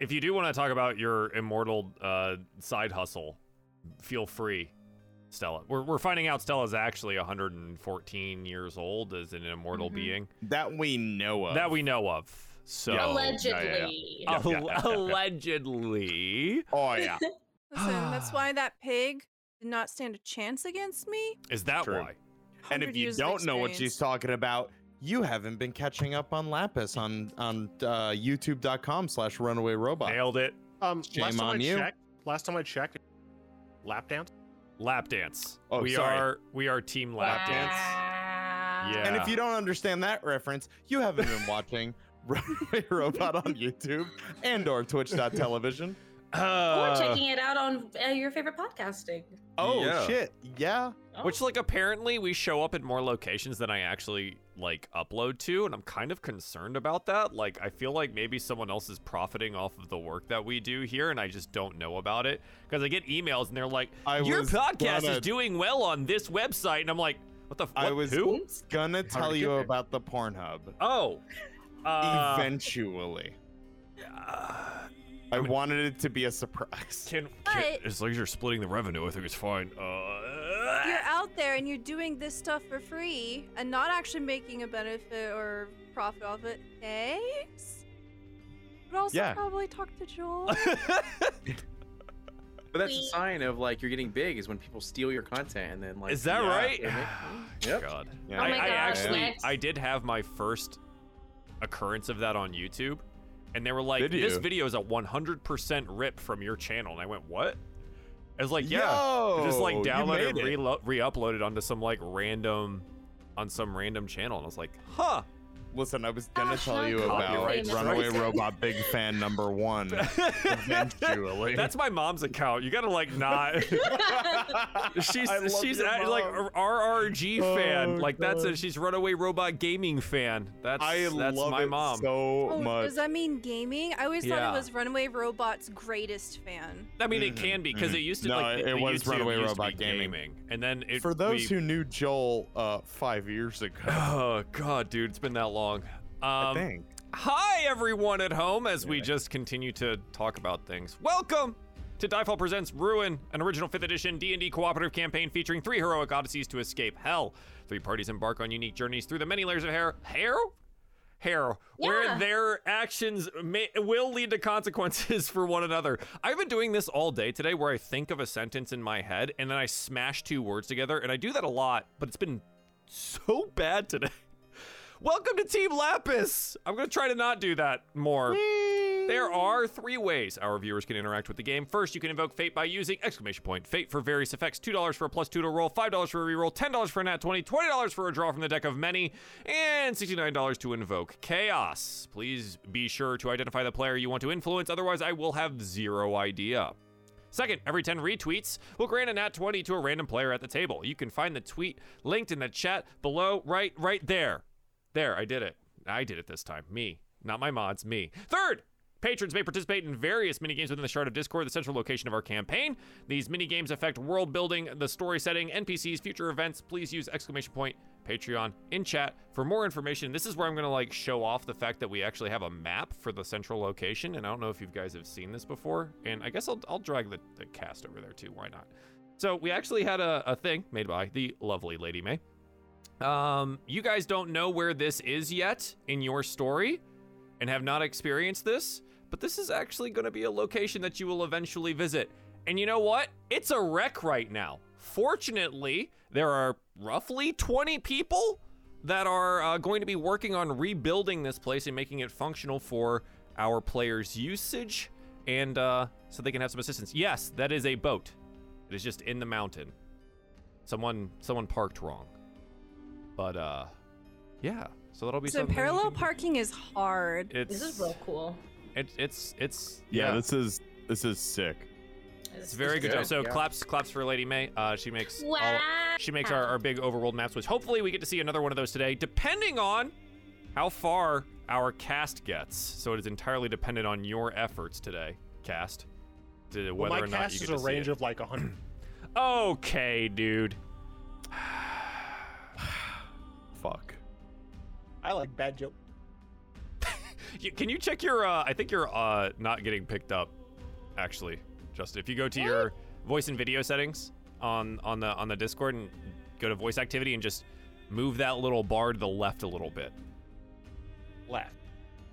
If you do want to talk about your immortal uh, side hustle, feel free, Stella. We're, we're finding out Stella's actually 114 years old as an immortal Mm-hmm. being That we know of. that we know of. So Allegedly. Al- Yeah, yeah, yeah, yeah. allegedly, Oh yeah. Listen, that's why that pig did not stand a chance against me. is that True. why? and if you don't know what she's talking about, you haven't been catching up on Lapis on on uh, YouTube.com slash Runaway Robot. Nailed it. Um, Shame last time on I you. checked, last time I checked, lap dance. Lap dance. Oh, we sorry. are we are team lap dance. Yeah. And if you don't understand that reference, you haven't been watching Runaway Robot on YouTube and or Twitch.television. Or Uh, checking it out on uh, your favorite podcasting. Oh Yeah. shit. Yeah. Oh. Which like apparently we show up in more locations than I actually like upload to, and I'm kind of concerned about that. Like I feel like maybe someone else is profiting off of the work that we do here, and I just don't know about it because I get emails and they're like, I "Your podcast gonna- is doing well on this website," and I'm like, "What the? F- I what- was who? gonna tell you about the Pornhub. Oh, uh, Eventually. uh, I wanted it to be a surprise. can, can But- as long as you're splitting the revenue, I think it's fine. Uh, You're out there and you're doing this stuff for free and not actually making a benefit or profit off it. Thanks. But also Yeah. probably talk to Joel. But that's a sign of like you're getting big is when people steal your content and then like is that yeah, right? they make- Yep. God. Yeah. Oh I, my I gosh, actually next. I did have my first occurrence of that on YouTube, and they were like, Did "This you? video is a 100% rip from your channel," and I went, "What?" I was like, "Yeah." Yo, just like downloaded and made it. onto some like random on some random channel, and I was like, "Huh." Listen, I was gonna tell you copyright about Runaway. Robot big fan number one. Eventually. That's my mom's account. You gotta like not. she's she's your a- like mom. a RRG fan. Oh, Like that's a she's Runaway Robot gaming fan. That's I that's love my it mom. so oh, much. does that mean gaming? I always thought Yeah. it was Runaway Robot's greatest fan. I mean, it Mhm, can be because mhm. it used to be. No, like it the was YouTube Runaway Robot be Gaming. and then it, For those we- who knew Joel uh, five years ago, oh god, dude, it's been that long. I Um, think. hi everyone at home, as we just continue to talk about things. Welcome to Diefall Presents Ruin, an original 5th edition D&D cooperative campaign featuring three heroic odysseys to escape hell. Three parties embark on unique journeys through the many layers of hair. Hair? Hair, where their actions may, will lead to consequences for one another. I've been doing this all day today where I think of a sentence in my head and then I smash two words together, and I do that a lot, but it's been so bad today. Welcome to Team Lapis. I'm going to try to not do that more. There are three ways our viewers can interact with the game. First, you can invoke Fate by using exclamation point Fate for various effects. $2 for a plus two to roll, $5 for a reroll, $10 for a nat 20, $20 for a draw from the deck of many, and $69 to invoke Chaos. Please be sure to identify the player you want to influence, otherwise, I will have zero idea. Second, every 10 retweets will grant a nat 20 to a random player at the table. You can find the tweet linked in the chat below, right, right there. There, I did it. I did it this time. Me, not my mods, me. Third, patrons may participate in various minigames within the Shard of Discord, the central location of our campaign. These minigames affect world building, the story setting, NPCs, future events. Please use exclamation point Patreon in chat for more information. This is where I'm gonna like show off the fact that we actually have a map for the central location, and I don't know if you guys have seen this before. And I guess I'll I'll drag the, the cast over there too. Why not? So we actually had a, a thing made by the lovely Lady May. Um, you guys don't know where this is yet in your story and have not experienced this, but this is actually going to be a location that you will eventually visit. And you know what? It's a wreck right now. Fortunately, there are roughly 20 people that are uh, going to be working on rebuilding this place and making it functional for our players' usage and uh, so they can have some assistance. Yes, that is a boat. It is just in the mountain. Someone someone parked wrong. But uh yeah, so that'll be So something parallel can- parking is hard. It's This is real cool. it, it's it's Yeah, yeah, this is this is sick. it's very good. good, job. So yeah. claps claps for Lady May. Uh she makes all, she makes our, our big overworld maps, which hopefully we get to see another one of those today, depending on how far our cast gets. So it is entirely dependent on your efforts today, cast. To Well, whether my or not cast you is get a to see range it. of like a hundred. Okay, dude. Fuck. I like bad joke. You, can you check your? Uh, I think you're uh, not getting picked up. Actually, Justin, if you go to your voice and video settings on on the on the Discord and go to voice activity and just move that little bar to the left a little bit. Left.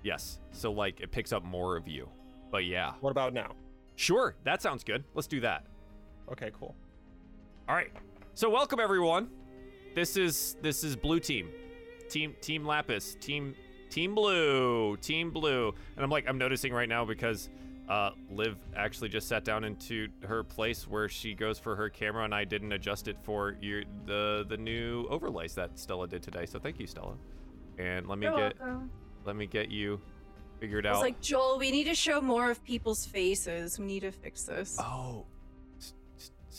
Yes, so like it picks up more of you. But yeah, What about now? sure, that sounds good. Let's do that. Okay, cool. All right. So welcome everyone. This is this is blue team. Team Team Lapis. Team Team Blue. Team Blue. And I'm like I'm noticing right now because uh Liv actually just sat down into her place where she goes for her camera and I didn't adjust it for your the the new overlays that Stella did today. So thank you Stella. And let me You're get welcome. let me get you figured out. I was out. like, Joel, we need to show more of people's faces. We need to fix this. oh.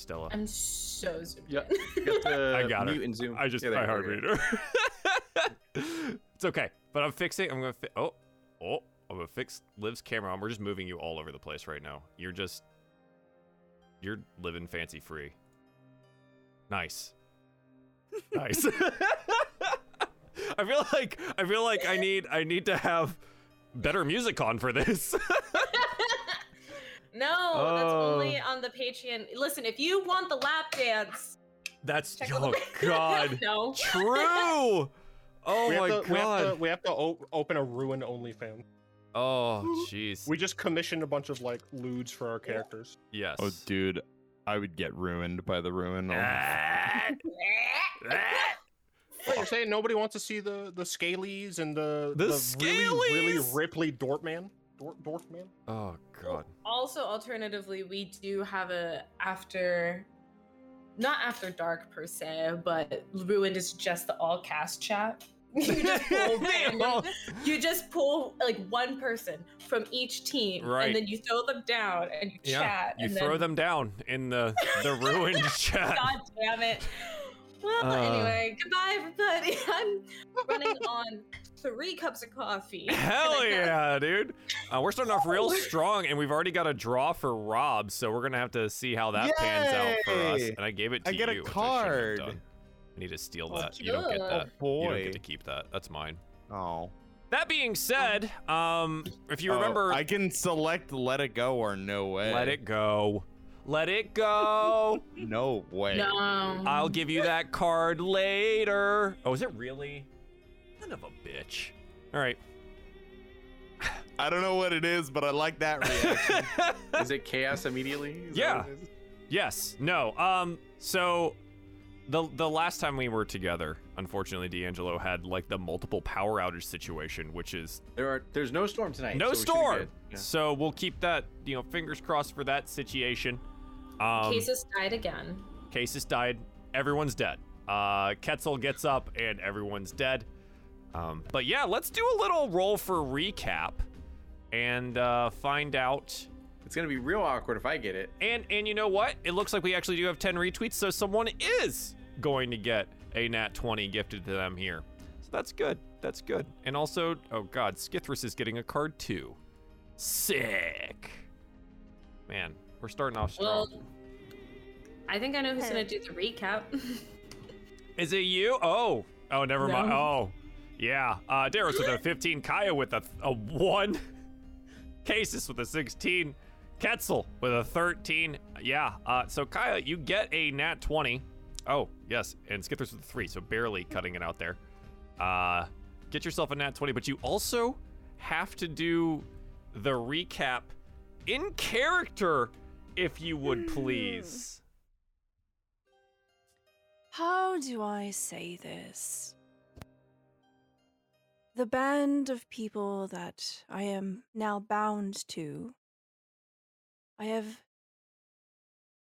S- S- Stella. I'm so zoomed Yeah. in. You have to I got her. mute and zoom. I just Yeah, there I you go, heart reader. it's okay, but I'm fixing. I'm gonna. Fi- oh, oh, I'm gonna fix Liv's camera. We're just moving you all over the place right now. You're just, you're living fancy free. Nice, nice. I feel like I feel like I need I need to have better music on for this. no, that's Oh. only on the Patreon. Listen, if you want the lap dance, That's check oh the god, no. true. Oh we, have my to, we have god. to we have to o- open a ruin OnlyFans. Oh jeez. We just commissioned a bunch of like lewds for our characters. Yes. Oh, dude, I would get ruined by the ruin. Ah. Oh, ah. Wait, you're saying nobody wants to see the the scalies and the The really really Scalies? Ripley Dortman? Dort Dortman? Oh god. Also, alternatively, we do have a after, not after dark per se, but ruined is just the all cast chat. You just pull random, you just pull like one person from each team, Right. and then you throw them down and you Yeah, chat. you and throw then, them down in the the ruined chat. God damn it. Well, Uh. anyway, goodbye, everybody. I'm running on three cups of coffee. Hell And I have- yeah, dude! Uh, we're starting off real strong, and we've already got a draw for Rob, so we're gonna have to see how that pans out for us. And I gave it to I get a you. which I shouldn't card. done. I need to steal Oh, that. You don't get good. that. You don't get to keep that. That's mine. Oh. That being said, um, if you Oh, remember, I can select let it go or no way. let it go. Let it go. No way. No. I'll give you that card later. Oh, is it really? Son of a bitch. All right. I don't know what it is, but I like that reaction. Is it chaos immediately? Is Yeah. what it is? Yes. No. Um. So, the the last time we were together, unfortunately, D'Angelo had like the multiple power outage situation, which is There are. There's no storm tonight. no so we should be storm. good. Yeah. So we'll keep that. You know, fingers crossed for that situation. Um, Cases died again. Cases died. Everyone's dead. Uh, Ketzel gets up and everyone's dead. Um, but yeah, let's do a little roll for recap and uh, find out. It's gonna be real awkward if I get it. And and you know what? It looks like we actually do have 10 retweets, so someone is going to get a nat 20 gifted to them here. So that's good. That's good. And also, oh god, Skithris is getting a card too. Sick. Man, we're starting off strong. Well, I think I know who's gonna do the recap. Is it you? Oh. Oh, never mind. Oh. Yeah. Uh Darius with a 15, Kaya with a, a 1, Cases with a 16, Ketzel with a 13. Yeah. Uh so Kaya, you get a nat 20. Oh, yes. And Skithers with a 3, so barely cutting it out there. Uh get yourself a nat 20, but you also have to do the recap in character if you would please. How do I say this? The band of people that I am now bound to, I have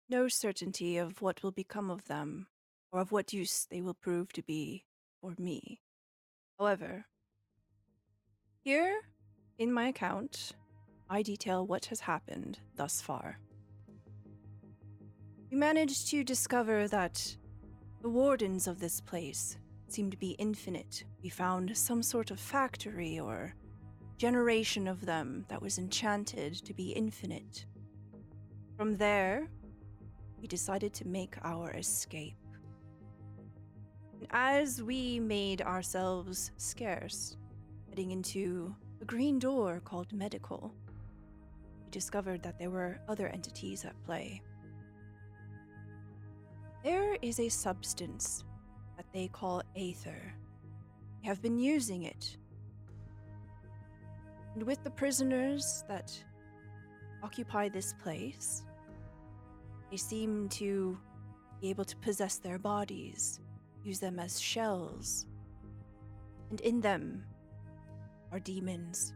no certainty of what will become of them or of what use they will prove to be for me. However, here in my account, I detail what has happened thus far. We managed to discover that the wardens of this place seem to be infinite. We found some sort of factory or generation of them that was enchanted to be infinite. From there, we decided to make our escape. As we made ourselves scarce, heading into a green door called medical, we discovered that there were other entities at play. There is a substance they call aether. They have been using it. And with the prisoners that occupy this place, they seem to be able to possess their bodies, use them as shells. And in them are demons.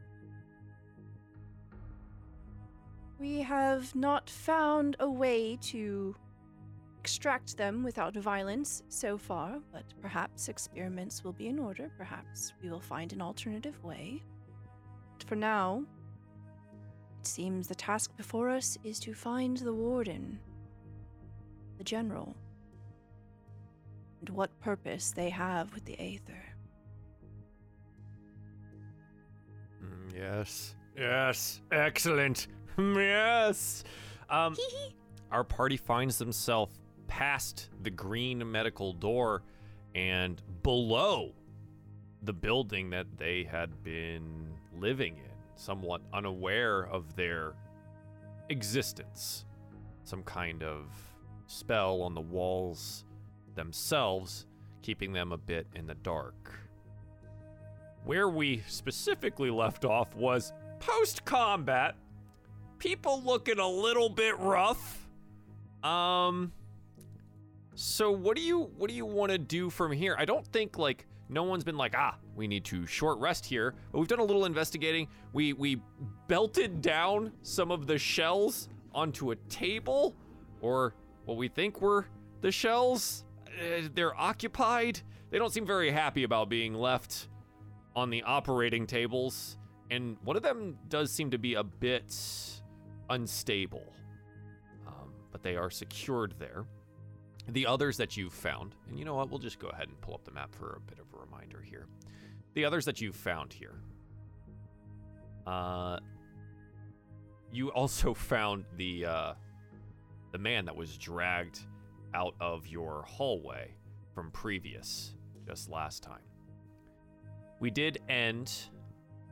We have not found a way to extract them without violence so far, but perhaps experiments will be in order. Perhaps we will find an alternative way. But for now, it seems the task before us is to find the warden, the general, and what purpose they have with the Aether. Mm, yes. Yes. Excellent. Mm, Yes. Um, our party finds themselves past the green medical door and below the building that they had been living in, somewhat unaware of their existence. Some kind of spell on the walls themselves, keeping them a bit in the dark. Where we specifically left off was post combat. People looking a little bit rough. Um so what do you what do you want to do from here? I don't think like no one's been like, "Ah, we need to short rest here." But we've done a little investigating. We we belted down some of the shells onto a table or what we think were the shells. Uh, they're occupied. They don't seem very happy about being left on the operating tables, and one of them does seem to be a bit unstable. Um, but they are secured there. The others that you've found, and you know what, we'll just go ahead and pull up the map for a bit of a reminder here. The others that you've found here. Uh, you also found the uh, the man that was dragged out of your hallway from previous, just last time. We did end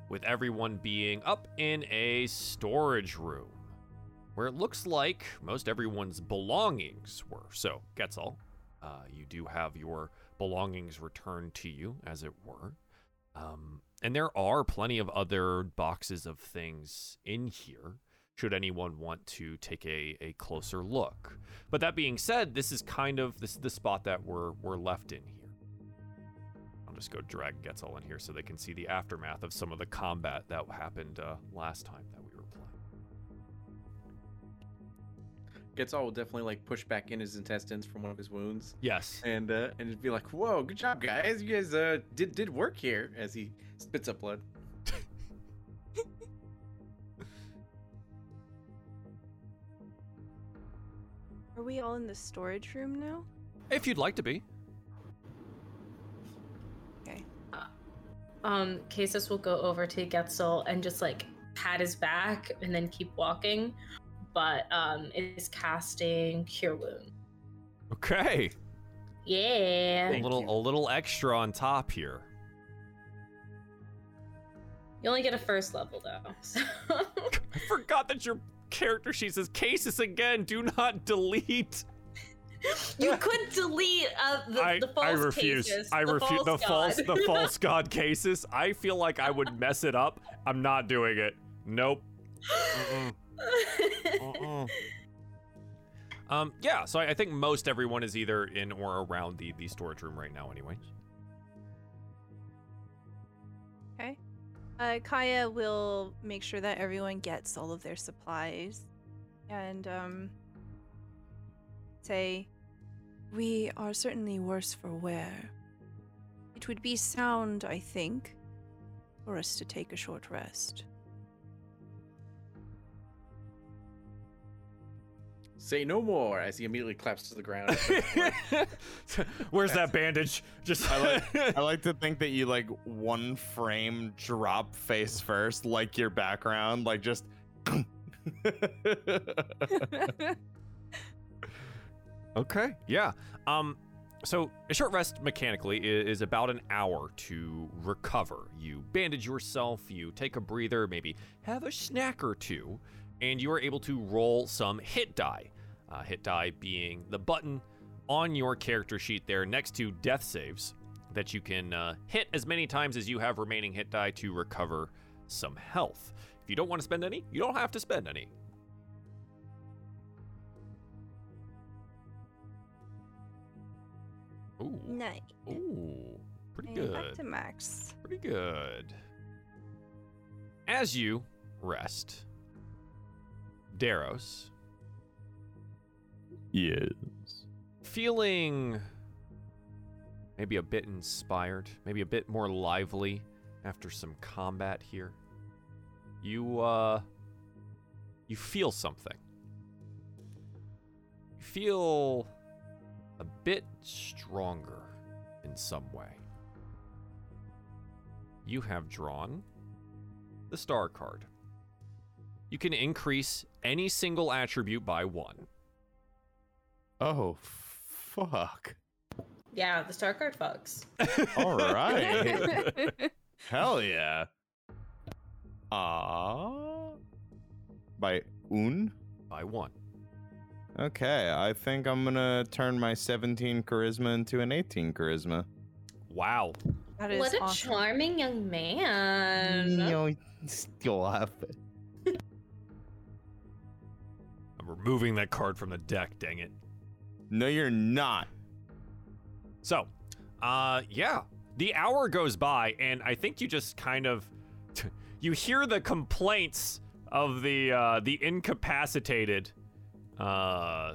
with everyone being up in a storage room where it looks like most everyone's belongings were. So, Getzel, uh, you do have your belongings returned to you, as it were. Um, and there are plenty of other boxes of things in here, should anyone want to take a, a closer look. But that being said, this is kind of this is the spot that we're we're left in here. I'll just go drag Getzel in here so they can see the aftermath of some of the combat that happened uh, last time that we were playing. Getzel will definitely like push back in his intestines from one of his wounds, Yes. and uh, and just be like, "Whoa, good job, guys! You guys uh did did work here." As he spits up blood. Are we all in the storage room now? If you'd like to be. Okay. Um, Casus will go over to Getzel and just like pat his back and then keep walking, but um, is casting Cure Wound. Okay. Yeah. A little you. a little extra on top here. You only get a first level though. So. I forgot that your character sheet says cases again. Do not delete. you could delete uh, the, I, the false I refuse. cases. I refuse the false god. the false god cases. I feel like I would mess it up. I'm not doing it. Nope. Mm-mm. Um, yeah, so I, I think most everyone is either in or around the, the storage room right now, anyways. Okay. Uh, Kaya will make sure that everyone gets all of their supplies and um, say, We are certainly worse for wear. It would be sound, I think, for us to take a short rest. Say no more as he immediately claps to the ground. Where's that bandage? Just I like I like to think that you like one frame drop face first, like your background, like just Okay. Yeah. Um so a short rest mechanically is about an hour to recover. You bandage yourself, you take a breather, maybe have a snack or two, and you are able to roll some hit die. Uh, hit die being the button on your character sheet there next to death saves that you can uh, hit as many times as you have remaining hit die to recover some health. If you don't want to spend any, you don't have to spend any. Ooh. Nice. Ooh, pretty And Back to max. Pretty good. As you rest, Daros, Yes. feeling maybe a bit inspired, maybe a bit more lively after some combat here. You uh you feel something. You feel a bit stronger in some way. You have drawn the star card. You can increase any single attribute by 1. Oh fuck. Yeah, the star card fucks. All right. Hell yeah. Ah. By un? by 1. Okay, I think I'm gonna turn my 17 charisma into an 18 charisma. Wow. That is What a awesome. charming young man. No, still have it. I'm removing that card from the deck, dang it. No, you're not. So, uh yeah, the hour goes by and I think you just kind of you hear the complaints of the uh the incapacitated uh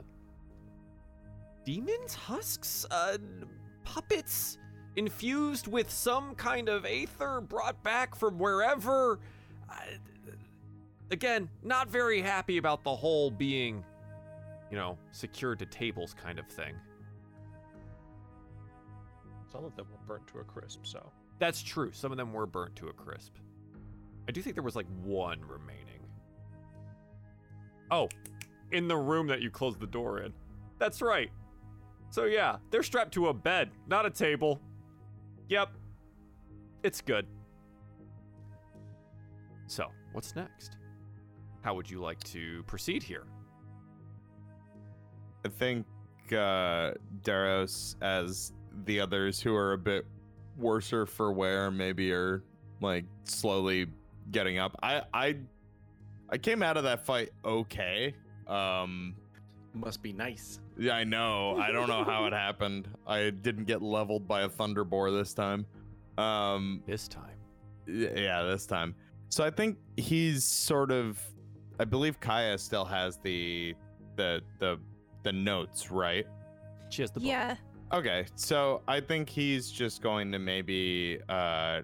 demons, husks, uh puppets infused with some kind of aether brought back from wherever. Again, not very happy about the whole being, you know, secured to tables kind of thing. Some of them were burnt to a crisp, so. That's true. Some of them were burnt to a crisp. I do think there was like one remaining. Oh, in the room that you closed the door in. That's right. So yeah, they're strapped to a bed, not a table. Yep. It's good. So, what's next? How would you like to proceed here? I think uh Daros as the others who are a bit worser for wear maybe are like slowly getting up. I I I came out of that fight okay. Um Must be nice. yeah, I know. I don't know how it happened. I didn't get leveled by a thunder thunderbore this time. Um This time. yeah, this time. So I think he's sort of I believe Kaya still has the the the the notes, right? She has the book. Yeah. Okay, so I think he's just going to maybe uh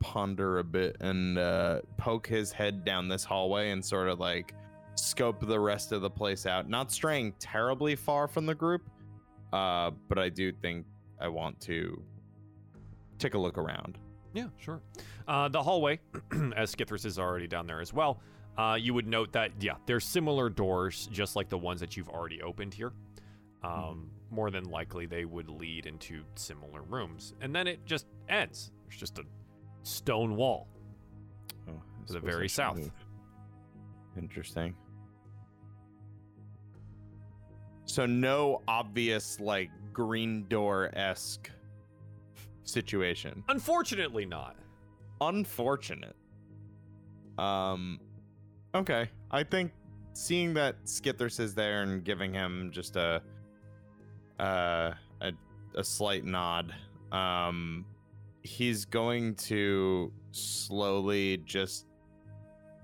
ponder a bit and uh poke his head down this hallway and sort of like scope the rest of the place out. Not straying terribly far from the group, uh, but I do think I want to take a look around. Yeah, sure. Uh, the hallway, as Skithris is already down there as well, uh, you would note that, yeah, there's similar doors, just like the ones that you've already opened here. Um, More than likely, they would lead into similar rooms. And then it just ends. There's just a stone wall. Oh, To the very south. move. Interesting. So no obvious like green door esque situation. Unfortunately, not. Unfortunate. Um. Okay, I think seeing that Skithers is there and giving him just a uh a, a slight nod. Um, he's going to slowly just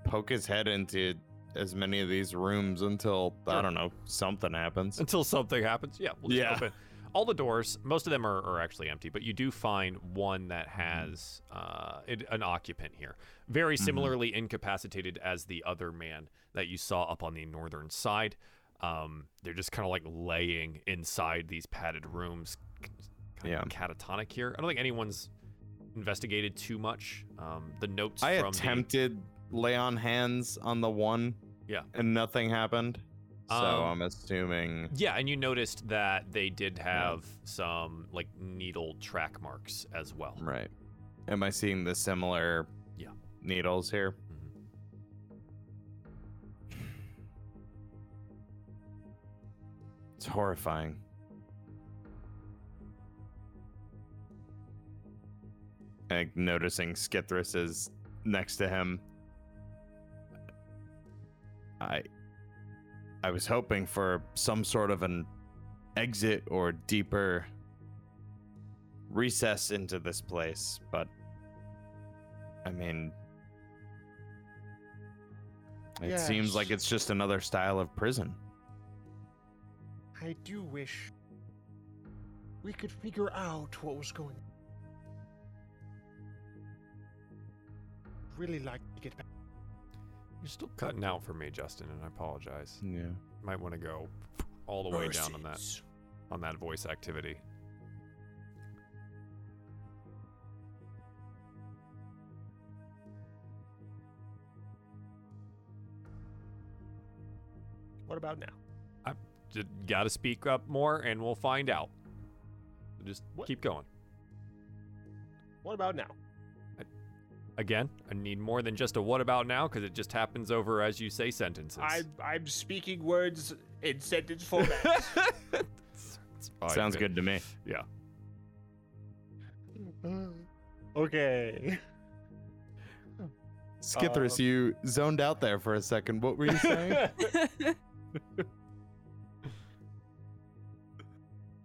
poke his head into as many of these rooms until I don't know something happens. Until something happens. Yeah, we'll just Yeah. All the doors, most of them are, are actually empty, but you do find one that has uh, it, an occupant here. Very Mhm. similarly incapacitated as the other man that you saw up on the northern side. Um, they're just kind of like laying inside these padded rooms. Kind Yeah. of catatonic here. I don't think anyone's investigated too much. Um, the notes I from the- attempted lay on hands on the one. Yeah. And nothing happened. So Um, I'm assuming. Yeah, and you noticed that they did have some like needle track marks as well. Right. Am I seeing the similar Yeah. needles here? Mhm. It's horrifying. And noticing Skithris is next to him. I I was hoping for some sort of an exit or deeper recess into this place, but I mean it seems like it's just another style of prison. I do wish we could figure out what was going. on. Really like to get back. You're still cutting out for me, Justin, and I apologize. Yeah. Might want to go all the way down on that on that voice activity. What about now? Just gotta speak up more, and we'll find out. Just What- keep going. What about now? Again, I need more than just a "what about now" because it just happens over as you say sentences. I'm I'm speaking words in sentence format. It's- it's fine, Sounds man. good to me. Yeah. okay. Skithris, Um, you zoned out there for a second. What were you saying?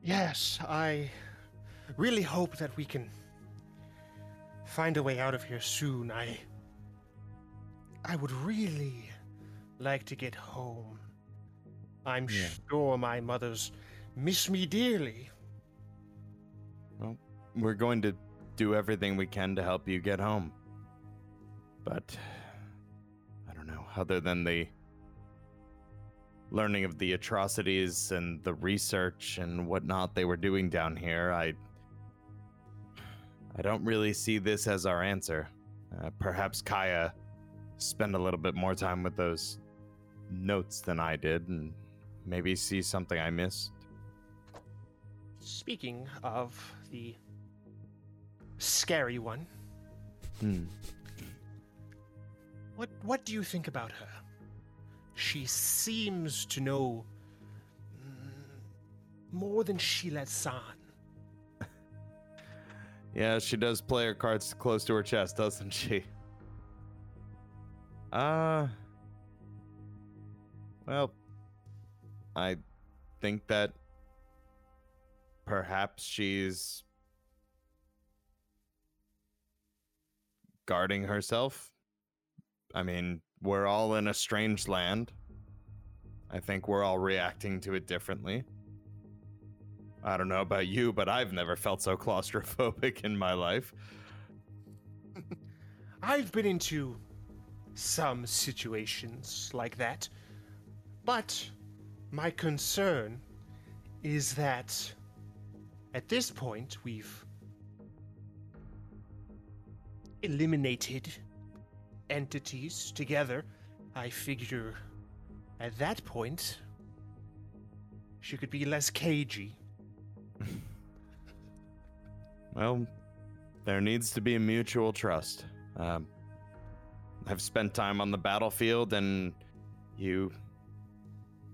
yes, I really hope that we can find a way out of here soon. I I would really like to get home. I'm Yeah. sure my mothers miss me dearly. Well, we're going to do everything we can to help you get home. But I don't know, other than the learning of the atrocities and the research and whatnot they were doing down here, I I don't really see this as our answer. Uh, perhaps Kaya spend a little bit more time with those notes than I did and maybe see something I missed. Speaking of the scary one, Hmm. what what do you think about her? She seems to know mm, more than she lets on. Yeah, she does play her cards close to her chest, doesn't she? Uh. Well, I think that perhaps she's guarding herself. I mean, we're all in a strange land. I think we're all reacting to it differently. I don't know about you, but I've never felt so claustrophobic in my life. I've been into some situations like that, but my concern is that at this point we've eliminated entities together. I figure at that point she could be less cagey. Well, there needs to be mutual trust. Um, I've spent time on the battlefield, and you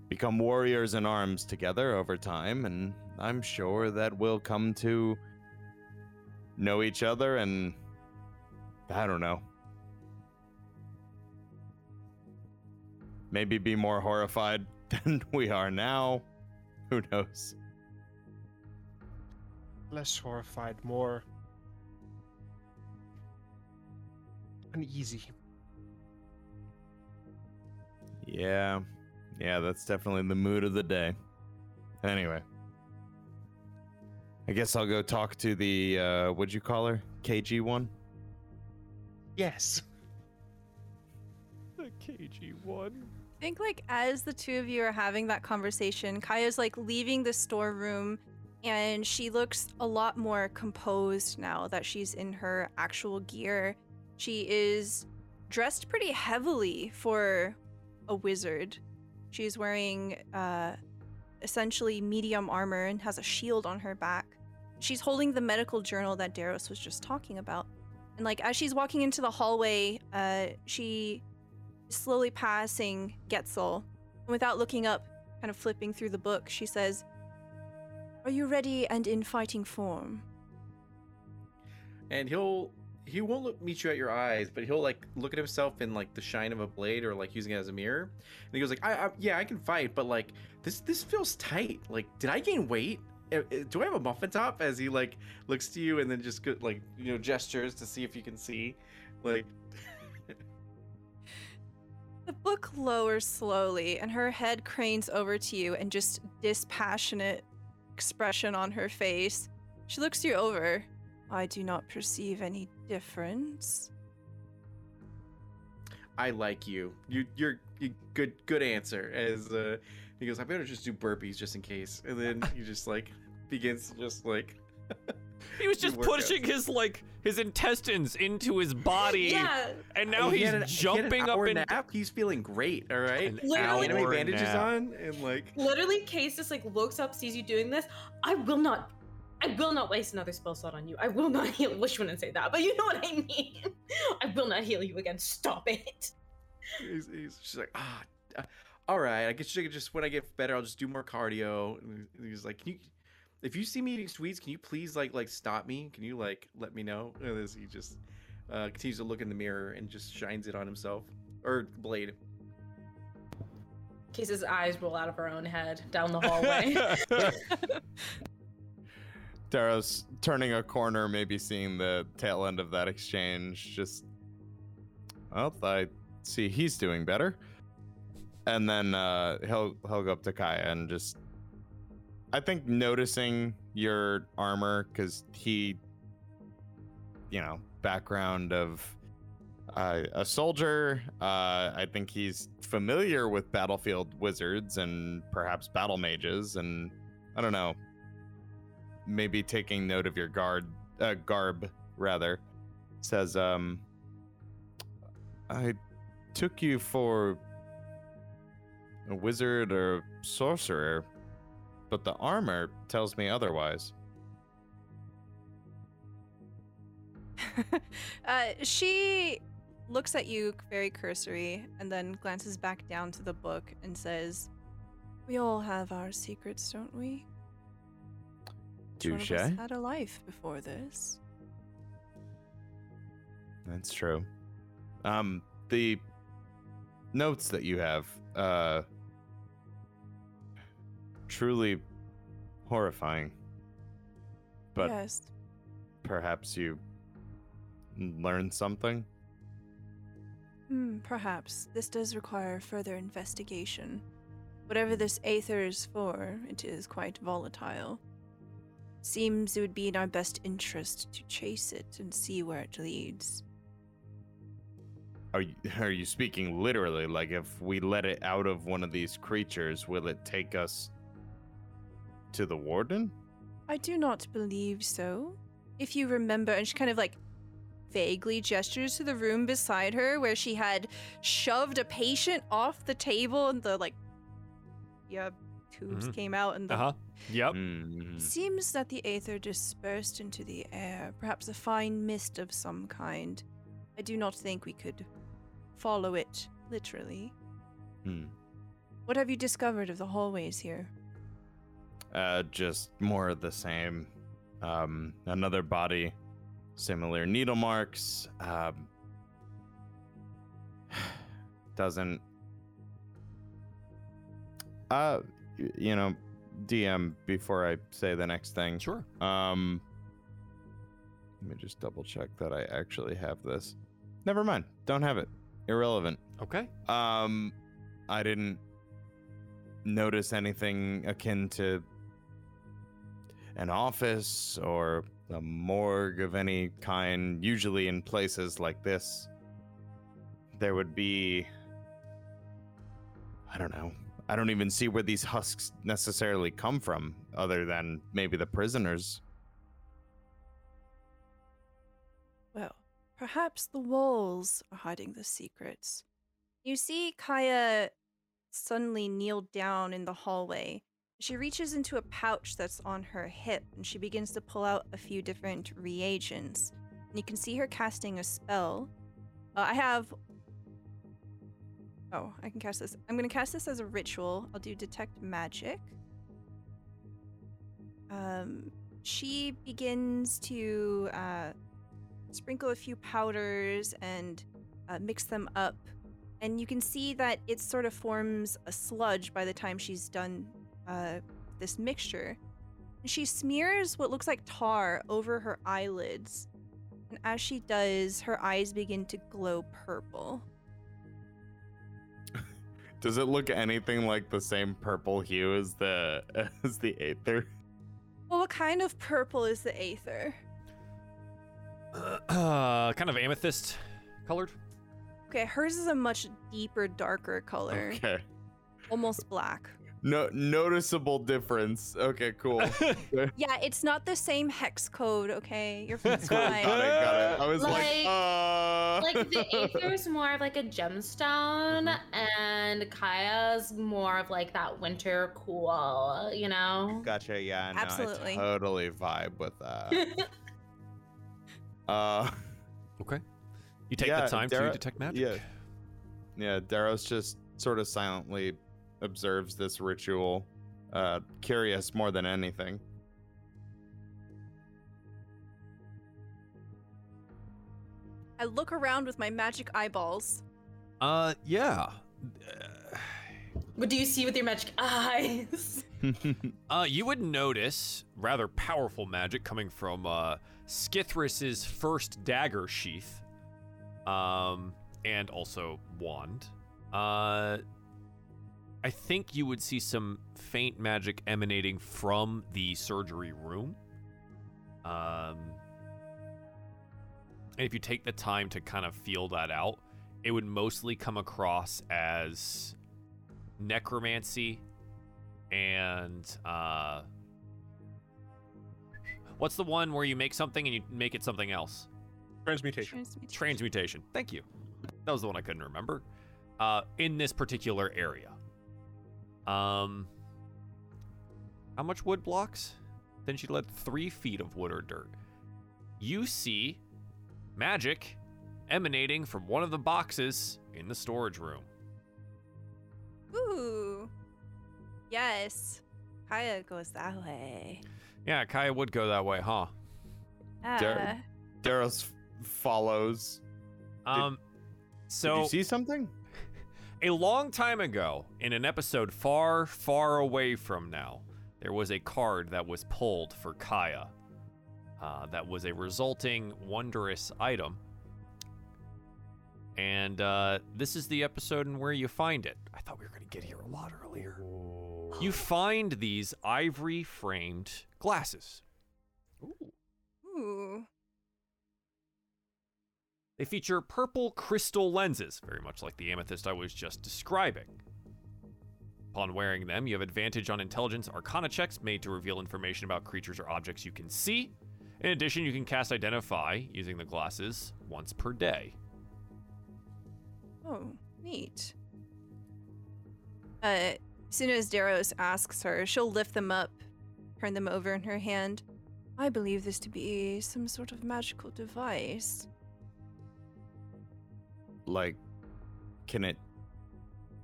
become warriors in arms together over time, and I'm sure that we'll come to know each other and I don't know. Maybe be more horrified than we are now. Who knows? Less horrified, more uneasy. Yeah. Yeah, that's definitely the mood of the day. Anyway. I guess I'll go talk to the uh what'd you call her? KG one? Yes. The KG one. I think like as the two of you are having that conversation, Kaya's like leaving the storeroom and she looks a lot more composed now that she's in her actual gear. She is dressed pretty heavily for a wizard. She's wearing uh essentially medium armor and has a shield on her back. She's holding the medical journal that Daros was just talking about. And like as she's walking into the hallway, uh she slowly passing Getzel. Without looking up, kind of flipping through the book, she says, Are you ready and in fighting form? and he'll he won't look, meet you at your eyes, but he'll like look at himself in like the shine of a blade or like using it as a mirror. And he goes like, I, I yeah, I can fight, but like this this feels tight. Like, did I gain weight? Uh, uh, Do I have a muffin top? As he like looks to you and then just go, like you know gestures to see if you can see, like The book lowers slowly, and her head cranes over to you, and just dispassionate expression on her face. She looks you over. I do not perceive any difference. I like you. You you're you, good good answer. As uh, he goes, I better just do burpees just in case, and then he just like begins to just like He was just workouts. pushing his like his intestines into his body, Yeah, and now He he's had an- he jumping up hour and nap. He's feeling great. All right. An Literally- Anime hour bandages nap. on and like literally, Case just like looks up, sees you doing this. I will not. I will not waste another spell slot on you. I will not heal. Wish wouldn't say that, but you know what I mean. I will not heal you again. Stop it. he's, he's she's like ah. all right, I guess you could just when I get better, I'll just do more cardio. And he's like, "Can you, if you see me eating sweets, can you please like like stop me? Can you like let me know?" And as he just uh, continues to look in the mirror and just shines it on himself or blade. Case's eyes roll out of her own head down the hallway. Daros turning a corner, maybe seeing the tail end of that exchange. Just, well, I see he's doing better. And then uh, he'll he'll go up to Kaya and just, I think noticing your armor because he, you know, background of uh, a soldier. Uh, I think he's familiar with battlefield wizards and perhaps battle mages, and I don't know maybe taking note of your guard uh, garb rather says um i took you for a wizard or sorcerer but the armor tells me otherwise uh, she looks at you very cursory and then glances back down to the book and says, We all have our secrets, don't we? Each one of us Touche. had a life before this. that's true um the notes that you have uh truly horrifying but yes. perhaps you learned something Hmm, perhaps. This does require further investigation. Whatever this aether is for, it is quite volatile. Seems it would be in our best interest to chase it and see where it leads. Are you, are you speaking literally? Like, if we let it out of one of these creatures, will it take us to the warden? I do not believe so. If you remember, and she kind of like vaguely gestures to the room beside her where she had shoved a patient off the table and the like, yeah, tubes Mhm. came out and the uh huh. Yep. Mhm. Seems that the aether dispersed into the air, perhaps a fine mist of some kind. I do not think we could follow it literally. Hmm. What have you discovered of the hallways here? Uh, just more of the same. Um, another body, similar needle marks. Um, doesn't. Uh, you know, DM. Before I say the next thing, Sure. Um, let me just double check that I actually have this. Never mind. Don't have it. Irrelevant. Okay. Um, I didn't notice anything akin to an office or a morgue of any kind. Usually, in places like this, there would be I don't know. I don't even see where these husks necessarily come from, other than maybe the prisoners. Well, perhaps the walls are hiding the secrets. You see Kaya suddenly kneel down in the hallway. She reaches into a pouch that's on her hip and she begins to pull out a few different reagents. And you can see her casting a spell. Uh, I have. Oh, I can cast this. I'm going to cast this as a ritual. I'll do Detect Magic. Um, she begins to uh, sprinkle a few powders and uh, mix them up. And you can see that it sort of forms a sludge by the time she's done uh, this mixture. And she smears what looks like tar over her eyelids. And as she does, her eyes begin to glow purple. Does it look anything like the same purple hue as the as the Aether? Well, what kind of purple is the Aether? Uh, kind of amethyst colored. Okay, hers is a much deeper, darker color, Okay. almost black. No noticeable difference. Okay, cool. Yeah, it's not the same hex code, okay? You're got it, got it. I was like, Like- uh like the Aether is more of like a gemstone, and Kaya's more of like that winter cool, you know? Gotcha, yeah, no, Absolutely. I totally vibe with that. uh Okay. You take Yeah, the time Dara- to detect magic. yeah. Yeah, Daros just sort of silently observes this ritual, uh, curious more than anything. I look around with my magic eyeballs. Uh, yeah. What do you see with your magic eyes? Uh, you would notice rather powerful magic coming from uh, Skithris's first dagger sheath, um, and also wand. Uh, I think you would see some faint magic emanating from the surgery room. Um, and if you take the time to kind of feel that out, it would mostly come across as necromancy and uh what's the one where you make something and you make it something else Transmutation. Transmutation. transmutation thank you that was the one i couldn't remember uh in this particular area um how much wood blocks then she led three feet of wood or dirt you see magic emanating from one of the boxes in the storage room Ooh. Yes. Kaya goes that way. yeah kaya would go that way huh Dar- Ah. Daros f- follows. um Did so you see something? A long time ago, in an episode far, far away from now, there was a card that was pulled for Kaya. Uh, that was a resulting wondrous item. And uh, this is the episode and where you find it. I thought we were going to get here a lot earlier. You find these ivory framed glasses. Ooh. They feature purple crystal lenses, very much like the amethyst I was just describing. Upon wearing them, you have advantage on intelligence arcana checks made to reveal information about creatures or objects you can see. In addition, you can cast Identify using the glasses once per day. Oh, neat. Uh, as soon as Daros asks her, she'll lift them up, turn them over in her hand. I believe this to be some sort of magical device. Like, can it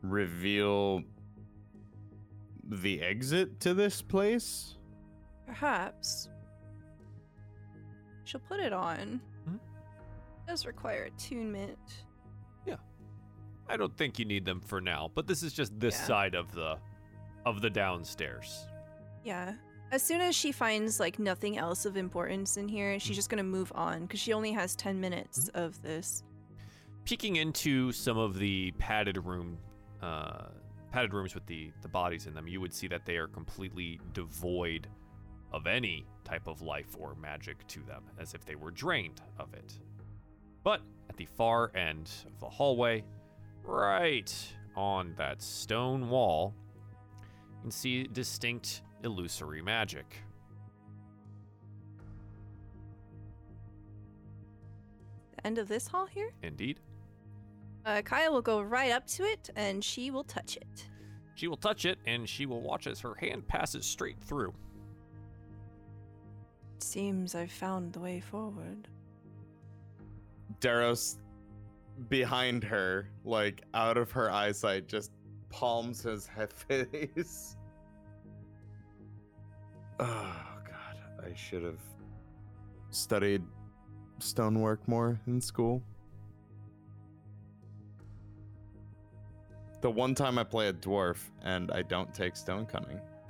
reveal the exit to this place? Perhaps. She'll put it on. Mhm. Does require attunement. Yeah. I don't think you need them for now, but this is just this Yeah. side of the of the downstairs. Yeah. As soon as she finds like nothing else of importance in here, she's just gonna move on because she only has ten minutes of this. Peeking into some of the padded room uh, padded rooms with the the bodies in them you would see that they are completely devoid of any type of life or magic to them as if they were drained of it but at the far end of the hallway right on that stone wall you can see distinct illusory magic. The end of this hall here? Indeed. Uh, Kaya will go right up to it and she will touch it. She will touch it and she will watch as her hand passes straight through. Seems I've found the way forward. Daros, behind her, like out of her eyesight, just palms his head face. Oh god, I should have studied stonework more in school. The one time I play a dwarf and I don't take Stonecunning.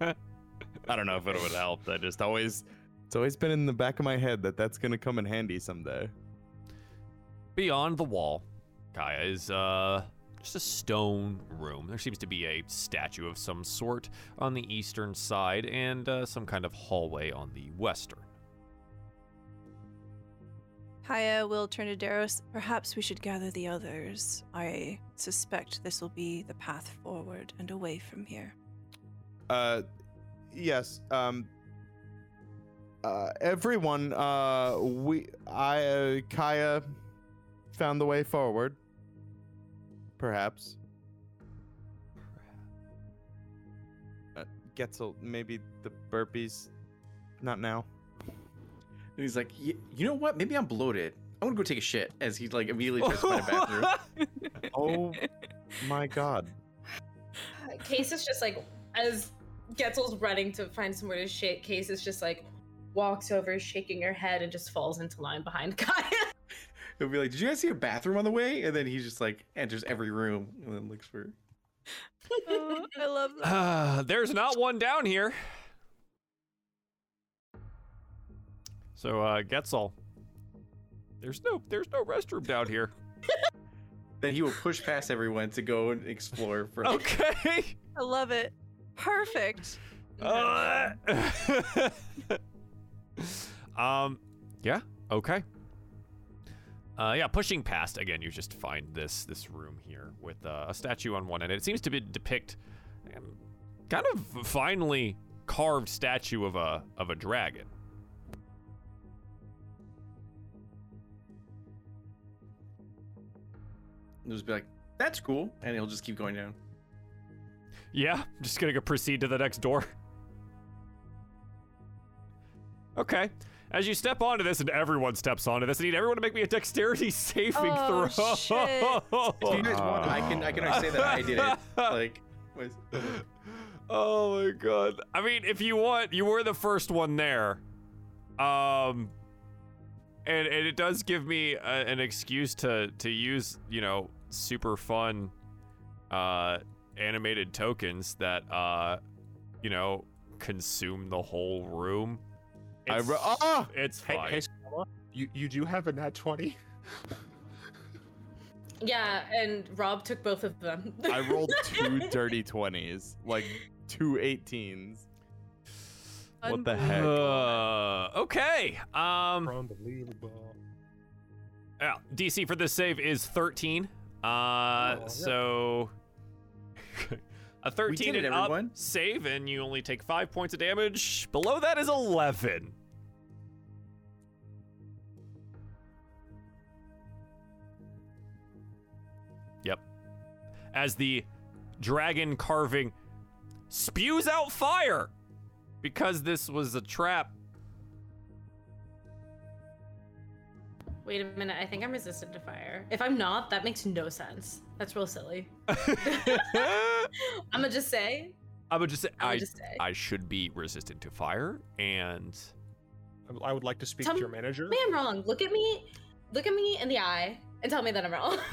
I don't know if it would help. I just always, it's always been in the back of my head that that's gonna come in handy someday. Beyond the wall, Kaya is uh just a stone room. There seems to be a statue of some sort on the eastern side and uh, some kind of hallway on the western. Kaya will turn to Daros. Perhaps we should gather the others. I suspect this will be the path forward and away from here. Uh, yes. Um. Uh, everyone. Uh, we. I. Uh, Kaya. Found the way forward. Perhaps. Uh, Getzel, maybe the burpees. Not now. And he's like, you know what? Maybe I'm bloated. I want to go take a shit. As he like immediately tries to find a bathroom. Oh my god. Case is just like as Getzel's running to find somewhere to shit. Case is just like walks over, shaking her head, and just falls into line behind Kaya. He'll be like, "Did you guys see a bathroom on the way?" And then he just like enters every room and then looks for. Oh, I love that. Uh, there's not one down here. So uh Getzel. There's no there's no restroom down here. Then he will push past everyone to go and explore for. Okay. I love it. Perfect. Uh, um, yeah, okay. Uh, yeah, pushing past again, you just find this this room here with uh, a statue on one end. It seems to be depict um, kind of finely carved statue of a of a dragon. He'll just be like, "That's cool," and he'll just keep going down. Yeah, I'm just gonna go proceed to the next door. Okay. As you step onto this, and everyone steps onto this, I need everyone to make me a dexterity saving Oh, throw. shit. Do you guys want? I can. I can say that I did it. Like, was- Oh my god. I mean, if you want, you were the first one there. Um and and it does give me a, an excuse to to use, you know, super fun uh animated tokens that uh you know, consume the whole room. I It's, ro- ah! it's Hey, fine. hey, Stella, you, you do have a nat 20? Yeah, and Rob took both of them. I rolled two dirty 20s. Like two 18s. What the heck? Uh, okay. Um Unbelievable. Yeah, DC for this save is 13. Uh, yeah. so a 13 it, and up everyone. save, and you only take five points of damage. Below that is 11. Yep. As the dragon carving spews out fire because this was a trap. Wait a minute, I think I'm resistant to fire. If I'm not, that makes no sense. That's real silly. I'm I'ma just say. gonna just say I'ma I, just say. I should be resistant to fire, and I- I would like to speak Tell to your manager. Me, I'm wrong. Look at me. Look at me in the eye and tell me that I'm wrong.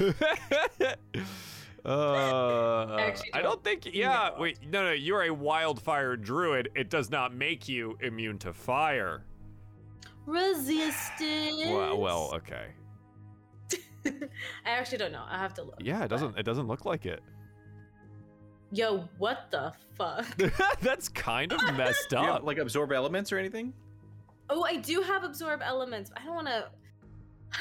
uh, actually I don't don't think. Yeah, wait, no, no, you're a wildfire druid. It does not make you immune to fire. Resistance. Well, well, okay. I actually don't know. I have to look. Yeah, it doesn't. It doesn't look like it. Yo, what the fuck? That's kind of messed do you have, up. like absorb elements or anything? Oh, I do have absorb elements. I don't want to.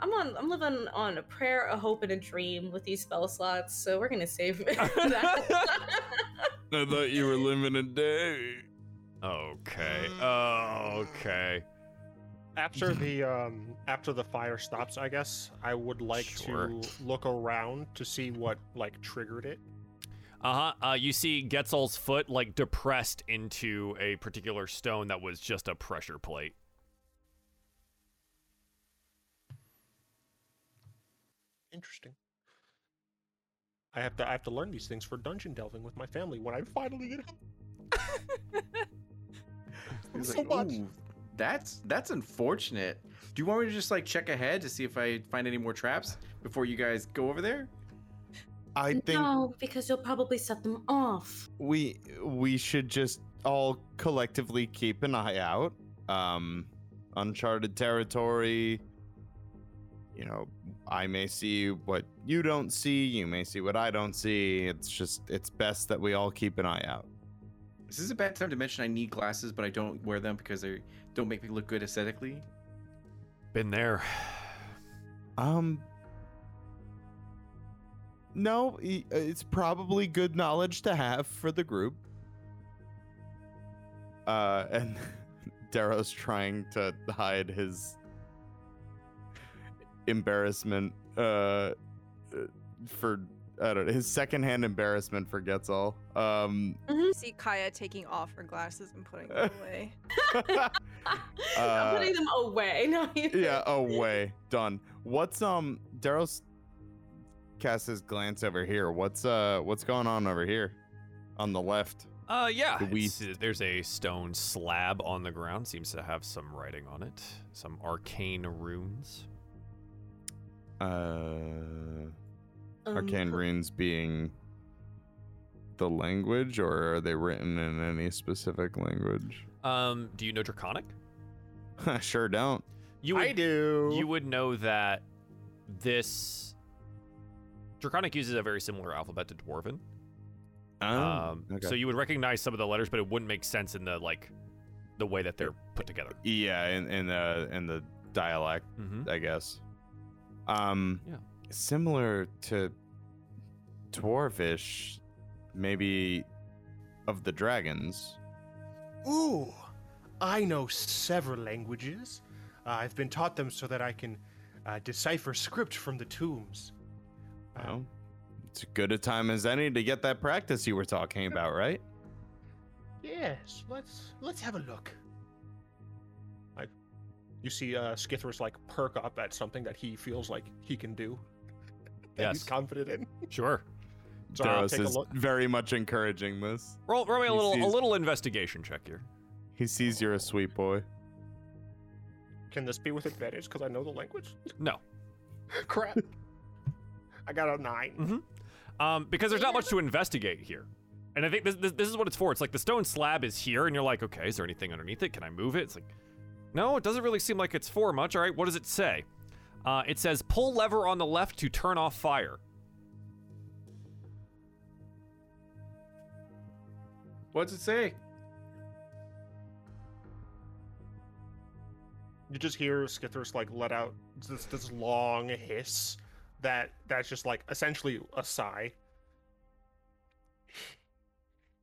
I'm on. I'm living on a prayer, a hope, and a dream with these spell slots. So we're gonna save that. I thought you were living a day. Okay. Okay. After the um after the fire stops, I guess I would like Sure. to look around to see what like triggered it. Uh-huh. Uh You see Getzel's foot like depressed into a particular stone that was just a pressure plate. Interesting. I have to I have to learn these things for dungeon delving with my family when I finally get home. He's so like, much. That's that's unfortunate. Do you want me to just like check ahead to see if I find any more traps before you guys go over there? I think no, because you'll probably set them off. we we should just all collectively keep an eye out. Um, uncharted territory. You know, I may see what you don't see. You may see what I don't see. It's just it's best that we all keep an eye out. This is this a bad time to mention I need glasses, but I don't wear them because they don't make me look good aesthetically? Been there. Um. No, e- it's probably good knowledge to have for the group. Uh, and Daros trying to hide his embarrassment. Uh, for I don't know his secondhand embarrassment forgets all. Um. See Kaya taking off her glasses and putting them away. I'm Uh, putting them away. No, you yeah. Away. Done. What's um Daros casts his glance over here. What's uh what's going on over here? On the left. Uh yeah. Do we- there's a stone slab on the ground. Seems to have some writing on it. Some arcane runes. Uh Um, arcane runes being the language or are they written in any specific language? Um, do you know Draconic? I sure don't. You would, I do. You would know that this Draconic uses a very similar alphabet to Dwarven. Oh, um, okay. so you would recognize some of the letters, but it wouldn't make sense in the like the way that they're put together. yeah, in in the in the dialect, Mm-hmm. I guess. Um Yeah. Similar to dwarfish, maybe of the dragons. Ooh, I know several languages. Uh, I've been taught them so that I can uh, decipher script from the tombs. Uh, Well, it's as good a time as any to get that practice you were talking about, right? Yes, let's let's have a look. I, you see, uh, Skithris like perk up at something that he feels like he can do. That he's Yes. confident in. Sure. So I'll Daros take a is look. very much encouraging this. Roll, roll me a He little a little investigation check here. He sees you're a sweet boy. Can this be with advantage because I know the language? No. Crap. I got a 9 Um, because there's not much to investigate here. And I think this, this this is what it's for. It's like the stone slab is here, and you're like, okay, is there anything underneath it? Can I move it? It's like, no, it doesn't really seem like it's for much. All right, what does it say? Uh, it says pull lever on the left to turn off fire. What's it say? You just hear Skithris like let out this this long hiss that that's just like essentially a sigh.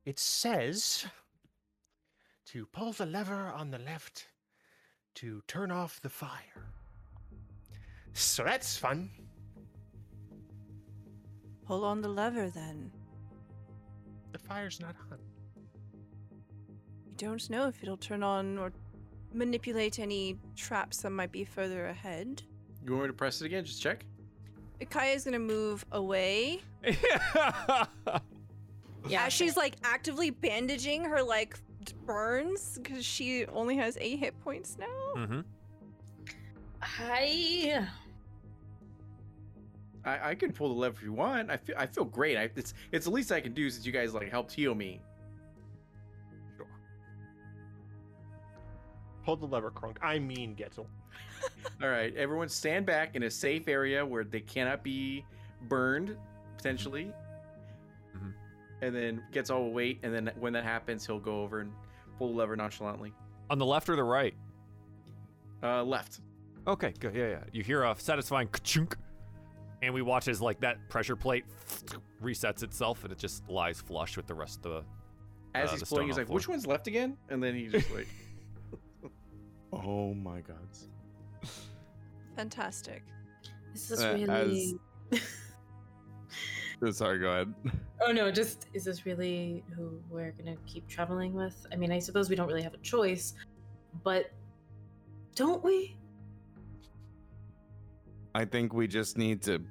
It says to pull the lever on the left to turn off the fire. So that's fun. Pull on the lever then. The fire's not on. You don't know if it'll turn on or manipulate any traps that might be further ahead. You want me to press it again? Just check. Kaya's gonna move away Yeah, as she's like actively bandaging her like burns because she only has eight hit points now. mm-hmm. I I, I can pull the lever if you want. I feel I feel great. I, it's it's the least I can do since you guys like helped heal me. Sure. Pull the lever, Crunk. I mean Getzel. All right, everyone stand back in a safe area where they cannot be burned potentially. Mhm. And then Getzel wait, and then when that happens, he'll go over and pull the lever nonchalantly. On the left or the right? Uh, left. Okay, good. Yeah, yeah. You hear a satisfying chunk, and we watch as like that pressure plate resets itself, and it just lies flush with the rest of the. As Uh, he's the pulling, he's like, the "Which one's left again?" And then he just like, Oh my god. Fantastic. Is this Uh, really? Sorry, go ahead. Oh no, just is this really who we're gonna keep traveling with? I mean, I suppose we don't really have a choice, but don't we? I think we just need to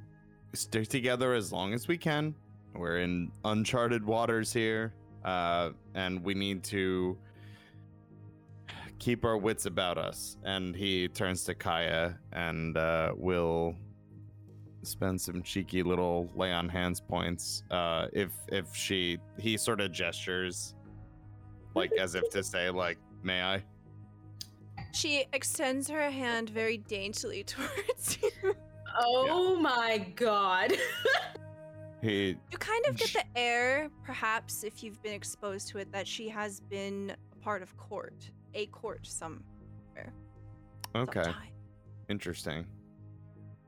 stick together as long as we can. We're in uncharted waters here, uh, and we need to keep our wits about us. And he turns to Kaya and uh, will spend some cheeky little lay on hands points. Uh, if if she he sort of gestures, like as if to say, like, "May I?" She extends her hand very daintily towards you. Oh my god. He You kind of get the air, perhaps, if you've been exposed to it, that she has been a part of court, a court somewhere. okay, sometime. interesting.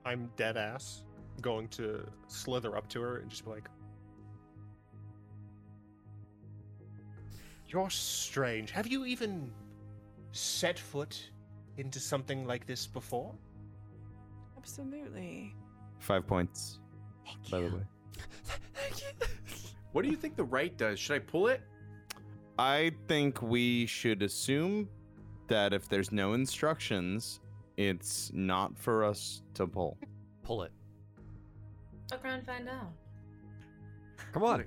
I'm dead ass going to slither up to her and just be like, You're strange. Have you even set foot into something like this before? Absolutely. Five points, Thank by the you. way. "What do you think the right does? Should I pull it?" I think we should assume that if there's no instructions, it's not for us to pull. Pull it. Fuck around, and find out. Come on.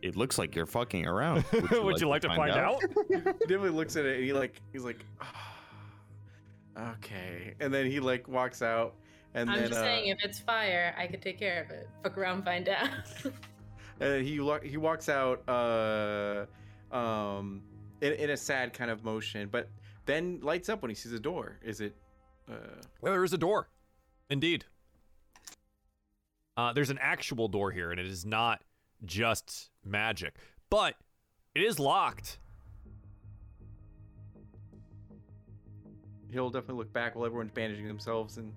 It looks like you're fucking around. Would you, like, to find out? he definitely looks at it and he like he's like, "Ah, okay, and then he like walks out, and I'm then just uh, saying, if it's fire, I could take care of it. Fuck around, find out. and then he lo- he walks out, uh, um, in, in a sad kind of motion, but then lights up when he sees a door. Is it? Uh, Well, there is a door. Indeed. Uh, there's an actual door here, and it is not just magic, but it is locked. he'll definitely look back while everyone's bandaging themselves and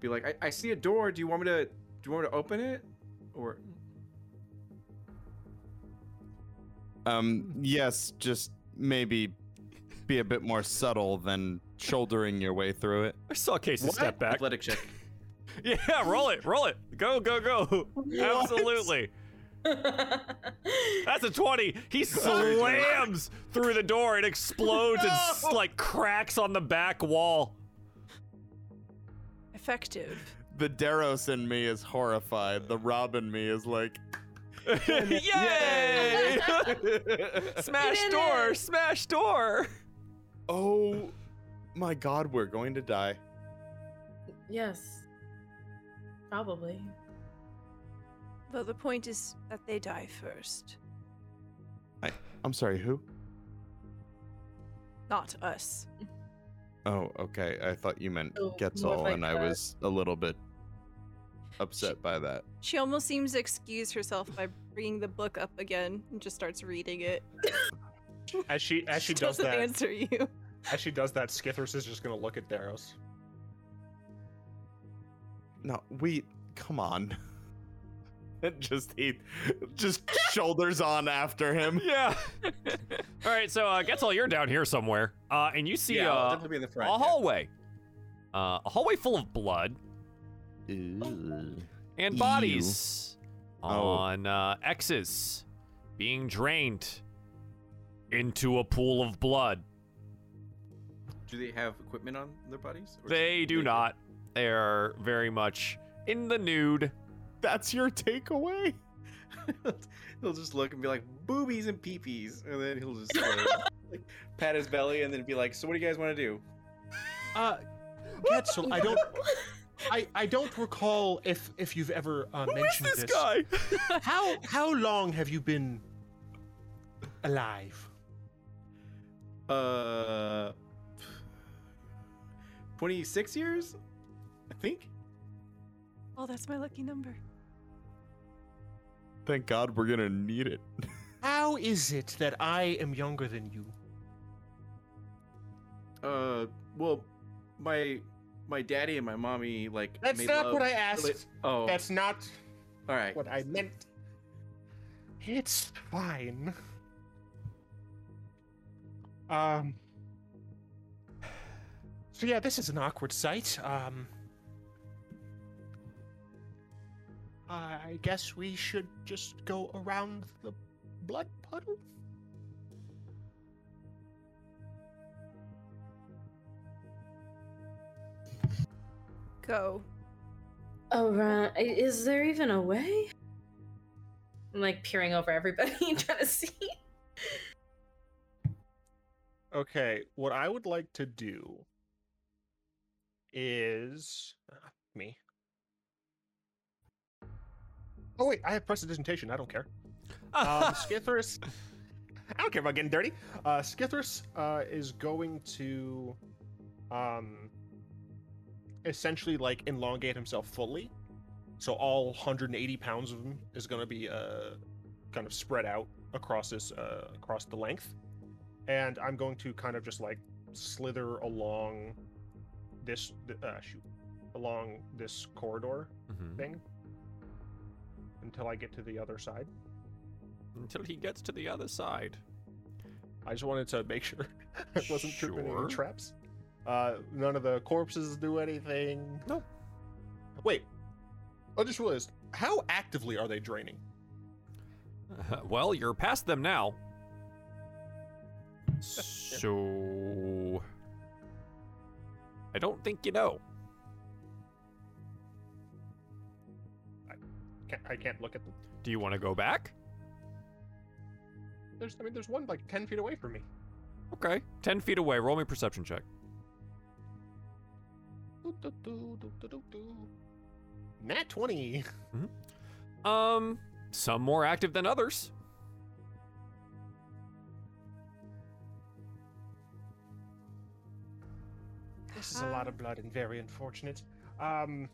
be like, I, I see a door. Do you want me to? Do you want me to open it? Or Um, yes, just maybe be a bit more subtle than shouldering your way through it. I saw Casey step back. Athletic check. Yeah, roll it, roll it. Go, go, go. Absolutely. That's a 20. He slams through the door. It explodes and like cracks on the back wall. Effective. The Daros in me is horrified. The Robin me is like, Yay! smash door, it. smash door. oh my god, we're going to die. yes. Probably. Though the point is that they die first, I, I'm sorry, who? not us. Oh, okay. I thought you meant oh, So, more of Getzel, like and I was a little bit upset by that. She almost seems to excuse herself by bringing the book up again and just starts reading it. As she as she does doesn't that, answer you. as she does that, Skithris is just gonna look at Daros. No, we come on. It just he just shoulders on after him. Yeah. All right, so uh, Getzel, you're down here somewhere, uh, and you see yeah, uh, definitely be in the a yeah. hallway, uh, a hallway full of blood Ew. and Ew. bodies Oh. on uh, X's being drained into a pool of blood. Do they have equipment on their bodies? They do not. They are very much in the nude. That's your takeaway? he'll just look and be like boobies and peepees, and then he'll just uh, like, pat his belly and then be like, "So what do you guys want to do?" Uh, Getzel, I don't, I, I don't recall if if you've ever uh, Who is mentioned this guy? How how long have you been alive? Uh, twenty-six years, I think. Oh, that's my lucky number. Thank God we're gonna need it. How is it that I am younger than you? Uh, well, my my daddy and my mommy like. That's made not love what I asked. Oh, That's not all right. what I meant. It's fine. Um. So yeah, this is an awkward sight. Um. I guess we should just go around the blood puddle. Go. Oh, right. Is there even a way? I'm like peering over everybody, trying to see. Okay, what I would like to do is uh, me. Oh wait, I have prestidigitation. I don't care. Um, Skithris. I don't care about getting dirty. Uh, Skithris uh, is going to, um, essentially like elongate himself fully. So all 180 pounds of him is going to be uh, kind of spread out across this uh, across the length, and I'm going to kind of just like slither along this uh, shoot along this corridor Mhm. thing until I get to the other side. Until he gets to the other side. I just wanted to make sure I wasn't tripping any traps. Uh, none of the corpses do anything. Nope. Wait, I just realized how actively are they draining? well, you're past them now. So. I don't think you know. Can't, I can't look at them. Do you want to go back? There's, I mean, there's one like ten feet away from me. Okay. 10 feet away. Roll me a perception check. Doo, doo, doo. Nat twenty. Um, some more active than others. This is a lot of blood and very unfortunate. Um,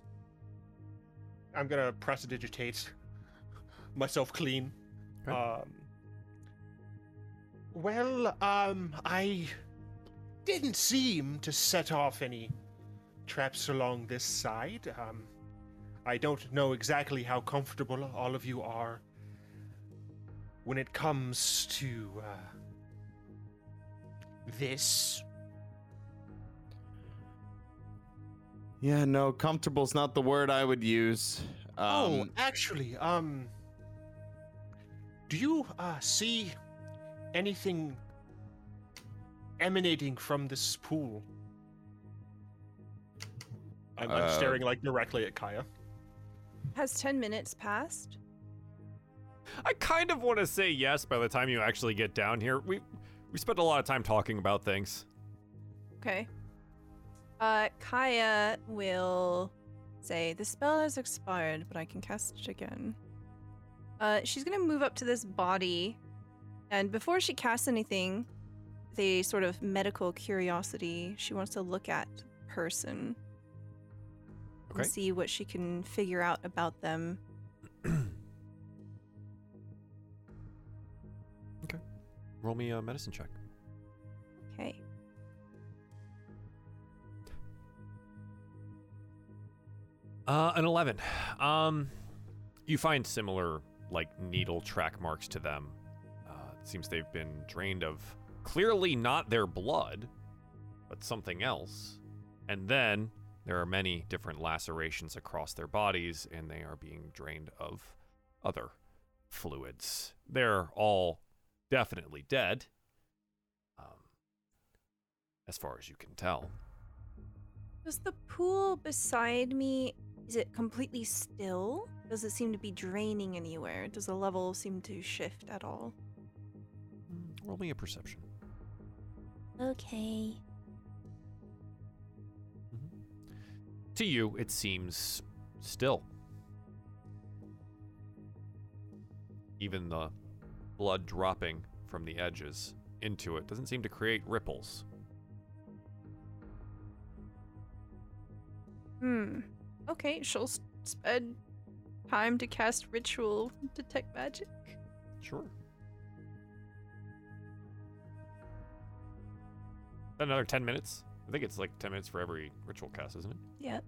I'm gonna press prestidigitate myself clean. Okay. Um, well, um, I didn't seem to set off any traps along this side. Um, I don't know exactly how comfortable all of you are when it comes to uh, this. Yeah, no, comfortable's not the word I would use. oh, Um, actually, um, do you uh, see anything emanating from this pool? I'm, I'm Uh, staring like directly at Kaya. Has 10 minutes passed? I kind of want to say yes by the time you actually get down here. We we spent a lot of time talking about things. Okay. Uh, Kaya will say, The spell has expired, but I can cast it again. Uh, she's gonna move up to this body, and before she casts anything, the sort of medical curiosity, she wants to look at the person Okay. and see what she can figure out about them. Okay. Roll me a medicine check. Uh, an 11. Um, you find similar, like, needle track marks to them. Uh, it seems they've been drained of clearly not their blood, but something else. And then there are many different lacerations across their bodies, and they are being drained of other fluids. They're all definitely dead, um, as far as you can tell. Does the pool beside me is it completely still? Does it seem to be draining anywhere? Does the level seem to shift at all? Mm, Roll me a perception. Okay. To you, it seems still. Even the blood dropping from the edges into it doesn't seem to create ripples. Hmm. Okay, she'll spend time to cast ritual detect magic. Sure. Another 10 minutes? I think it's like 10 minutes for every ritual cast, isn't it? Yep.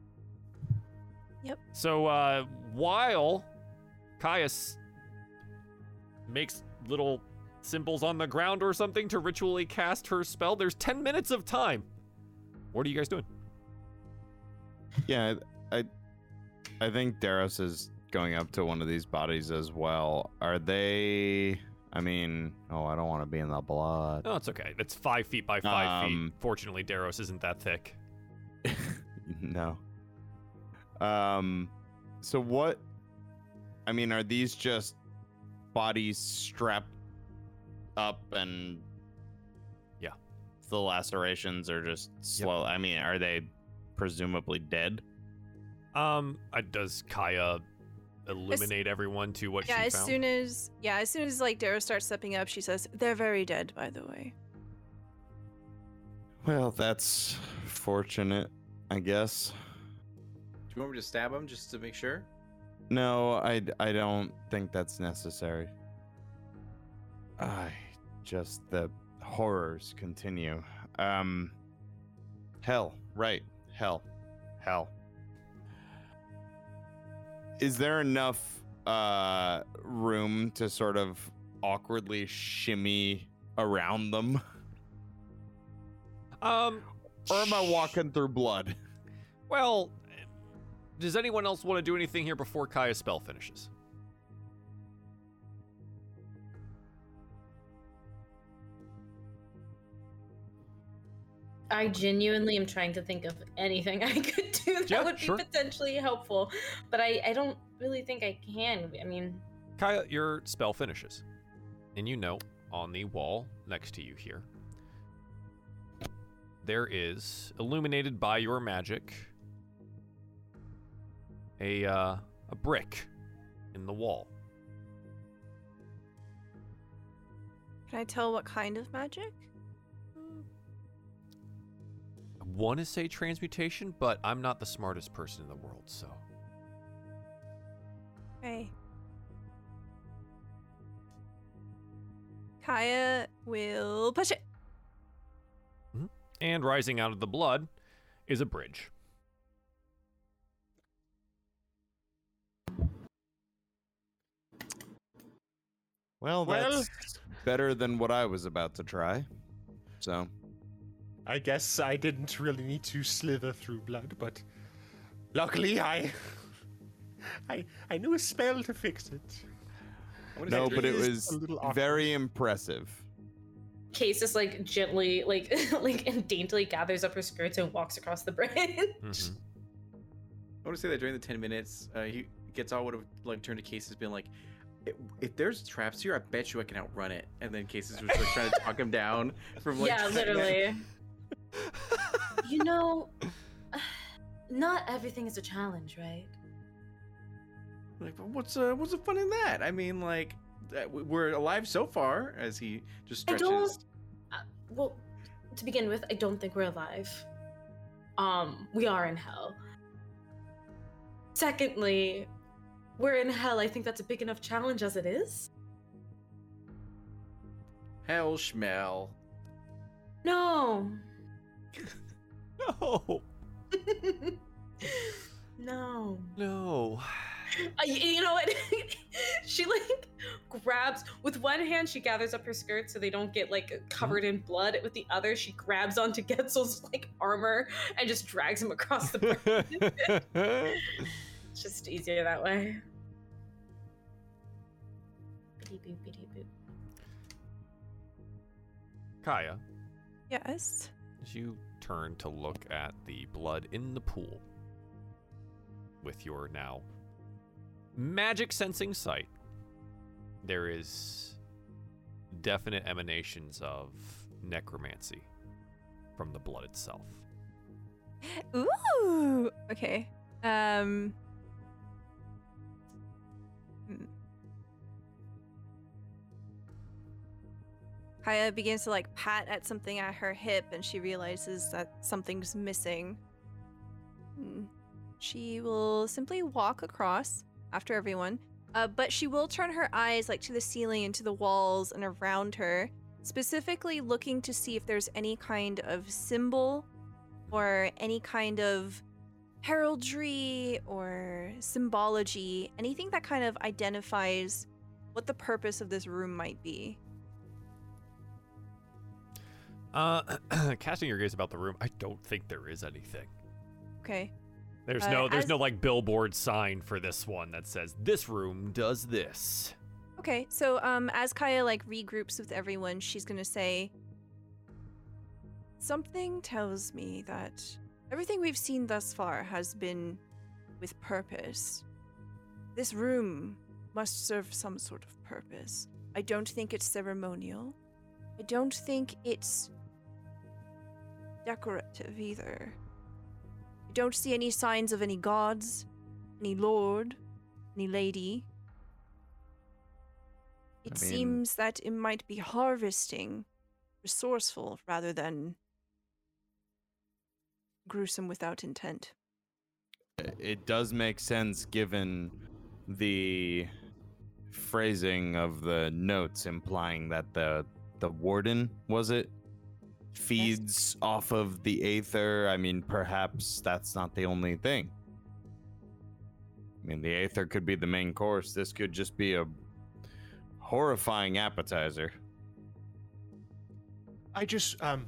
Yep. So uh, while Caius makes little symbols on the ground or something to ritually cast her spell, there's 10 minutes of time. What are you guys doing? Yeah, I, I think Daros is going up to one of these bodies as well. Are they? I mean, oh, I don't want to be in the blood. Oh, it's okay. It's five feet by five Um, feet. Fortunately, Daros isn't that thick. no. Um, so what? I mean, are these just bodies strapped up and? Yeah. The lacerations are just slow. I mean, are they presumably dead? Um, uh, does Kaya illuminate everyone to what yeah, she as found? soon as yeah, as soon as like Dara starts stepping up, she says, "They're very dead, by the way." Well, that's fortunate, I guess. Do you want me to stab him just to make sure? No, I, I don't think that's necessary. I just the horrors continue. Um hell, right. Hell. Hell. Is there enough uh room to sort of awkwardly shimmy around them? Um, Or am I walking through blood? well, does anyone else want to do anything here before Kaya's spell finishes? I genuinely am trying to think of anything I could do that Yeah, would sure. be potentially helpful, but I, I don't really think I can. I mean, Kaya, your spell finishes. And you note on the wall next to you here, there is, illuminated by your magic, a, uh, a brick in the wall. Can I tell what kind of magic? Want to say transmutation, but I'm not the smartest person in the world, so. Okay. Kaya will push it. Mm-hmm. And rising out of the blood is a bridge. Well, Well- that's better than what I was about to try. So, I guess I didn't really need to slither through blood, but luckily I I I knew a spell to fix it. No, but it was a little awkward. very impressive. Case just like gently, like like and daintily gathers up her skirts and walks across the bridge. Mhm. I want to say that during the 10 minutes, uh, he Getzel would have like turned to Cases being like, "If- if there's traps here, I bet you I can outrun it. And then Cases was like trying to talk him down from like. yeah, literally. You know, not everything is a challenge, right? Like, but what's uh, what's the fun in that? I mean, like, we're alive so far. As he just stretches. I don't- Uh, well, to begin with, I don't think we're alive. Um, we are in hell. Secondly, we're in hell. I think that's a big enough challenge as it is. Hell schmel. No. No, no. no. Uh, you know what? she like grabs with one hand. She gathers up her skirts so they don't get like covered in blood. With the other, she grabs onto Getzel's like armor and just drags him across the bridge. it's just easier that way. Kaya, Yes. As you turn to look at the blood in the pool with your now magic sensing sight, there is definite emanations of necromancy from the blood itself. Ooh. Okay. Um. Kaya begins to like pat at something at her hip, and she realizes that something's missing. Hmm. She will simply walk across after everyone, uh, but she will turn her eyes like to the ceiling and to the walls and around her, specifically looking to see if there's any kind of symbol or any kind of heraldry or symbology, anything that kind of identifies what the purpose of this room might be. Uh, casting your gaze about the room, I don't think there is anything. Okay. There's Uh, no there's as- no like billboard sign for this one that says this room does this. Okay, so um, as Kaya like regroups with everyone, she's gonna say, "Something tells me that everything we've seen thus far has been with purpose. This room must serve some sort of purpose. I don't think it's ceremonial. I don't think it's decorative either. I don't see any signs of any gods, any lord, any lady." It I mean- seems that it might be harvesting, resourceful rather than gruesome without intent. It does make sense given the phrasing of the notes implying that the the warden was it feeds off of the aether. I mean, perhaps that's not the only thing. I mean, the aether could be the main course. This could just be a horrifying appetizer. I just um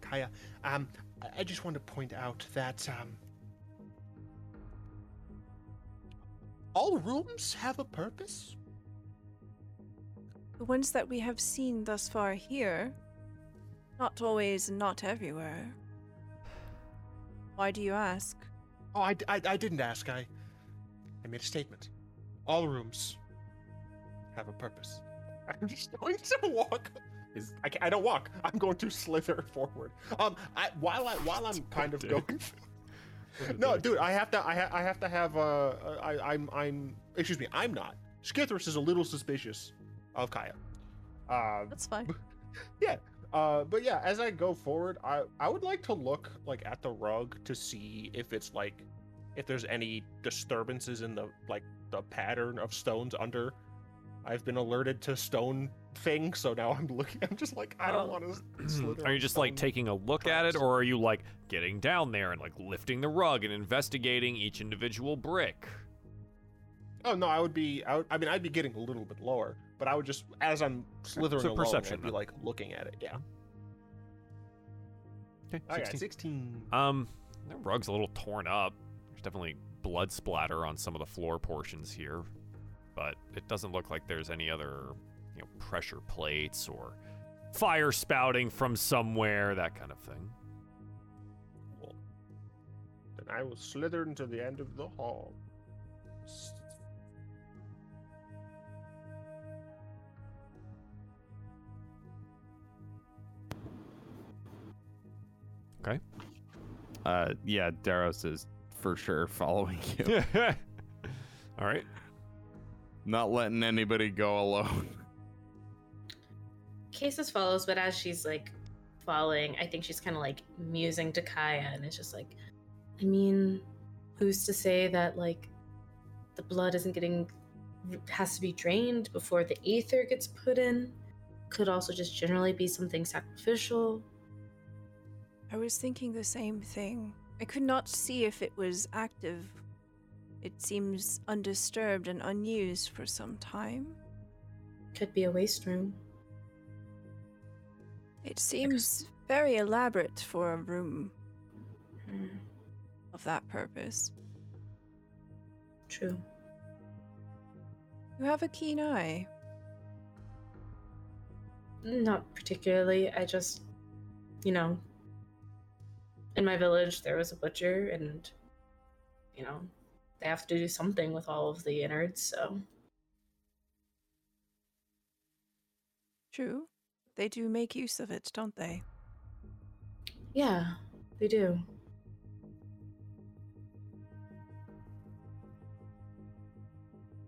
Kaya, um I- I just want to point out that um all rooms have a purpose. The ones that we have seen thus far here, not always and not everywhere. Why do you ask? Oh, I, I, I didn't ask. I I made a statement. All rooms have a purpose. I'm just going to walk. Is I, ca- I don't walk. I'm going to slither forward. Um, I, while I while I'm kind of dick. going. no, dude, I have to. I, ha- I have to have. Uh, I, I'm. I'm. Excuse me. I'm not. Skithris is a little suspicious of Kaya. Uh, That's fine. yeah. Uh, but yeah, as I go forward, I I would like to look like at the rug to see if it's like if there's any disturbances in the like the pattern of stones under. I've been alerted to stone thing, so now I'm looking. I'm just like I don't Oh. want to. are you just like taking a look at it, or are you like getting down there and like lifting the rug and investigating each individual brick? Oh no, I would be. I, would, I mean, I'd be getting a little bit lower, but I would just as I'm slithering So along, perception, I'd be like looking at it. Yeah. Okay, I got 16. 16. Um, the rug's a little torn up. There's definitely blood splatter on some of the floor portions here, but it doesn't look like there's any other, you know, pressure plates or fire spouting from somewhere, that kind of thing. Cool. Then I will slither into the end of the hall. Okay. Uh, yeah, Daros is for sure following you. All right. Not letting anybody go alone. Cases follows, but as she's like falling, I think she's kind of like musing to Kaya, and it's just like, I mean, who's to say that like the blood isn't getting has to be drained before the aether gets put in? Could also just generally be something sacrificial. I was thinking the same thing. I could not see if it was active. It seems undisturbed and unused for some time. Could be a waste room. It seems very elaborate for a room Hmm, of that purpose. true. You have a keen eye. Not particularly. I just, you know, in my village there was a butcher, and you know, they have to do something with all of the innards. So True. They do make use of it, don't they? yeah, they do.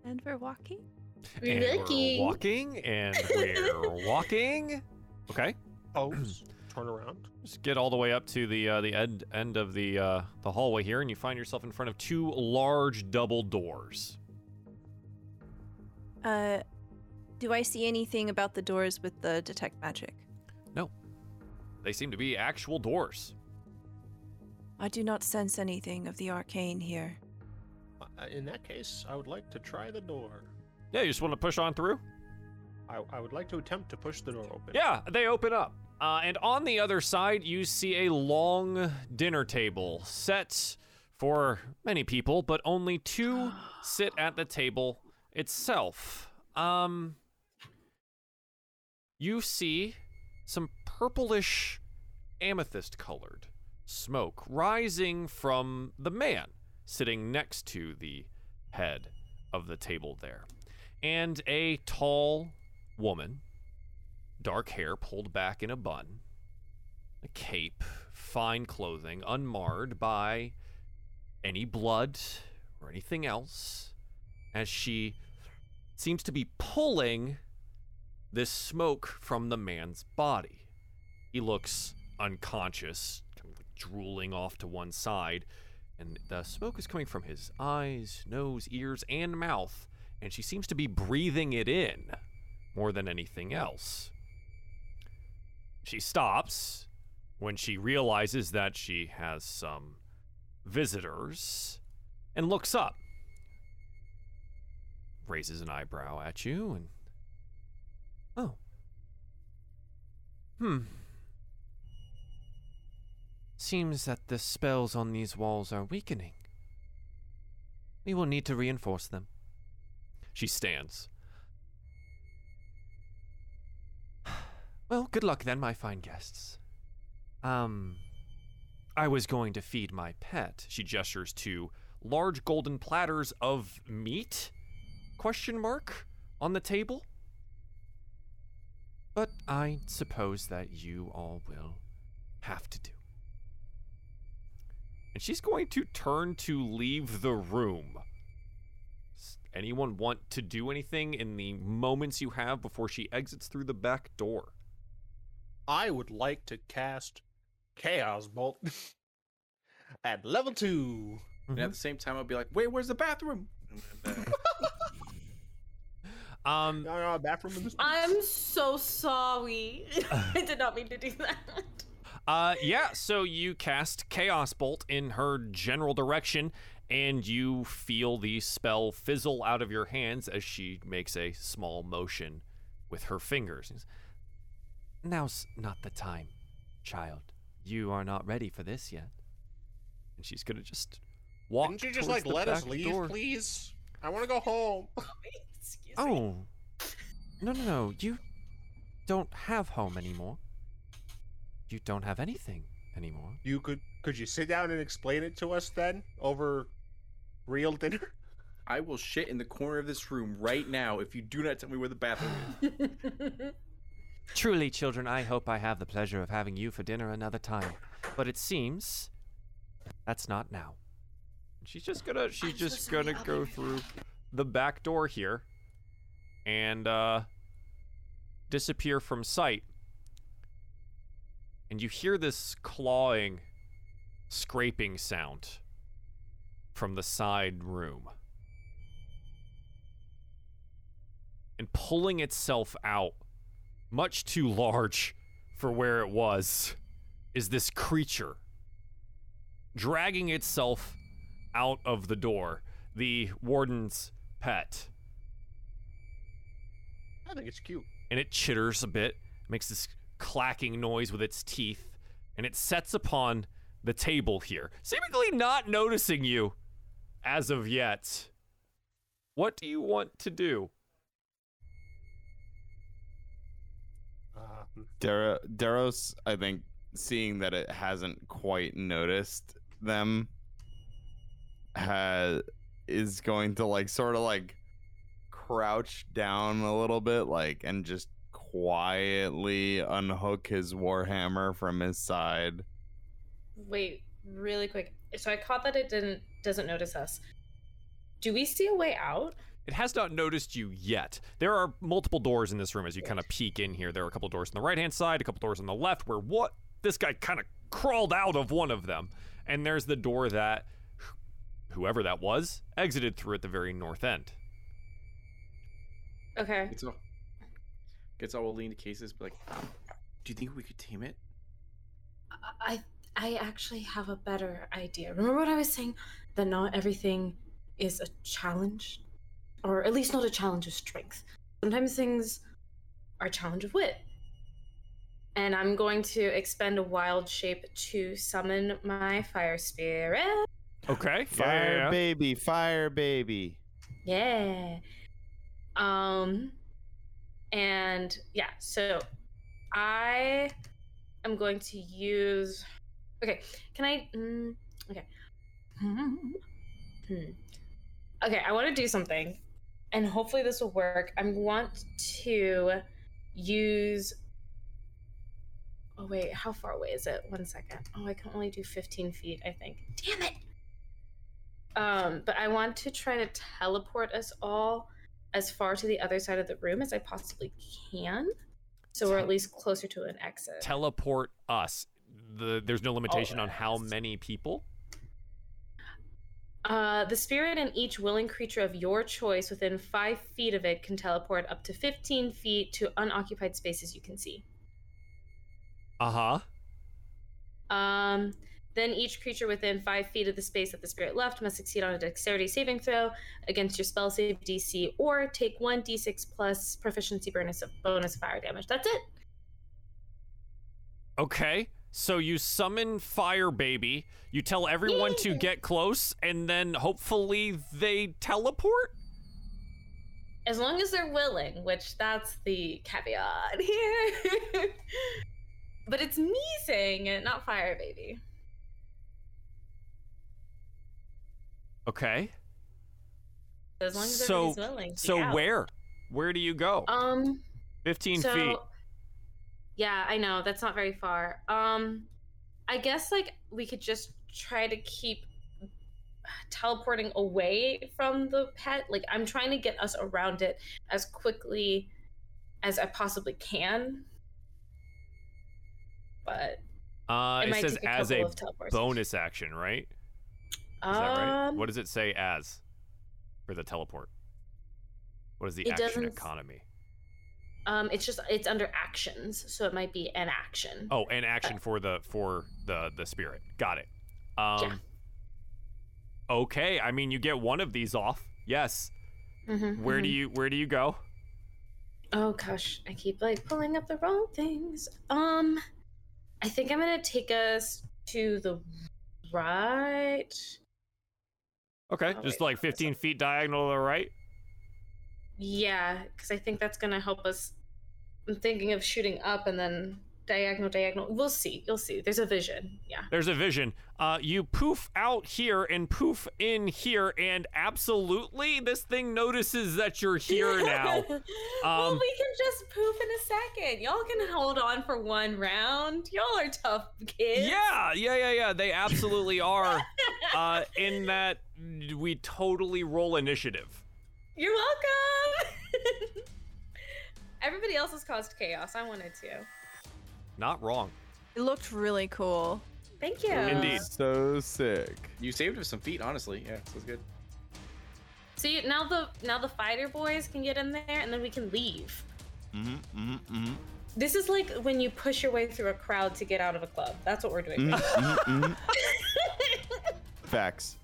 And we're walking? And Lucky. we're walking, and we're walking. Okay. Pose. Turn around. Just get all the way up to the uh, the end end of the uh, the hallway here, and you find yourself in front of two large double doors. Uh, do I see anything about the doors with the detect magic? No, they seem to be actual doors. I do not sense anything of the arcane here. Uh, in that case, I would like to try the door. Yeah, you just want to push on through? I, I would like to attempt to push the door open. Yeah, they open up. Uh, and on the other side, you see a long dinner table set for many people, but only two sit at the table itself. Um, you see some purplish amethyst colored smoke rising from the man sitting next to the head of the table there. And a tall woman, dark hair pulled back in a bun, a cape, fine clothing, unmarred by any blood or anything else, as she seems to be pulling this smoke from the man's body. He looks unconscious, kind of like drooling off to one side, and the smoke is coming from his eyes, nose, ears, and mouth, and she seems to be breathing it in more than anything else. She stops when she realizes that she has some visitors and looks up, raises an eyebrow at you, and oh, hmm. Seems that the spells on these walls are weakening. We will need to reinforce them. She stands. Well, good luck then, my fine guests. Um, I was going to feed my pet. She gestures to large golden platters of meat? Question mark on the table. But I suppose that you all will have to do. And she's going to turn to leave the room. Anyone want to do anything in the moments you have before she exits through the back door? I would like to cast Chaos Bolt at level two. And at the same time, I'll be like, "Wait, where's the bathroom?" Then, uh, Um, No, no, bathroom in this. I'm so sorry. I did not mean to do that. Uh, yeah, so you cast Chaos Bolt in her general direction, and you feel the spell fizzle out of your hands as she makes a small motion with her fingers. Now's not the time, child. You are not ready for this yet. And she's gonna just walk. Didn't you just towards like the let us back leave, door. please? I want to go home. Excuse oh. me. Oh, no, no, no. You don't have home anymore. You don't have anything anymore. You could could you sit down and explain it to us then over real dinner? I will shit in the corner of this room right now if you do not tell me where the bathroom is. Truly, children, I hope I have the pleasure of having you for dinner another time. But it seems that's not now. She's just gonna she's I'm so just sorry, gonna I'll go be right through the back door here and uh disappear from sight. And you hear this clawing, scraping sound from the side room. And pulling itself out much too large for where it was, is this creature dragging itself out of the door, the warden's pet. I think it's cute. And it chitters a bit, makes this clacking noise with its teeth, and it sets upon the table here, seemingly not noticing you as of yet. What do you want to do? Dara- Daros, I think, seeing that it hasn't quite noticed them, has is going to like sort of like crouch down a little bit, like, and just quietly unhook his warhammer from his side. Wait, really quick. So I caught that it didn't doesn't notice us. Do we see a way out? It has not noticed you yet. There are multiple doors in this room as you kind of peek in here. There are a couple doors on the right hand side, a couple doors on the left, where what? This guy kind of crawled out of one of them. And there's the door that whoever that was exited through at the very north end. Okay. Gets all, gets all lean to cases, but like, "Do you think we could tame it?" I I actually have a better idea. Remember what I was saying? That not everything is a challenge, or at least not a challenge of strength. Sometimes things are a challenge of wit. And I'm going to expend a wild shape to summon my fire spirit. Okay. Fire yeah, yeah. baby, fire baby. Yeah. Um and yeah, so I am going to use Okay, can I mm, okay. Hmm. Okay, I want to do something and hopefully this will work. I want to use Oh wait, how far away is it? One second. Oh, I can only do 15 feet, I think. Damn it. Um, but I want to try to teleport us all as far to the other side of the room as I possibly can. So we're at least closer to an exit. Teleport us. The there's no limitation on how many people. Uh, the spirit and each willing creature of your choice within five feet of it can teleport up to 15 feet to unoccupied spaces you can see. Uh huh. Um, then each creature within five feet of the space that the spirit left must succeed on a dexterity saving throw against your spell save DC or take 1d6 plus proficiency bonus of bonus fire damage. That's it. Okay. So you summon Fire Baby. You tell everyone to get close, and then hopefully they teleport. As long as they're willing, which that's the caveat here. but it's me saying it, not Fire Baby. Okay. As long as So- everybody's willing. So yeah. where? Where do you go? Um. 15 so, feet. Yeah, I know that's not very far. Um, I guess like we could just try to keep teleporting away from the pet. Like I'm trying to get us around it as quickly as I possibly can. But Uh, it it says as a bonus action, right? Is um, that right? What does it say as for the teleport? What is the action economy? Um, it's just it's under actions, so it might be an action. Oh, an action for the for the the spirit. Got it. Um Yeah. Okay, I mean you get one of these off. Yes. Mhm, Where do mhm. you where do you go? Oh gosh, I keep like pulling up the wrong things. Um, I think I'm gonna take us to the right. Okay, Oh, just wait, like 15 feet diagonal to the right. Yeah, because I think that's gonna help us. I'm thinking of shooting up and then diagonal, diagonal. We'll see. You'll see. There's a vision. Yeah. There's a vision. Uh, you poof out here and poof in here, and absolutely, this thing notices that you're here now. well, Um, we can just poof in a second. Y'all can hold on for one round. Y'all are tough kids. Yeah, yeah, yeah, yeah. They absolutely are. uh, in that we totally roll initiative. You're welcome. Everybody else has caused chaos. I wanted to. Not wrong. It looked really cool. Thank you. Indeed. So sick. You saved us some feet, honestly. Yeah, this was good. See now the now the fighter boys can get in there and then we can leave. Mm-hmm, mm-hmm, mm-hmm. This is like when you push your way through a crowd to get out of a club. That's what we're doing. right Mm-hmm, now. mm-hmm. Facts.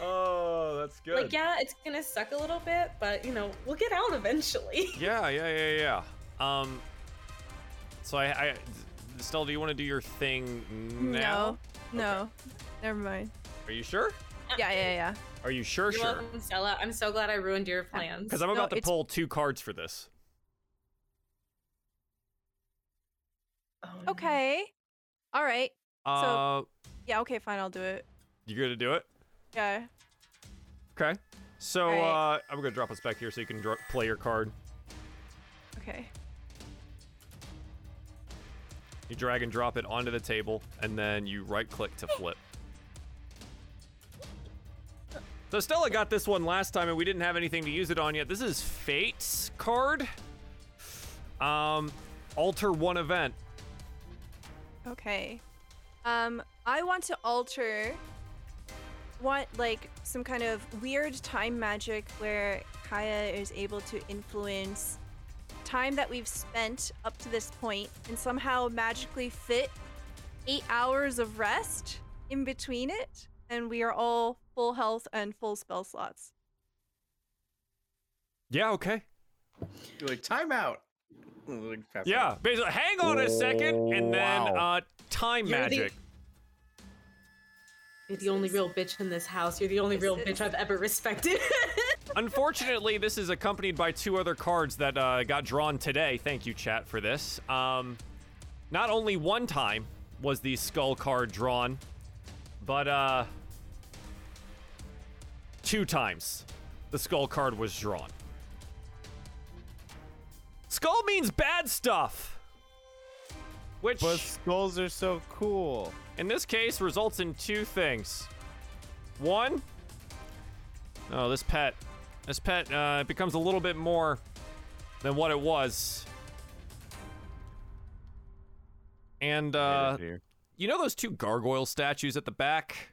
Oh, that's good. Like yeah, it's gonna suck a little bit, but you know we'll get out eventually. Yeah, yeah, yeah, yeah. Um, so I, I Stella, do you want to do your thing now? No, no, never mind. Are you sure? Yeah, yeah, yeah. Are you sure? You're sure. welcome, Stella. I'm so glad I ruined your plans. Because I'm No, about to pull two cards for this. Okay. All right. Uh, Yeah. Okay. Fine. I'll do it. You're gonna do it? Yeah. Okay. So Alright. uh, I'm gonna drop us back here so you can play your card. Okay. You drag and drop it onto the table, and then you right click to flip. So Stella got this one last time, and we didn't have anything to use it on yet. This is Fate's card. Um, alter one event. Okay. Um, I want to alter want like some kind of weird time magic where Kaya is able to influence time that we've spent up to this point and somehow magically fit eight hours of rest in between it, and we are all full health and full spell slots. Yeah, okay. You're like timeout. Like, Yeah, basically, hang on a second, and then uh, time You're the- magic. You're the only real bitch in this house. You're the only real bitch I've ever respected. Unfortunately, this is accompanied by two other cards that uh, got drawn today. Thank you, chat, for this. Um, not only one time was the skull card drawn, but uh, two times the skull card was drawn. Skull means bad stuff, which But skulls are so cool. In this case results in two things. One, oh, this pet, this pet uh, becomes a little bit more than what it was. And uh, you know those two gargoyle statues at the back?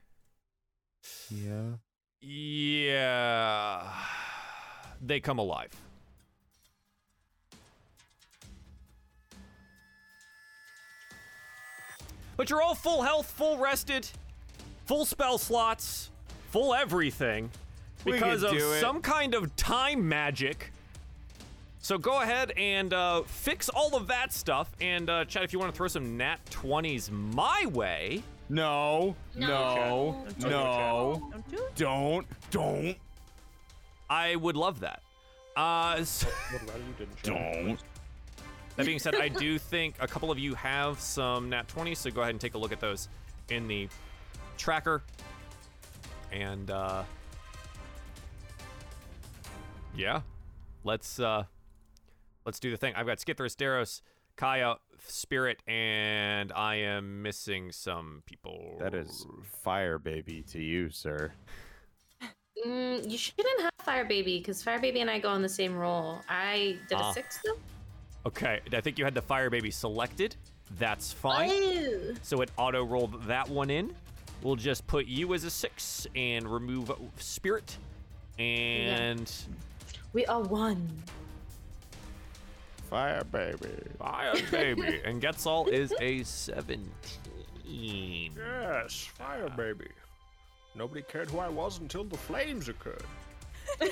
yeah. Yeah, they come alive. But you're all full health, full rested, full spell slots, full everything because of it. some kind of time magic. So go ahead and uh, fix all of that stuff. And uh, Chad, if you want to throw some nat 20s my way, No. No. No. No. Don't do it. Don't. Don't. I would love that. Uh, s- Don't. That being said, I do think a couple of you have some nat 20s, so go ahead and take a look at those in the tracker. And uh yeah. Let's uh let's do the thing. I've got Skithris, Daros, Kaya, Spirit, and I am missing some people. That is fire baby to you, sir. mm, you shouldn't have Fire Baby because Fire Baby and I go on the same roll. I did Ah. a six though. Okay, I think you had the fire baby selected. That's fine. Oh. So it auto rolled that one in. We'll just put you as a six and remove spirit. And We are one. Fire baby. fire baby. and Getzel is a 17. Yes, fire baby. Nobody cared who I was until the flames occurred.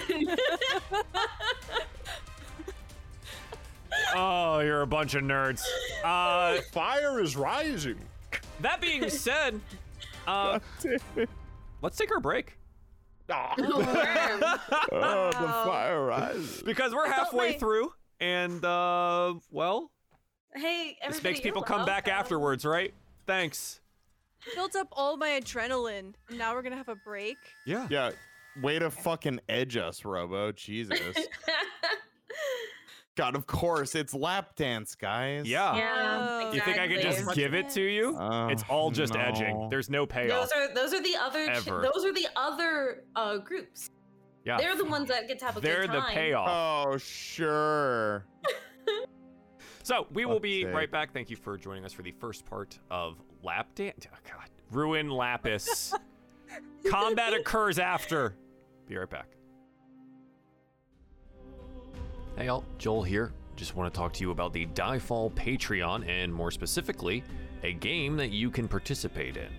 Oh, you're a bunch of nerds. Uh, Fire is rising. that being said, uh, let's take our break Ah, Oh, the fire rises. because we're halfway my- through, and uh, well, Hey, this makes people come back welcome. afterwards, right? Thanks. Built up all my adrenaline, and now we're gonna have a break. Yeah. Yeah. Way to fucking edge us, Robo. Jesus. God, of course, it's lap dance, guys. Yeah. yeah. Oh. You think I could just give it to you? Oh, it's all just edging. There's no payoff. Those are those are the other ch- Ever. those are the other uh groups. yeah. They're the ones that get to have a They're good the payoff. Oh, sure. So we will Fuck's be sake. right back. Thank you for joining us for the first part of Lap Dance. Oh, God. Ruin Lapis. Combat occurs after. Be right back. Hey, y'all, Joel here. Just want to talk to you about the Diefall Patreon and more specifically, a game that you can participate in.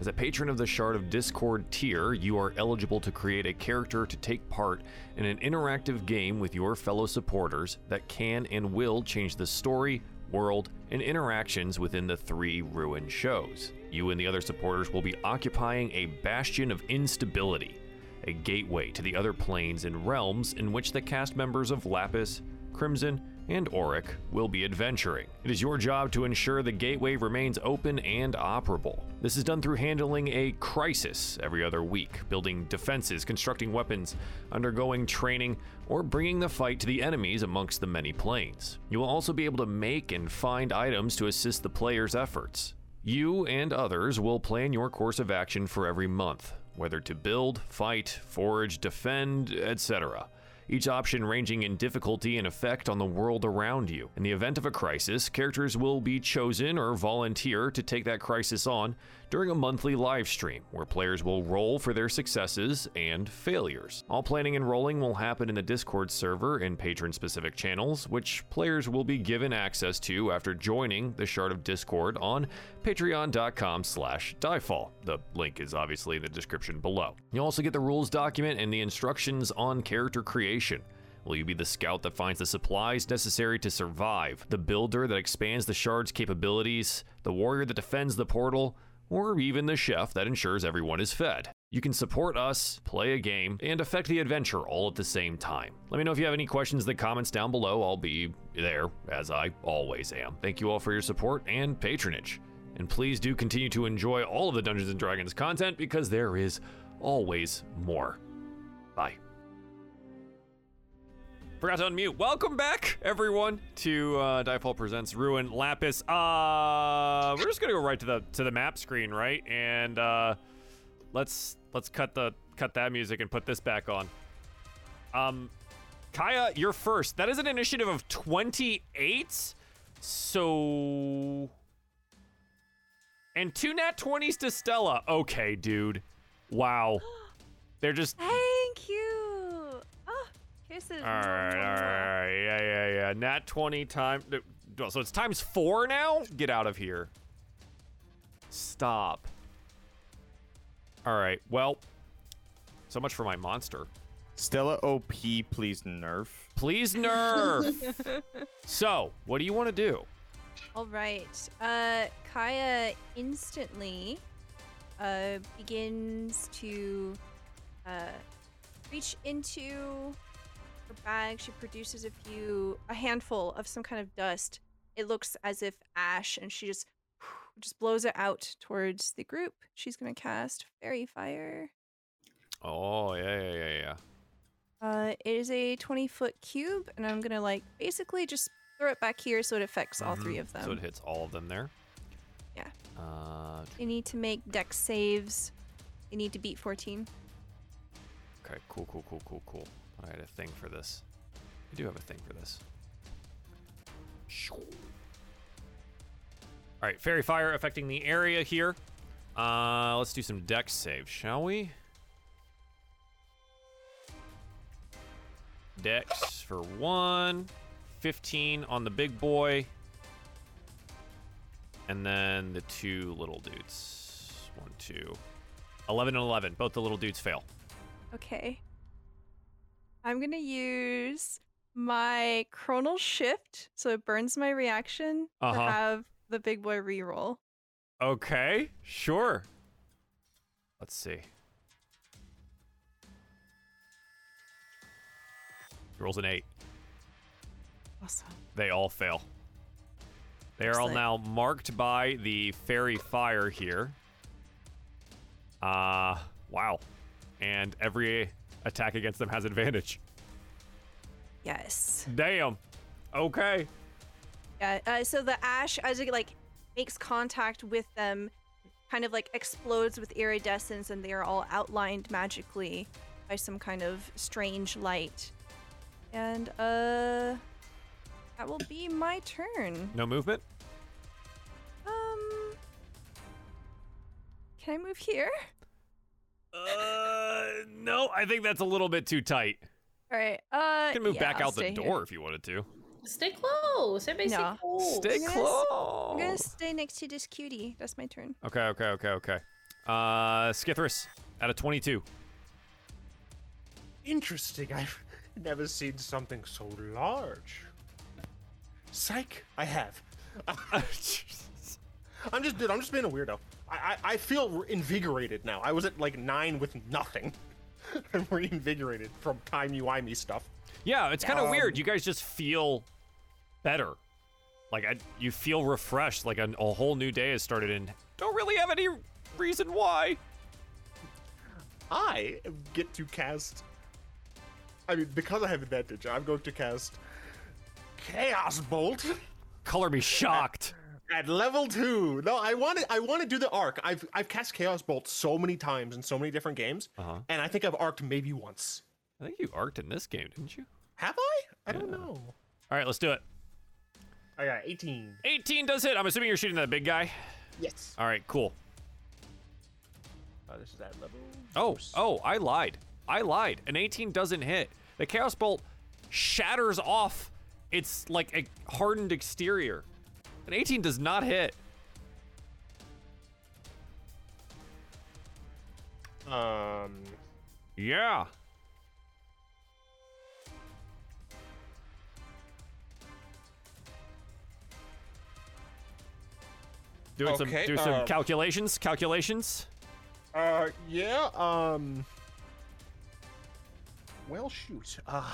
As a patron of the Shard of Discord tier, you are eligible to create a character to take part in an interactive game with your fellow supporters that can and will change the story, world, and interactions within the three Ruin shows. You and the other supporters will be occupying a bastion of instability, a gateway to the other planes and realms in which the cast members of Lapis, Crimson, and Auric will be adventuring. It is your job to ensure the gateway remains open and operable. This is done through handling a crisis every other week, building defenses, constructing weapons, undergoing training, or bringing the fight to the enemies amongst the many planes. You will also be able to make and find items to assist the player's efforts. You and others will plan your course of action for every month, whether to build, fight, forage, defend, etc. each option ranging in difficulty and effect on the world around you. In the event of a crisis, characters will be chosen or volunteer to take that crisis on during a monthly live stream where players will roll for their successes and failures. All planning and rolling will happen in the Discord server in patron specific channels, which players will be given access to after joining the Shard of Discord on patreon.com slash diefall. The link is obviously in the description below. You'll also get the rules document and the instructions on character creation. Will you be the scout that finds the supplies necessary to survive, the builder that expands the shard's capabilities, the warrior that defends the portal, or even the chef that ensures everyone is fed? You can support us, play a game, and affect the adventure all at the same time. Let me know if you have any questions in the comments down below. I'll be there, as I always am. Thank you all for your support and patronage. And please do continue to enjoy all of the Dungeons and Dragons content because there is always more. Bye. Forgot to unmute. Welcome back, everyone, to uh, Diefall Presents Ruin Lapis. Uh, we're just gonna go right to the to the map screen, right? And uh, let's let's cut the cut that music and put this back on. Um, Kaya, you're first. That is an initiative of 28. So, and two nat 20s to Stella. Okay, dude. Wow. They're just Thank you. Oh, kisses. all right, all right, all right. Yeah, yeah, yeah. Nat 20 time. So it's times four now? Get out of here. Stop. All right, well, so much for my monster. Stella OP, please nerf. Please nerf. so, what do you want to do? All right. Uh, Kaya instantly uh, begins to uh, reach into her bag. She produces a few, a handful of some kind of dust. It looks as if ash, and she just just blows it out towards the group. She's gonna cast Faerie Fire. Oh, yeah, yeah, yeah, yeah. Uh, it is a 20 foot cube, and I'm gonna like basically just throw it back here so it affects all three Mhm. of them. So it hits all of them there. Yeah. Uh, They need to make dex saves. They need to beat 14. okay, cool, cool, cool, cool, cool. I had a thing for this. I do have a thing for this. All right, faerie fire affecting the area here. Uh, let's do some dex saves, shall we? Dex for one, 15 on the big boy, and then the two little dudes. One, two. 11 and 11. Both the little dudes fail. Okay. I'm gonna use my chronal shift so it burns my reaction Uh-huh. to have the big boy reroll. Okay, sure. Let's see. He rolls an eight. Awesome. They all fail. They are all now marked by the faerie fire here. Uh, wow. And every attack against them has advantage. Yes. Damn. Okay. Yeah. Uh, so the ash, as it like makes contact with them, kind of like explodes with iridescence, and they are all outlined magically by some kind of strange light. And uh, that will be my turn. No movement? Um, can I move here? Uh, no, I think that's a little bit too tight. All right. Uh, You can move yeah, back I'll out the here. door if you wanted to. Stay close. Everybody No. stay close. Stay I'm gonna close. I'm gonna stay next to this cutie. That's my turn. Okay, okay, okay, okay. Uh, Skithris at a 22. Interesting. I've never seen something so large. Psych. I have. I'm just, dude. I'm just being a weirdo. I, I, feel invigorated now. I was at like nine with nothing. I'm reinvigorated from time UI me stuff. yeah, it's kind of Um, weird. You guys just feel better. Like I, you feel refreshed. Like a, a whole new day has started, and don't really have any reason why. I get to cast. I mean, because I have advantage, I'm going to cast Chaos Bolt Color me shocked. at level two. No, I want to. I want to do the arc. I've I've cast Chaos Bolt so many times in so many different games, Uh huh. and I think I've arced maybe once. I think you arced in this game, didn't you? Have I? I don't know. All right, let's do it. I got 18. 18 does hit. I'm assuming you're shooting that big guy. Yes. All right, cool. Oh, this is at level. Oh, oh, I lied. I lied. An 18 doesn't hit. The Chaos Bolt shatters off its like a hardened exterior. An 18 does not hit. Um. Yeah. Doing some Okay, do some um, calculations. Calculations. Uh. Yeah. Um. Well, shoot. Uh.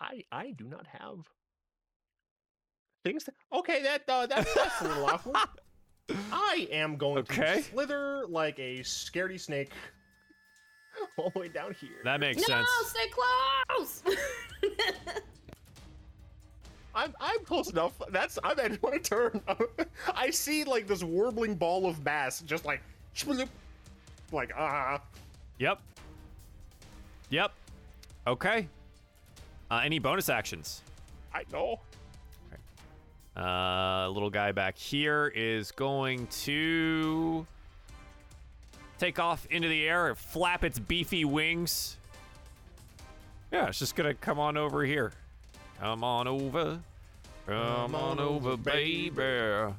I I do not have things. That, okay, that uh, that's that's a little awkward. I am going Okay. to slither like a scaredy snake all the way down here. That makes no, sense. No, stay close. I'm I'm close enough. That's I'm at my turn. I see like this warbling ball of mass, just like, like ah. Yep. Yep. Okay. Uh, any bonus actions? I know. Uh, little guy back here is going to take off into the air and flap its beefy wings. Yeah, it's just gonna come on over here. Come on over. Come on over, baby.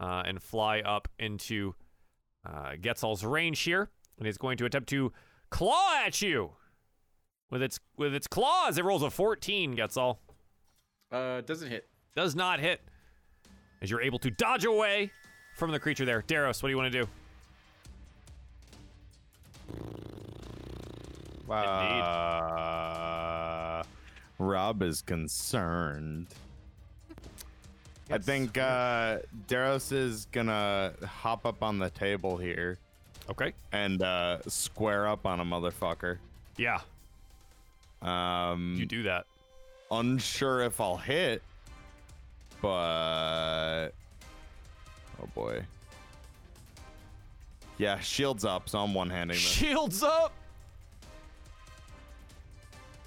Uh, and fly up into uh, Getzel's range here, and he's going to attempt to claw at you with its with its claws. It rolls a 14. Getzel Uh, doesn't hit. does not hit as you're able to dodge away from the creature there. Daros, what do you want to do? Uh, Rob is concerned. I think uh, Daros is gonna hop up on the table here Okay. and uh, square up on a motherfucker. Yeah, Um, you do that. unsure if I'll hit, but oh boy. Yeah, shields up, so I'm one-handing this. Shields up.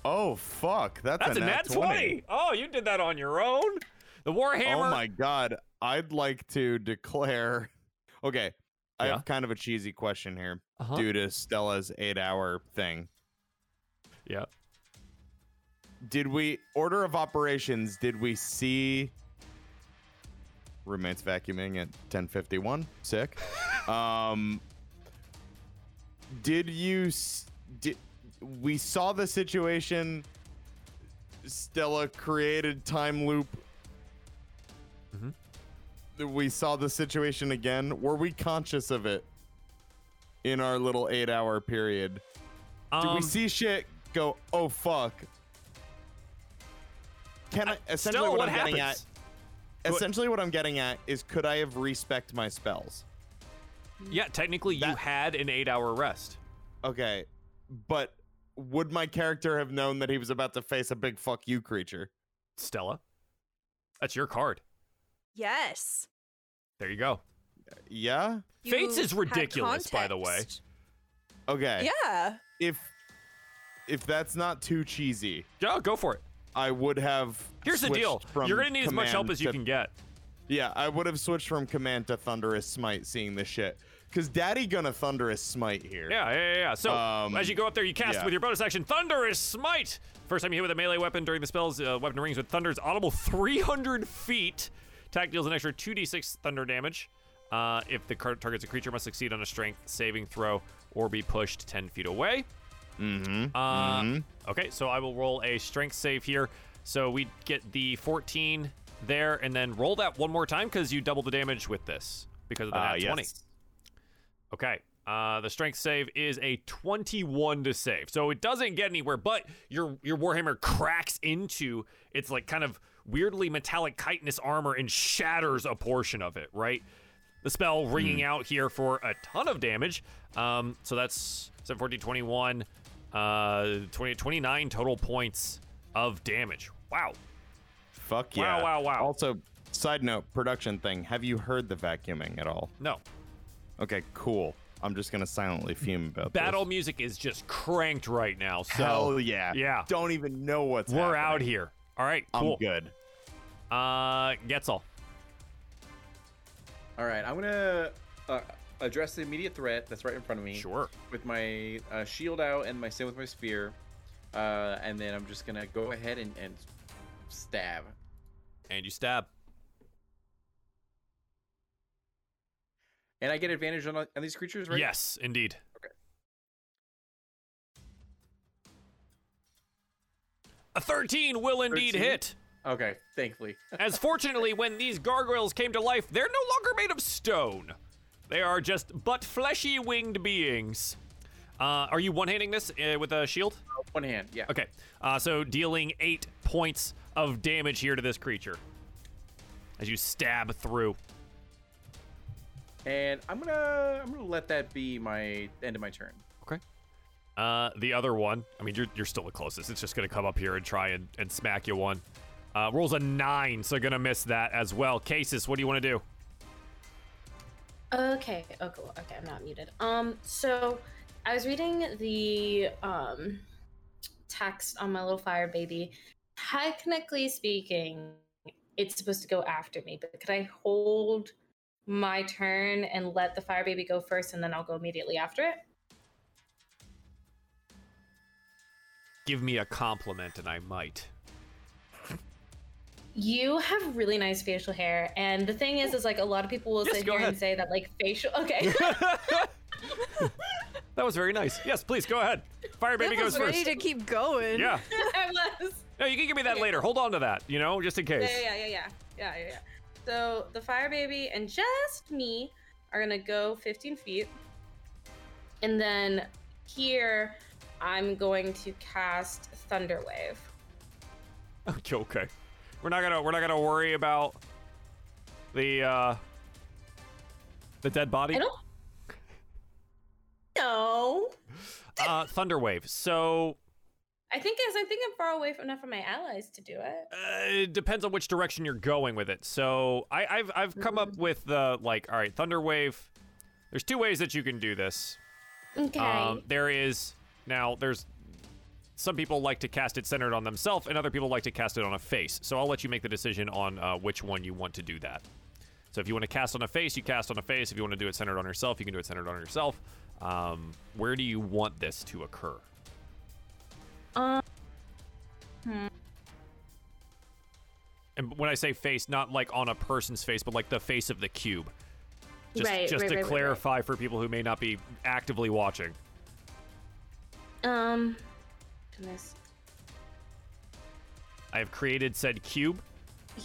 Oh fuck, that's, That's a, a nat 20. Oh, you did that on your own. The Warhammer. Oh my god, I'd like to declare. Okay, I Yeah? have kind of a cheesy question here Uh-huh. due to Stella's eight-hour thing. Yeah. Did we order of operations? Did we see roommates vacuuming at 10:51? Sick. um, did you? Did we saw the situation? Stella created time loop. Mhm. We saw the situation again. Were we conscious of it in our little eight-hour period? Did Um, we see shit go? Oh fuck! Can I? Essentially, Stella, what, what I'm getting at. Essentially, what I'm getting at is, could I have respect my spells? Yeah, technically you had an eight-hour rest. Okay, but would my character have known that he was about to face a big fuck you creature? Stella, that's your card. Yes. There you go. Yeah. Fates is ridiculous, by the way. Okay. Yeah. If if that's not too cheesy, Yeah, go for it. I would have. Here's the deal. You're gonna need as much help as you to- can get. Yeah, I would have switched from command to thunderous smite, seeing this shit. Cause Daddy gonna thunderous smite here. Yeah, yeah, yeah. yeah. So Um, as you go up there, you cast yeah. with your bonus action Thunderous Smite. First time you hit with a melee weapon during the spell's uh, weapon rings with Thunder's audible 300 feet. Attack deals an extra 2d6 thunder damage. Uh, if the card targets a creature, must succeed on a strength saving throw or be pushed 10 feet away. Mm-hmm. Uh, mhm. Okay, so I will roll a strength save here. So we get the 14 there, and then roll that one more time because you double the damage with this because of the Uh, nat 20. yes. Okay. Uh, the strength save is a 21 to save. So it doesn't get anywhere, but your your Warhammer cracks into its like kind of weirdly metallic chitinous armor and shatters a portion of it, right? The spell ringing out here for a ton of damage. Um, so that's 7, 14, 21, uh, 20, 29 total points of damage. Wow. Fuck Wow, yeah. wow, wow. Wow. Also, side note, production thing. Have you heard the vacuuming at all? No. Okay, cool. I'm just gonna silently fume about that. Battle this. music is just cranked right now. So Hell yeah. yeah. Don't even know what's we're out here. All right, cool. I'm good. Uh, Getzel. All right, I'm gonna uh, address the immediate threat that's right in front of me. Sure. With my uh, shield out and my same with my spear, uh, and then I'm just gonna go ahead and, and stab. And you stab. And I get advantage on, on these creatures, right? Yes, indeed. Okay. A 13 will indeed 13? hit. Okay, thankfully. As fortunately, when these gargoyles came to life, they're no longer made of stone. They are just but fleshy winged beings. Uh, are you one-handing this uh, with a shield? One hand, yeah. Okay. Uh, so dealing eight points of damage here to this creature as you stab through. And I'm gonna I'm gonna let that be my end of my turn. Okay. Uh, the other one, I mean, you're, you're still the closest. It's just going to come up here and try and, and smack you one. Uh, rolls a nine, so going to miss that as well. Cases, what do you want to do? Okay. Oh, cool. Okay, I'm not muted. Um, so I was reading the um text on my little fire baby. Technically speaking, it's supposed to go after me, but could I hold my turn and let the fire baby go first, and then I'll go immediately after it? Give me a compliment, and I might. You have really nice facial hair, and the thing is, is like a lot of people will Yes, sit here ahead. and say that like facial. Okay. That was very nice. Yes, please go ahead. Fire baby goes was ready first. to keep going. Yeah. I was. No, you can give me that later. Hold on to that, you know, just in case. Yeah, yeah, yeah, yeah, yeah, yeah, yeah. So the fire baby and just me are gonna go 15 feet, and then here I'm going to cast Thunderwave. Okay, okay. We're not gonna we're not gonna worry about the uh the dead body. I don't. No. Uh Thunderwave. So I think as I think I'm far away from enough from my allies to do it. uh, it depends on which direction you're going with it. So I, I've I've come up with the like, all right, Thunderwave. There's two ways that you can do this. Okay. Um, there is now there's some people like to cast it centered on themselves, and other people like to cast it on a face. So I'll let you make the decision on uh, which one you want to do that. So if you want to cast on a face, you cast on a face. If you want to do it centered on yourself, you can do it centered on yourself. Um, where do you want this to occur? um. Hmm. And when I say face, not like on a person's face, but like the face of the cube. Just, Right, just right, to right, clarify for people who may not be actively watching. Um. Goodness. I have created said cube.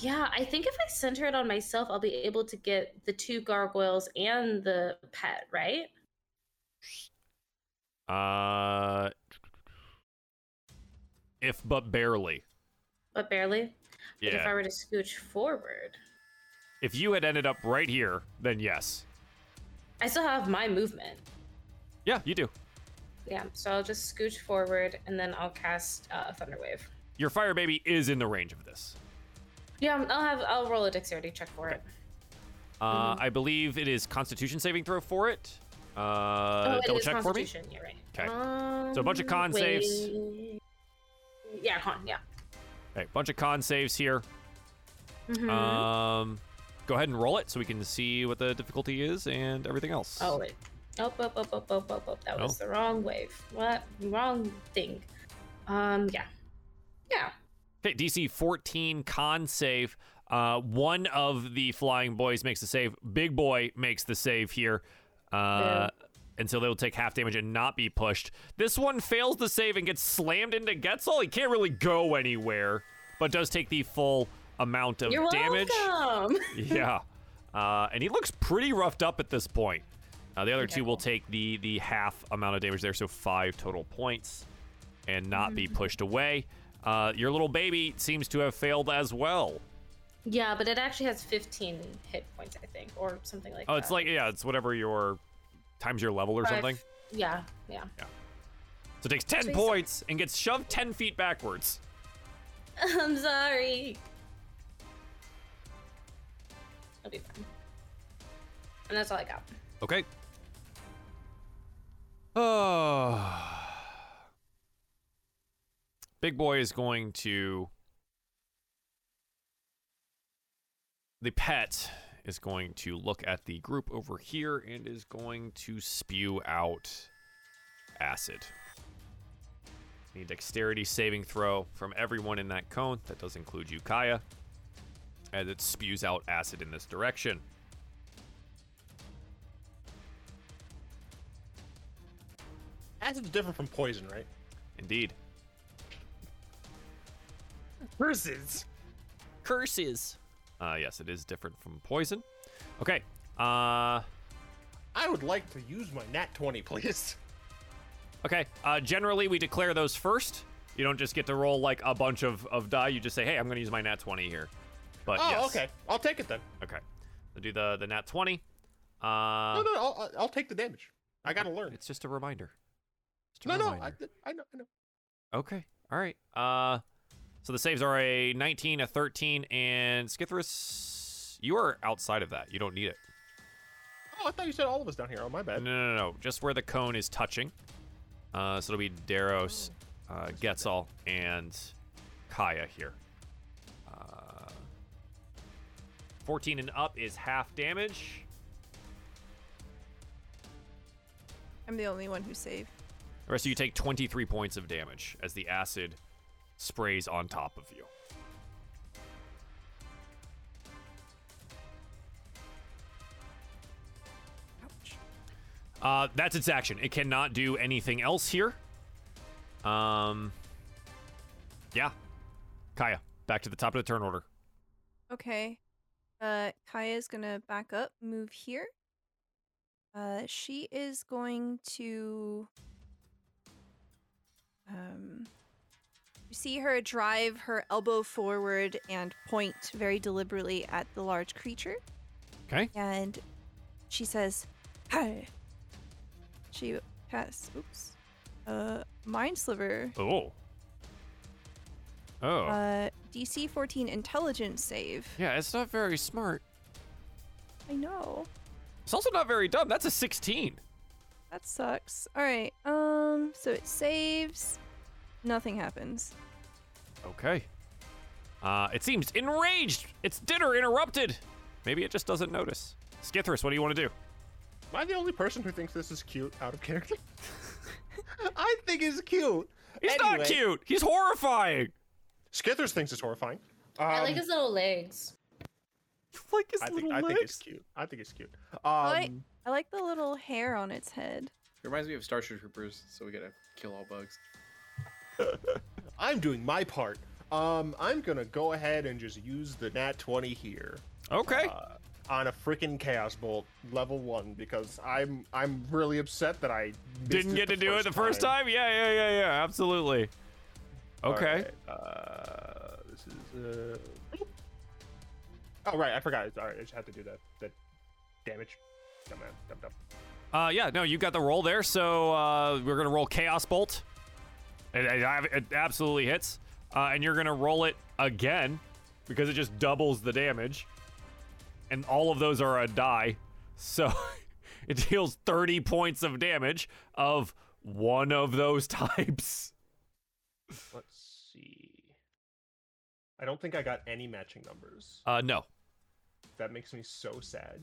Yeah, I think if I center it on myself, I'll be able to get the two gargoyles and the pet, right? Uh, if but barely. But barely. But if I were to scooch forward, If you had ended up right here, then yes. I still have my movement. Yeah, you do. Yeah, so I'll just scooch forward and then I'll cast uh, Thunderwave. Your fire baby is in the range of this. Yeah, I'll have I'll roll a dexterity check for it. Uh, I believe it is Constitution saving throw for it. Uh, oh, it double check for me. Constitution. You're right. 'Kay. So a bunch of con Um, saves. Yeah, con. Yeah. Okay, bunch of con saves here. Mhm. Um, go ahead and roll it so we can see what the difficulty is and everything else. oh wait. Oh, oh, oh, oh, oh, oh, oh. That was Oh. the wrong wave. What? Wrong thing. Um. Yeah. Yeah. Okay, DC 14 con save. Uh, one of the flying boys makes the save. Big boy makes the save here. Uh, and so they'll take half damage and not be pushed. This one fails the save and gets slammed into Getzel. He can't really go anywhere, but does take the full amount of You're damage. welcome. yeah. Uh, and he looks pretty roughed up at this point. Uh, the other Okay, two will cool. take the the half amount of damage there, so five total points, and not Mm-hmm. be pushed away. Uh, your little baby seems to have failed as well. Yeah, but it actually has 15 hit points, I think, or something like that. Oh, that. it's like yeah, it's whatever your times your level or Five- something. Yeah, yeah. So it takes ten So he's- points and gets shoved ten feet backwards. I'm sorry. I'll be fine. And that's all I got. Okay. Oh. Big boy is going to. The pet is going to look at the group over here and is going to spew out acid. Need dexterity saving throw from everyone in that cone. That does include you, Kaya, as it spews out acid in this direction. Acid's different from poison, right? Indeed. Curses. Curses. Uh, yes, it is different from poison. Okay. Uh, I would like to use my nat 20, please. okay. Uh, generally, we declare those first. You don't just get to roll like a bunch of, of die. You just say, hey, I'm going to use my nat 20 here. But oh, yes. okay. I'll take it then. Okay. So do the, the nat 20. Uh, no, no, I'll, I'll- I'll take the damage. I gotta learn. It's just a reminder. Just a No, no, I, reminder. I know, I know. Okay. All right. Uh, so the saves are a 19, a 13, and Skithris, you are outside of that. You don't need it. Oh, I thought you said all of us down here. Oh, my No, bad. no, no, no. Just where the cone is touching. Uh, so it'll be Daros, uh, Getzel, and Kaya here. Uh, 14 and up is half damage. I'm the only one who saved. Of you take 23 points of damage as the acid sprays on top of you. Uh, that's its action. It cannot do anything else here. Um, yeah. Kaya, back to the top of the turn order. Okay. Uh, Kaya's gonna back up, move here. Uh, she is going to. Um, you see her drive her elbow forward and point very deliberately at the large creature, Okay. and she says, "Hi." She casts. Oops. Uh, mind sliver. Oh. Oh. Uh, DC 14 intelligence save. yeah, it's not very smart. I know. It's also not very dumb. That's a 16. That sucks. All right. Um. So it saves. Nothing happens. Okay. Uh, it seems enraged. Its dinner interrupted. Maybe it just doesn't notice. Skithris, what do you want to do? Am I the only person who thinks this is cute out of character? I think it's cute. He's not cute. He's horrifying. Skithris thinks it's horrifying. I like Um, his little legs. Like his I think, little I think it's cute. I think it's cute. Um, I- I like the little hair on its head. It reminds me of Starship Troopers, so we gotta kill all bugs. I'm doing my part. Um, I'm gonna go ahead and just use the nat 20 here. Okay. uh, on a freaking chaos bolt level one because I'm I'm really upset that I Didn't get to do it the first time? Yeah, yeah, yeah, yeah. Absolutely. Okay. Alright, Uh, this is uh. Oh right, I forgot. All right, I just had to do that. That damage. Dumb man, dumb dumb. Uh, yeah, no, you got the roll there. So uh, we're gonna roll Chaos Bolt. It, it, it absolutely hits, uh, and you're gonna roll it again because it just doubles the damage, and all of those are a die. So it deals 30 points of damage of one of those types. Let's see. I don't think I got any matching numbers. Uh, no. That makes me so sad.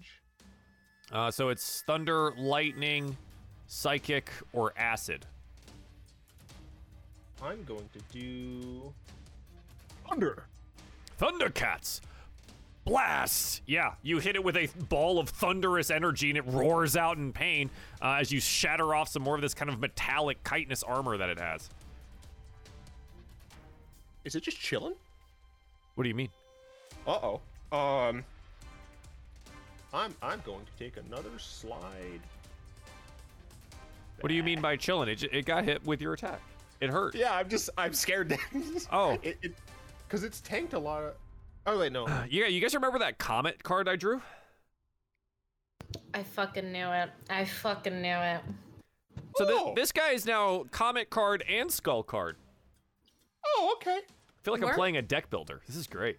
Uh, so it's thunder, lightning, psychic, or acid. I'm going to do thunder. Thundercats! Blast! Yeah, you hit it with a ball of thunderous energy and it roars out in pain uh, as you shatter off some more of this kind of metallic chitinous armor that it has. Is it just chilling? What do you mean? Uh oh. Um. I'm I'm going to take another slide. What do you mean by chilling? It, it got hit with your attack. It hurt. Yeah, I'm just I'm scared. Oh. it, it because it's tanked a lot of. Oh wait, no. Yeah, you guys remember that comet card I drew? I fucking knew it. I fucking knew it. So thi- Oh. this guy is now comet card and skull card. oh, okay. I feel like I'm playing a deck builder. This is great.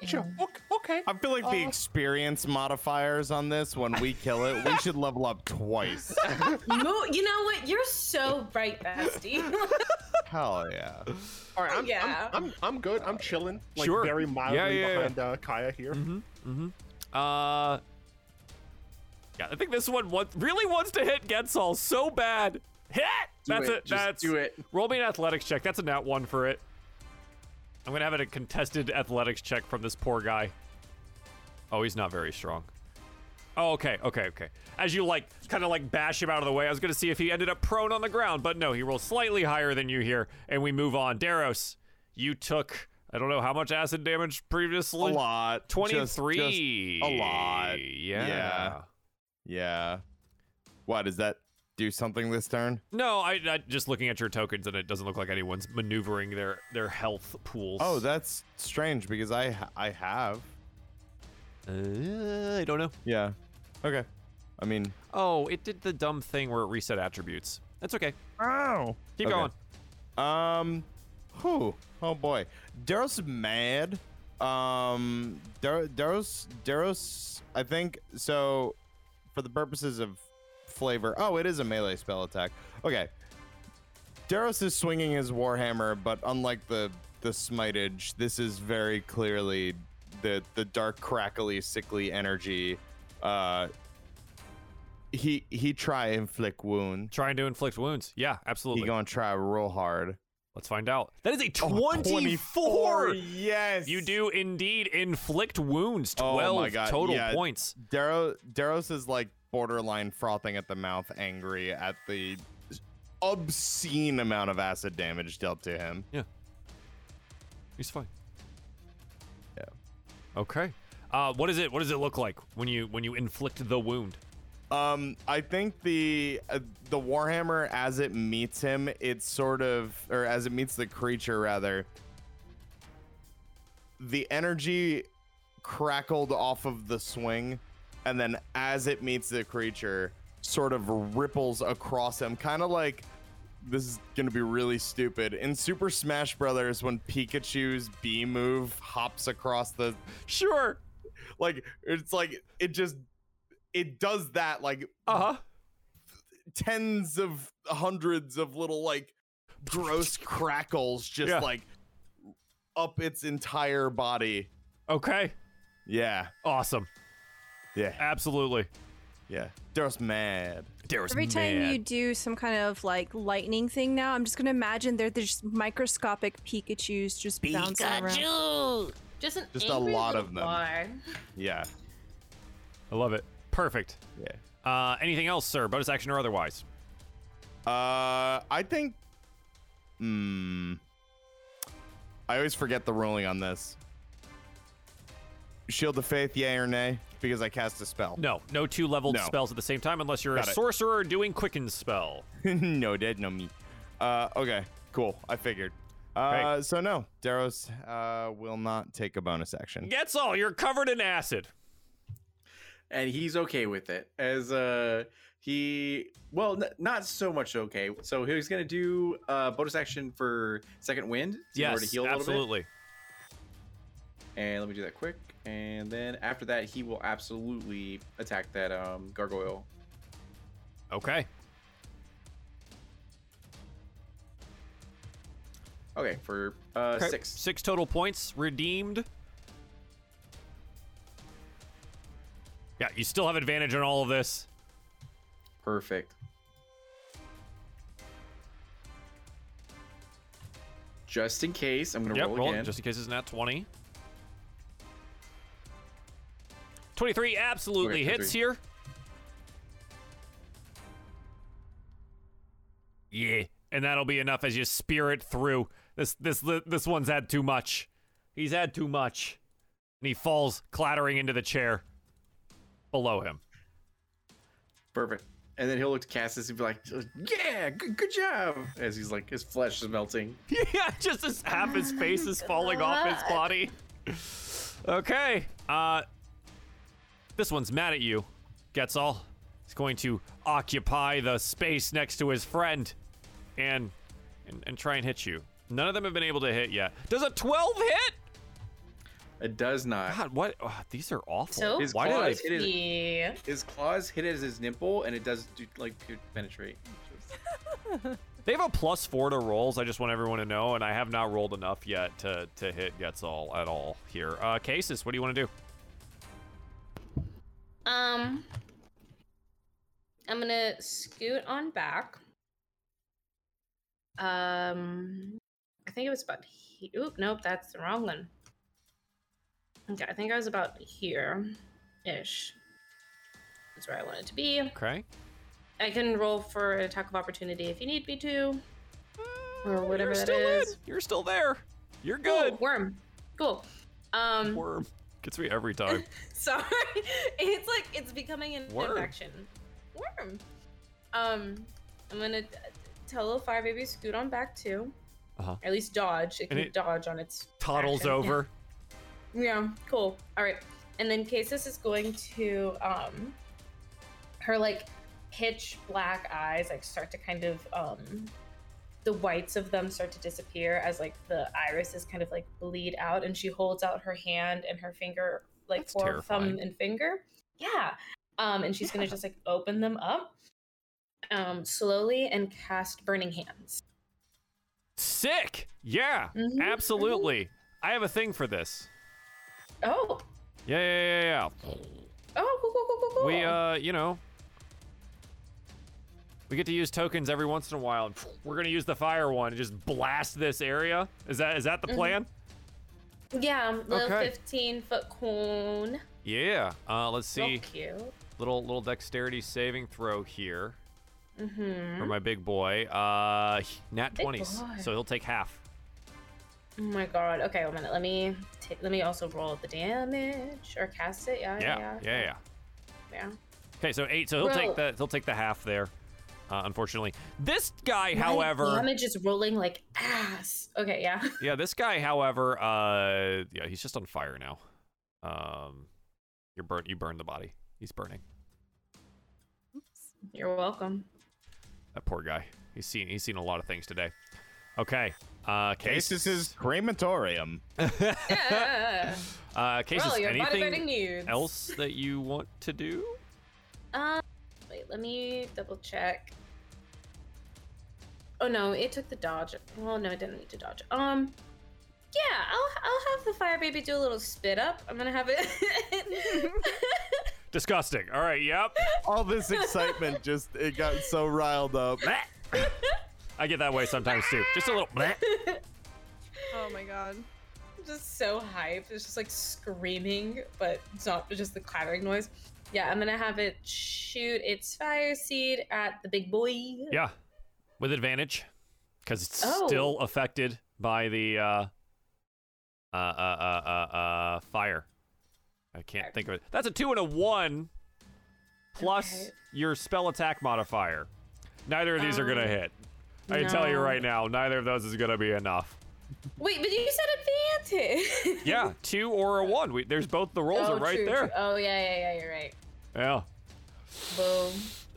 Gotcha. Ok- Okay. I feel like the Uh, experience modifiers on this, when we kill it, we should level up twice. Mo- you know what? You're so right, Bestie. Hell yeah. All right. I'm, Yeah. I'm, I'm, I'm good. I'm chilling. Like Sure. very mildly Yeah, yeah, yeah. behind uh, Kaya here. Mm-hmm. Mm-hmm. Uh. Yeah, I think this one want, really wants to hit Getzel so bad. Hit! Do That's it. it. Just That's do it. Roll me an athletics check. That's a nat one for it. I'm gonna have it a contested athletics check from this poor guy. Oh, he's not very strong. Oh, okay, okay, okay. As you like, kind of like bash him out of the way, I was gonna see if he ended up prone on the ground, but no, he rolls slightly higher than you here, and we move on. Daros, you took I don't know how much acid damage previously. A lot. Just 23. a lot. Yeah. Yeah. Yeah. What, does that do something this turn? No, I, I just looking at your tokens, and it doesn't look like anyone's maneuvering their their health pools. Oh, that's strange because I I have. uh, I don't know. Yeah. Okay. I mean, Oh, it did the dumb thing where it reset attributes. That's okay. oh. Keep Okay. going. Um, whew. Oh boy, Daros is mad. Um, Dar- Daros, Daros, I think so. For the purposes of flavor, oh, it is a melee spell attack. Okay. Daros is swinging his warhammer, but unlike the the smitage, this is very clearly the the dark, crackly, sickly energy. Uh, he he try inflict wound. Trying to inflict wounds. Yeah, absolutely. He gonna try real hard. Let's find out. That is a Oh, 24. Yes. You do indeed inflict wounds. Oh 12 my God, total yeah. points. Daros, Daros is like borderline frothing at the mouth, angry at the obscene amount of acid damage dealt to him. Yeah. He's fine. Yeah. Okay. Uh, what is it? What does it look like when you when you inflict the wound? Um, I think the uh, the warhammer as it meets him, it's sort of, or as it meets the creature rather. The energy crackled off of the swing, and then as it meets the creature, sort of ripples across him, kind of like this is gonna be really stupid. In Super Smash Brothers, when Pikachu's B move hops across the Sure. like it's like it just it does that like Uh huh. tens of hundreds of little like gross crackles just Yeah. like up its entire body Okay. yeah Awesome. Yeah Absolutely. yeah Daros mad There's Every time you do some kind of like lightning thing now, I'm just gonna imagine there there's microscopic Pikachu's just bouncing around. Just an Just a lot of them. bar. yeah I love it. Perfect. yeah Uh, anything else, sir? Bonus action or otherwise? uh I think hmm I always forget the ruling on this Shield of Faith yay or nay because I cast a spell No, no two leveled No. spells at the same time unless you're Got a it. sorcerer doing quicken spell. no dead, no me. Uh, okay, cool. I figured. Uh, Great. so no, Daros uh will not take a bonus action. Getzel. You're covered in acid. and he's okay with it as uh he well n- not so much okay so he's gonna do uh bonus action for second wind to in order Yes, to heal a little absolutely. bit and let me do that quick and then after that he will absolutely attack that um gargoyle Okay. okay for uh Okay. six Six total points redeemed. Yeah, you still have advantage on all of this. perfect just in case i'm gonna Yep, roll roll again just in case it's not 20. 23 absolutely Okay, hits here. Yeah, and that'll be enough as you spear it through. This this this one's had too much. He's had too much. And he falls clattering into the chair below him. perfect and then he'll look to Cassis and be like, "Yeah, good, good job!" As he's like, his flesh is melting. yeah, just as half his face is falling off his body. Okay. Uh this one's mad at you. Getzel. He's going to occupy the space next to his friend and, and and try and hit you. None of them have been able to hit yet. Does a 12 hit? It does not. God, what? ugh, these are awful. So His Why did I? claws hit his, Yeah. his claws hit his, his nipple, and it does do, like penetrate. They have a plus four to rolls. I just want everyone to know, and I have not rolled enough yet to to hit Getzel at all here. Uh, Cases, what do you want to do? Um, I'm gonna scoot on back. Um, I think it was about. He- Oop, nope, that's the wrong one. Okay, I think I was about here, ish. That's where I wanted to be. Okay. I can roll for an attack of opportunity if you need me to, or whatever You're that still is. in. You're still there. You're Cool, good. worm. Cool. Um, Worm gets me every time. Sorry. It's like it's becoming an Worm. infection. Worm. Um, I'm gonna tell little fire baby scoot on back too. Uh-huh. Or at least dodge. It can it dodge on its Toddles action. over. Yeah, cool. All right. And then Casus is going to um her like pitch black eyes like start to kind of um the whites of them start to disappear as like the irises kind of like bleed out and she holds out her hand and her finger like That's for thumb and finger. Yeah. Um and she's gonna just like open them up um slowly and cast burning hands. Sick. Yeah. Mhm, Absolutely. I have a thing for this. Oh. Yeah, yeah, yeah, yeah. Oh, cool, cool, cool, cool, cool. We, uh, you know, we get to use tokens every once in a while. We're gonna use the fire one and just blast this area. Is that is that the Mhm. plan? Yeah, little Okay. 15 foot cone. Yeah. Uh, let's see. Little little dexterity saving throw here Mm-hmm. for my big boy. Uh, nat Big twenties, boy. so he'll take half. Oh my god. Okay, one minute. Let me take. Let me also roll the damage or cast it. Yeah, Yeah, yeah, yeah, yeah. yeah. Okay, so eight. So he'll take the he'll take the half there. Uh, unfortunately, this guy, My however, damage is rolling like ass. Okay, yeah. yeah, this guy, however, uh, yeah, he's just on fire now. Um, you're burnt. You burned the body. He's burning. You're welcome. That poor guy. He's seen he's seen a lot of things today. Okay. Uh, Case. Cases is crematorium. Yeah. uh, Case, Roll your anything else that you want to do? Um, wait. Let me double check. Oh no, it took the dodge. Well, no, it didn't need to dodge. Um, yeah, I'll I'll have the fire baby do a little spit up. I'm gonna have it. Disgusting. All right. Yep. All this excitement just it got so riled up. I get that way sometimes too. Just a little. Oh my god. just so hyped. It's just like screaming, but it's not just the clattering noise. Yeah, I'm gonna have it shoot its fire seed at the big boy. Yeah, with advantage, because it's Oh. still affected by the uh, uh, uh, uh, uh, uh, fire. I can't think of it. That's a two and a one, plus Okay. your spell attack modifier. Neither of these are gonna Um, hit. I can tell you right now, neither of those is gonna be enough. Wait, but you said advantage. Yeah, two or a one. We, there's both the rolls oh, are right true, there. true. Oh yeah, yeah, yeah. You're right. Yeah, Boom.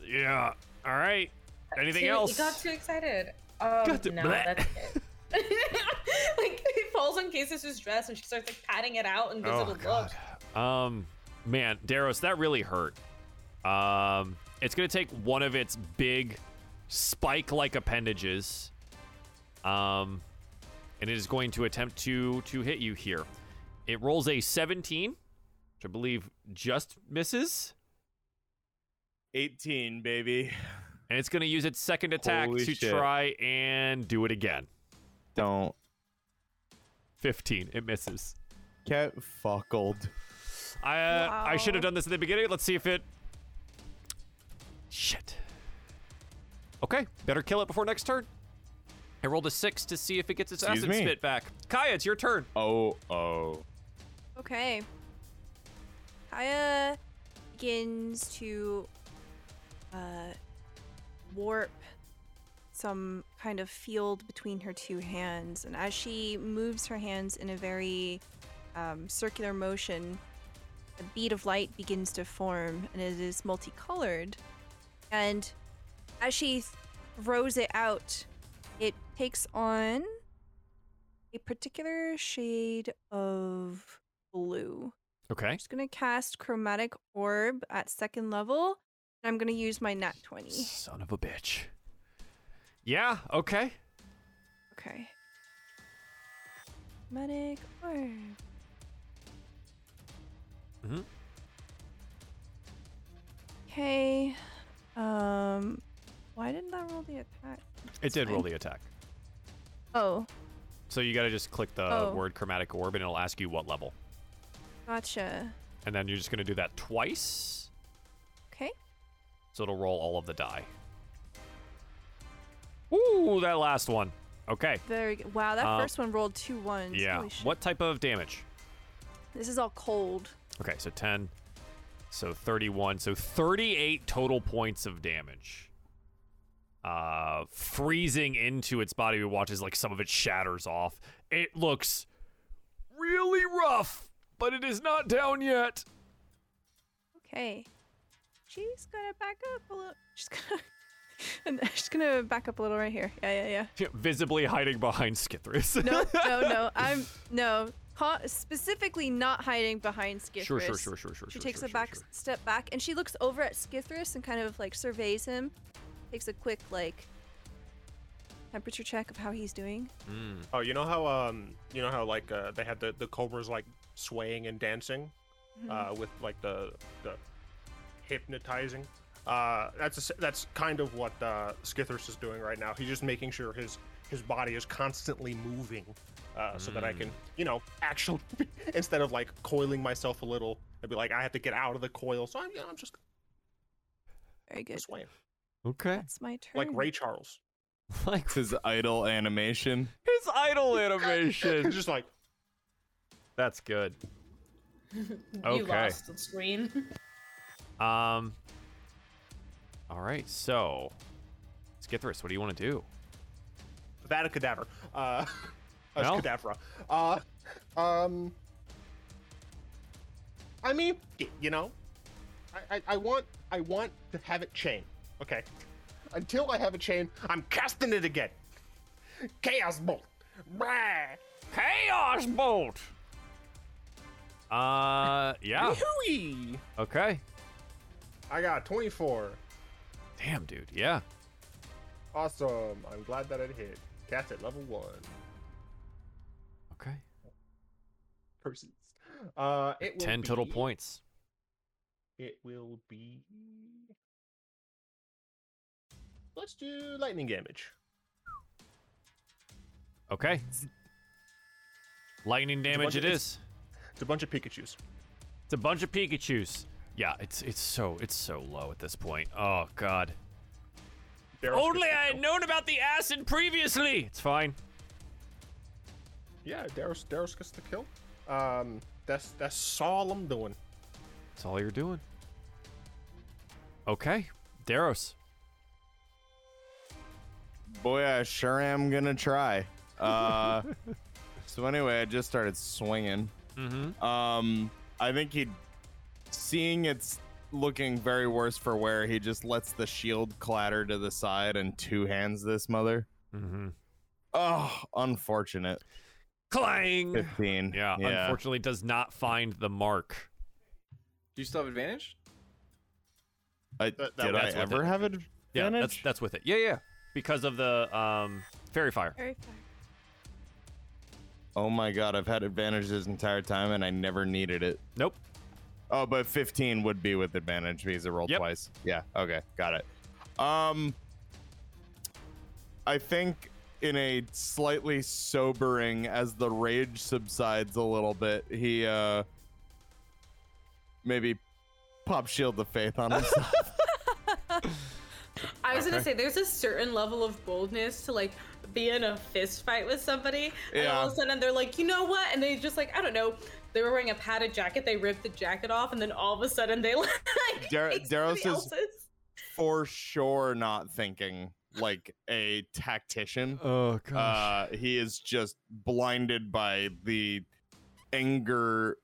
yeah. All right. Anything Too- else? You got too excited. Um, Got to- no, bleh. that's it. like it falls on Casey's dress and she starts like patting it out and gives Oh it a god. look. Um, man, Daros, that really hurt. Um, it's gonna take one of its big spike-like appendages. Um, and it is going to attempt to to hit you here. It rolls a 17, which I believe just misses, 18, baby. and it's gonna use its second attack Holy to shit. try and do it again. Don't 15, it misses. get fuckled. I uh, I should have done this at the beginning. Let's see if it. Shit. Okay, better kill it before next turn. I rolled a six to see if it gets its Excuse acid me. spit back. Kaya, it's your turn. Oh, oh. Okay. Kaya begins to uh, warp some kind of field between her two hands, and as she moves her hands in a very um, circular motion, a bead of light begins to form, and it is multicolored. And as she throws it out, it takes on a particular shade of blue. Okay. I'm just gonna cast Chromatic Orb at second level. And I'm gonna use my nat 20. Son of a bitch. Yeah, okay. Okay. Chromatic Orb. Mhm. Okay. Um, why didn't that roll the attack? It did roll the attack. Oh, So you got to just click the Oh. word chromatic orb and it'll ask you what level. gotcha. And then you're just going to do that twice. Okay. So it'll roll all of the die. Ooh, that last one. Okay. Very good. Wow, that Um, first one rolled two ones. Yeah. What type of damage? This is all cold. Okay, so 10. So 31. So 38 total points of damage. Uh freezing into its body we watch as like some of it shatters off. It looks really rough, but it is not down yet. Okay. She's gonna back up a little. She's gonna. and she's gonna back up a little right here. Yeah, yeah, yeah. Visibly hiding behind Skithris. No, no, no. I'm no. Ca- specifically not hiding behind Skithris. Sure, sure, sure, sure, sure. She sure, takes sure, a back sure. step back and she looks over at Skithris and kind of like surveys him. Takes a quick like temperature check of how he's doing. Mm. Oh, you know how um, you know how like uh, they had the the cobras like swaying and dancing, Mhm. uh, with like the the hypnotizing. Uh, that's a s that's kind of what uh, Skithris is doing right now. He's just making sure his his body is constantly moving, uh, so that I can, you know, actually instead of like coiling myself a little, I'd be like, I have to get out of the coil, so I'm, you know, I'm just Very good. swaying Okay. That's my turn. like Ray Charles. Like His idle animation. his idol animation. Just like That's good. you Okay. lost the screen. Um. All right, so Skithris, what do you want to do? that a cadaver. Uh, a Well. cadavra. Uh, um, I mean, you know, I, I, I want, I want to have it chain. Okay. Until I have a chain, I'm casting it again. Chaos bolt. Brah. Chaos bolt. Uh, yeah. Hooey. Okay. I got 24. Damn, dude. Yeah. Awesome. I'm glad that it hit. Cast at level one. Okay. Curses. Uh, it will Ten total points. It will be. Let's do lightning damage. Okay. Lightning damage it it's- is. It's a bunch of Pikachu's. It's a bunch of Pikachu's. Yeah, it's it's so it's so low at this point. Oh God. Barrel Only I had known about the acid previously. It's fine. Yeah, Daros, Daros gets the kill. Um, that's that's all I'm doing. That's all you're doing. Okay, Daros. Boy, I sure am gonna try. Uh, so anyway, I just started swinging. Mm-hmm. Um, I think he, seeing it's looking very worse for wear, he just lets the shield clatter to the side and two hands this mother. Mm-hmm. Oh, unfortunate. Clang. 15. Yeah, unfortunately, does not find the mark. Do you still have advantage? I, That- that- did I that's with ever it. have advantage? Yeah, that's that's with it. Yeah, yeah. Because of the um faerie fire. Very far. Oh my god, I've had advantage this entire time and I never needed it. Nope. Oh, but 15 would be with advantage because it rolled Yep. twice. Yeah, okay, got it. Um I think in a slightly sobering as the rage subsides a little bit, he uh maybe pop shield the faith on himself. I was gonna say there's a certain level of boldness to like be in a fist fight with somebody, and all of a sudden they're like, you know what? And they just like, I don't know. They were wearing a padded jacket. They ripped the jacket off, and then all of a sudden they like. Dar- take Daros is- For sure not thinking like a tactician. Oh Uh, he is just blinded by the anger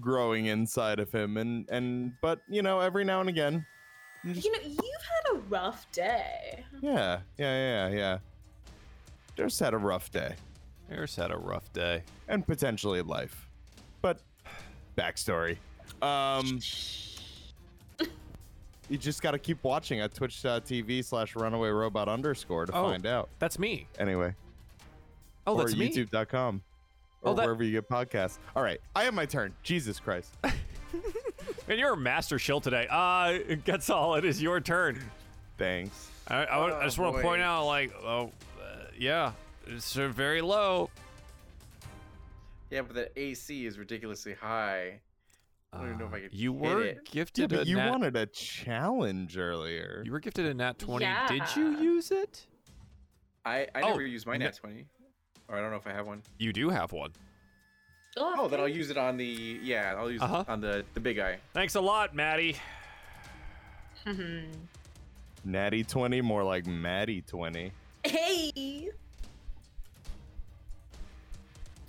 growing inside of him, and and but you know every now and again, You know, you've had a rough day. yeah, yeah, yeah, yeah. Just had a rough day Harris had a rough day. and potentially life, but backstory. Um, you just got to keep watching at twitch.tv slash runaway robot underscore to Oh. find out. That's me. Anyway, Oh, or that's me. youtube.com or Oh, that- wherever you get podcasts. All right, I have my turn. Jesus Christ. And you're a master shill today. Uh, Getzel, it is your turn. Thanks. I, I, would- I Oh, just want to point out, like, oh, uh, yeah, it's uh, very low. Yeah, but the AC is ridiculously high. I don't even know if I Uh, could You hit were it. Yeah, gifted but a you nat. wanted a challenge earlier. You were gifted a nat 20. Did you use it? I, I Oh, never used my nat 20. Or I don't know if I have one. You do have one. Oh, then I'll use it on the yeah, I'll use Uh-huh. it on the the big guy. Thanks a lot, Maddie. Natty 20, more like Maddie 20. hey.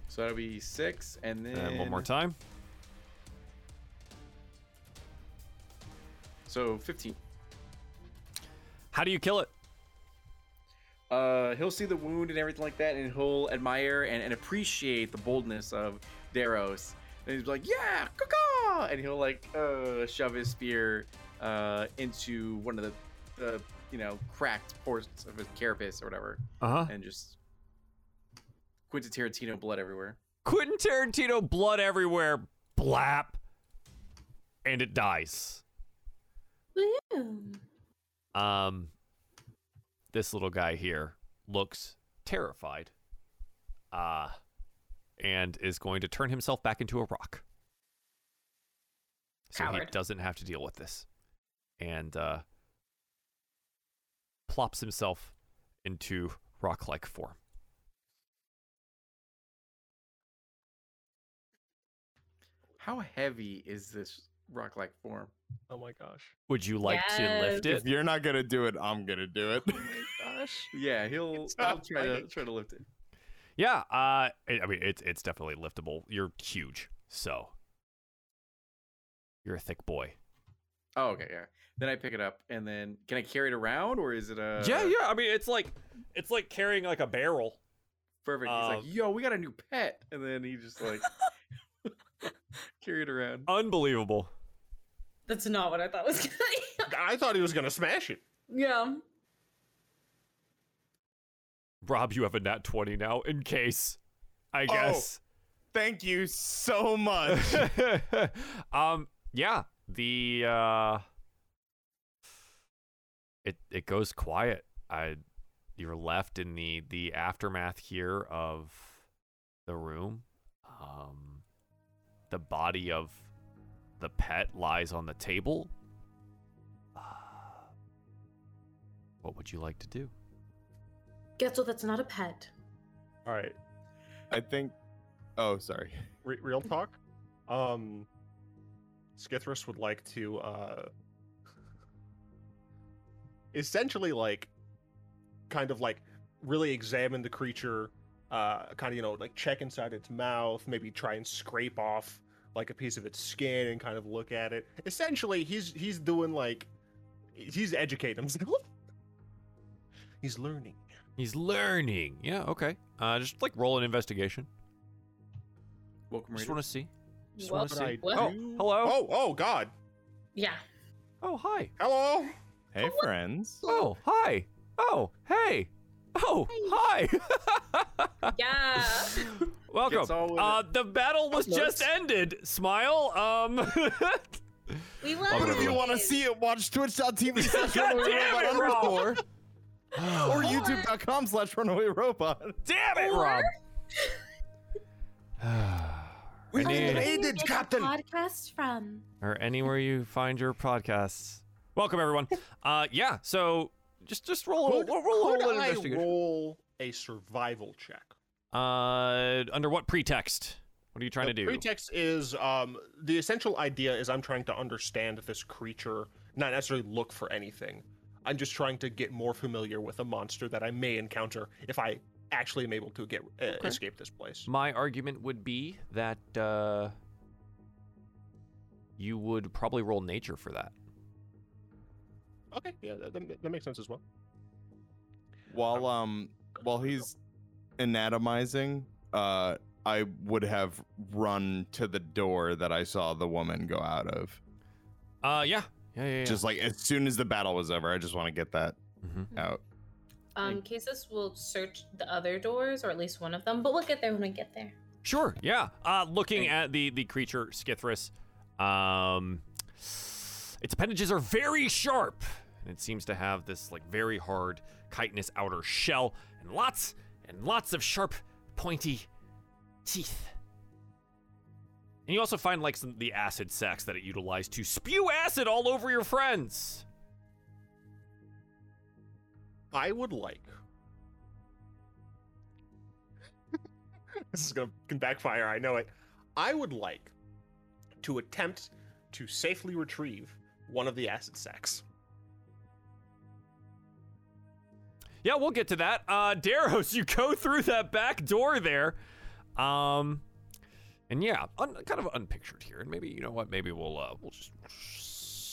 So that'll be six, and then And one more time. So fifteen. How do you kill it? Uh, he'll see the wound and everything like that, and he'll admire and, and appreciate the boldness of Daros. And he's like, "Yeah, caw and he'll like uh, shove his spear uh, into one of the, the you know cracked portions of his carapace or whatever, Uh huh. and just Quentin Tarantino blood everywhere. Quentin Tarantino, blood everywhere, blap, and it dies. Woo. Um, this little guy here looks terrified. Uh, and is going to turn himself back into a rock. So he doesn't have to deal with this. And uh, plops himself into rock like form. How heavy is this rock-like form? Oh my gosh. Would you like to lift it? If you're not going to do it, I'm going to do it. Oh my Gosh. Yeah, he'll. I'll try to try to lift it. Yeah, uh, I I mean, it's it's definitely liftable. You're huge, so you're a thick boy. Oh, okay, yeah. Then I pick it up, and then can I carry it around, or is it a? yeah, yeah. I mean, it's like it's like carrying like a barrel. Perfect. He's Um, like, "Yo, we got a new pet," and then he just like carry it around. Unbelievable. That's not what I thought was gonna. I thought he was gonna smash it. yeah. Rob, you have a nat twenty now, in case. I guess. Oh. guess. Thank you so much. um. Yeah. The uh. It it goes quiet. I. You're left in the the aftermath here of the room. Um. The body of the pet lies on the table. Uh, what would you like to do? Guess what? That's not a pet. All right. I think. Oh, sorry. Re- real talk. Um, Skithris would like to uh, essentially like, kind of like, really examine the creature. Uh, kind of you know like check inside its mouth, maybe try and scrape off like a piece of its skin and kind of look at it. Essentially, he's he's doing like, he's educating himself. he's learning. He's learning. Yeah. Okay. Uh, just like roll an investigation. Welcome, Just want to see. Just Well, want to see. what? Oh, hello. Oh, oh God! Yeah. Oh, hi. Hello. Hey, friends. Oh, hi. Oh, hey. Oh, hi. Yeah. Welcome. Getzel with Uh, the battle was just ended. Smile. Um. we Welcome, love If you want to see it, watch twitch.tv slash God damn it, Rob. Underscore or youtube.com slash runaway robot. Damn it, Or- Rob. We Any- made it, Captain. Podcast from. or anywhere you find your podcasts. Welcome, everyone. Uh, yeah. So just just roll Could, roll, roll, could roll an I investigation. roll a survival check? Uh, under what pretext? What are you trying the to do? pretext is um, the essential idea is I'm trying to understand this creature, not necessarily look for anything. I'm just trying to get more familiar with a monster that I may encounter if I actually am able to get uh, escape this place. My argument would be that uh, you would probably roll nature for that. Okay, yeah, that, that that makes sense as well. While um while he's anatomizing, uh I would have run to the door that I saw the woman go out of. Uh, yeah, yeah, yeah. yeah. Just like as soon as the battle was over, I just want to get that Mhm. out. Um, Cases will search the other doors, or at least one of them, but we'll get there when we get there. Sure. Yeah. Uh, looking at the the creature Skithris, um, its appendages are very sharp, and it seems to have this like very hard chitinous outer shell and lots and lots of sharp, pointy teeth. And you also find like some the acid sacs that it utilized to spew acid all over your friends. I would like. this is gonna backfire. I know it. I would like to attempt to safely retrieve one of the acid sacs. Yeah, we'll get to that. Uh, Daros, you go through that back door there. Um, and yeah, un- kind of unpictured here. And maybe you know what? Maybe we'll uh, we'll just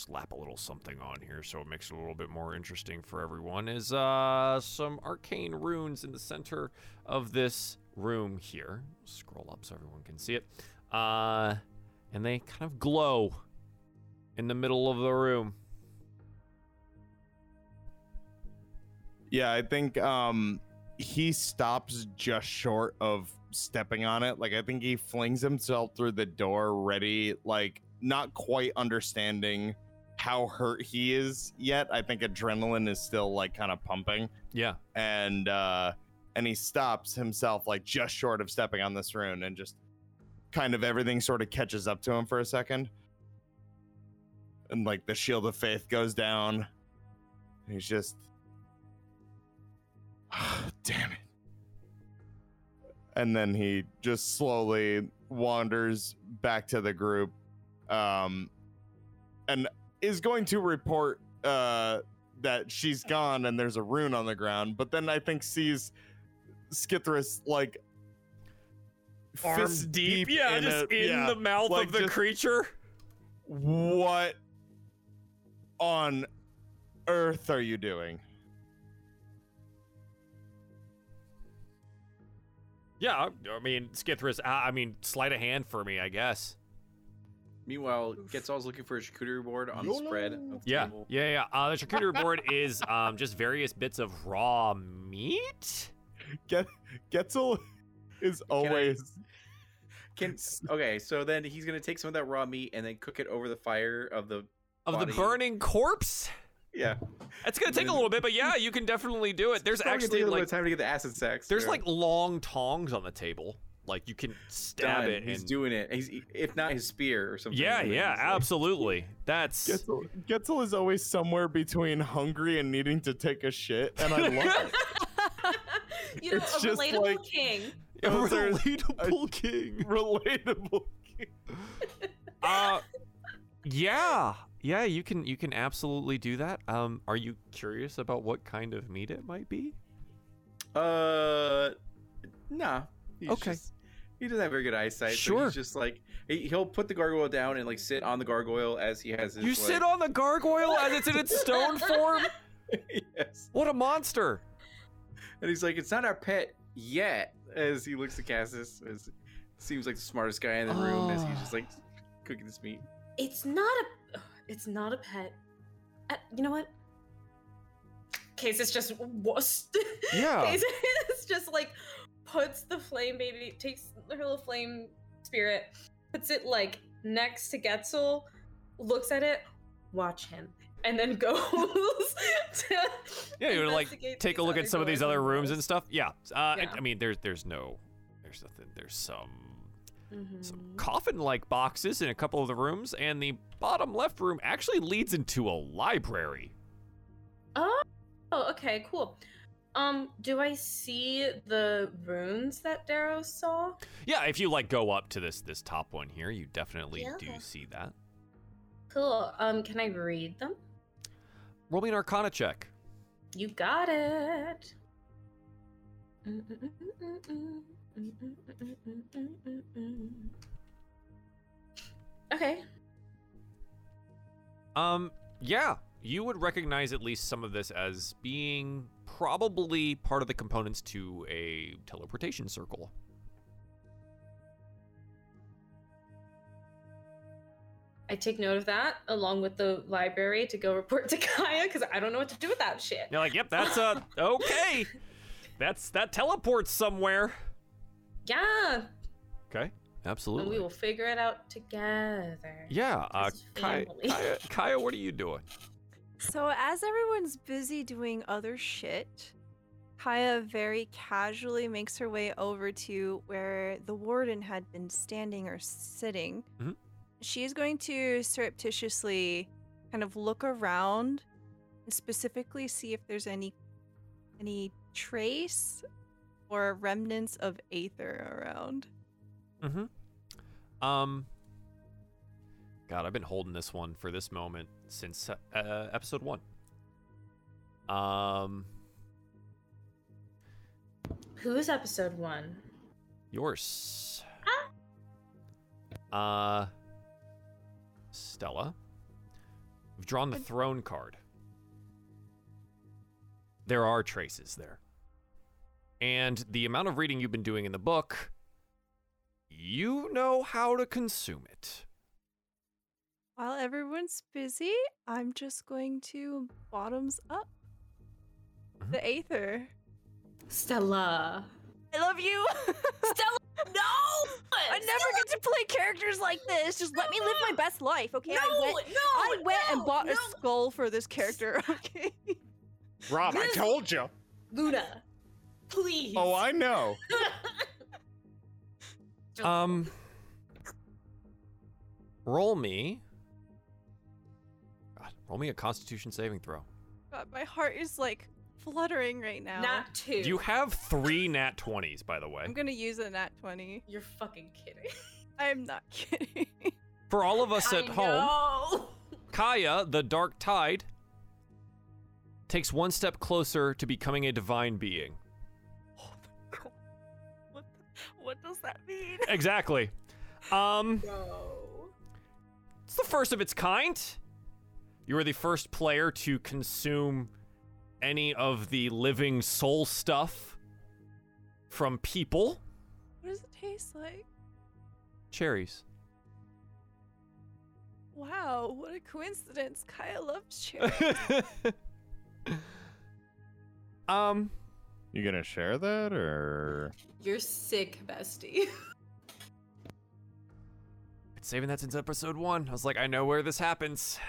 slap a little something on here so it makes it a little bit more interesting for everyone. Is uh some arcane runes in the center of this room here. Scroll up so everyone can see it. Uh, and they kind of glow in the middle of the room. Yeah, I think um he stops just short of stepping on it. Like I think he flings himself through the door ready, like not quite understanding how hurt he is yet. I think adrenaline is still like kind of pumping. Yeah. And uh and he stops himself like just short of stepping on this rune and just kind of everything sort of catches up to him for a second. And like the shield of faith goes down. He's just oh, Damn it. And then he just slowly wanders back to the group um, and is going to report uh, that she's gone and there's a rune on the ground, but then I think sees Skithris like Arms fist deep, yeah, in just a- in yeah, the mouth like of the creature. What on earth are you doing? Yeah, I I mean, Skithris, uh, I mean, sleight of hand for me, I guess. Meanwhile, Getzel's looking for a charcuterie board on the spread of the Yeah, table. yeah, yeah. Uh, the charcuterie board is um, just various bits of raw meat. Get Getzel is always Can okay, so then he's gonna take some of that raw meat and then cook it over the fire of the Of body. the burning corpse. Yeah, It's gonna take a little bit, but yeah, you can definitely do it. There's It's probably gonna actually take a little like time to get the acid sacs. there's Yeah. like long tongs on the table. Like you can stab Done. it. He's and... doing it. He's if not his spear or something. Yeah, yeah, like- absolutely. That's Getzel, Getzel is always somewhere between hungry and needing to take a shit, and I love it. you know, It's a just relatable like- king. a Those are- relatable king. Relatable. Uh, yeah, yeah. You can you can absolutely do that. Um, are you curious about what kind of meat it might be? Uh, nah. He's Okay. just- he doesn't have very good eyesight. So Sure. he's just like he, he'll put the gargoyle down and like sit on the gargoyle as he has his. You like, sit on the gargoyle as it's in its stone form. yes. What a monster! And he's like, it's not our pet yet. As he looks at Casus, as seems like the smartest guy in the room, as he's just like cooking this meat. It's not a. It's not a pet. Uh, you know what? Case is just was. Yeah. Case is just like puts the flame baby, takes her little flame spirit, puts it like next to Getzel, looks at it, watch him, and then goes to. Yeah, you would like take a look at some of these other rooms and stuff. Yeah. Uh, Yeah. I mean, there's there's no, there's nothing. There's some some Mhm. coffin-like boxes in a couple of the rooms, and the bottom left room actually leads into a library. Oh, okay, cool. Um, do I see the runes that Daros saw? Yeah, if you like go up to this this top one here, you definitely do see that. Cool. Um, can I read them? Roll me an Arcana check. You got it. Okay. Um, yeah, you would recognize at least some of this as being probably part of the components to a teleportation circle. I take note of that along with the library to go report to Kaya because I don't know what to do with that shit. You're like, yep, that's a okay. That's that teleports somewhere. Yeah, Okay, and absolutely. we will figure it out together. Yeah, uh, As Kaya. Kaya, Kaya, what are you doing? So as everyone's busy doing other shit, Kaya very casually makes her way over to where the warden had been standing or sitting. Mhm. She's going to surreptitiously kind of look around and specifically see if there's any any trace or remnants of aether around. Mm-hmm. Um. God, I've been holding this one for this moment since uh, episode one. Um, Who's episode one? yours. Uh, Stella. We've drawn the throne card. There are traces there. And the amount of reading you've been doing in the book, you know how to consume it. While everyone's busy, I'm just going to bottoms up Mhm. the aether. Stella. I love you. Stella, no! I never get to play characters like this. Just let me live my best life, okay? No, I went, no, I went and bought no. a skull for this character, okay? Rob, I told you. Luna, please. Oh, I know. Um, roll me. God, roll me a Constitution saving throw. God, my heart is like fluttering right now. Nat two. You have three nat twenties, by the way. I'm gonna use a nat 20. You're fucking kidding. I'm not kidding. For all of us I at home, know. Kaya, the Dark Tide, takes one step closer to becoming a divine being. Does that mean? Exactly. Um, Bro. it's the first of its kind. You were the first player to consume any of the living soul stuff from people. What does it taste like? Cherries. Wow, what a coincidence. Kaya loves cherries. um, You gonna share that or? You're sick, bestie. been saving that since episode one. I was like, I know where this happens.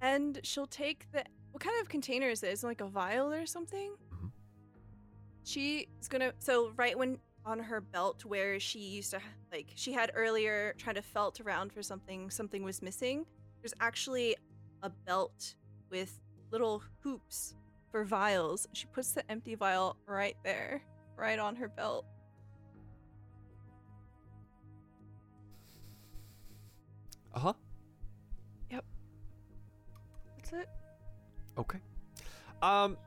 and she'll take the. What kind of container is it? Is it like a vial or something? Mhm. She's gonna. So, right when on her belt, where she used to, like, she had earlier tried to felt around for something, something was missing. There's actually a belt with little hoops for vials. She puts the empty vial right there, right on her belt. Uh huh. Yep. That's it. Okay. Um,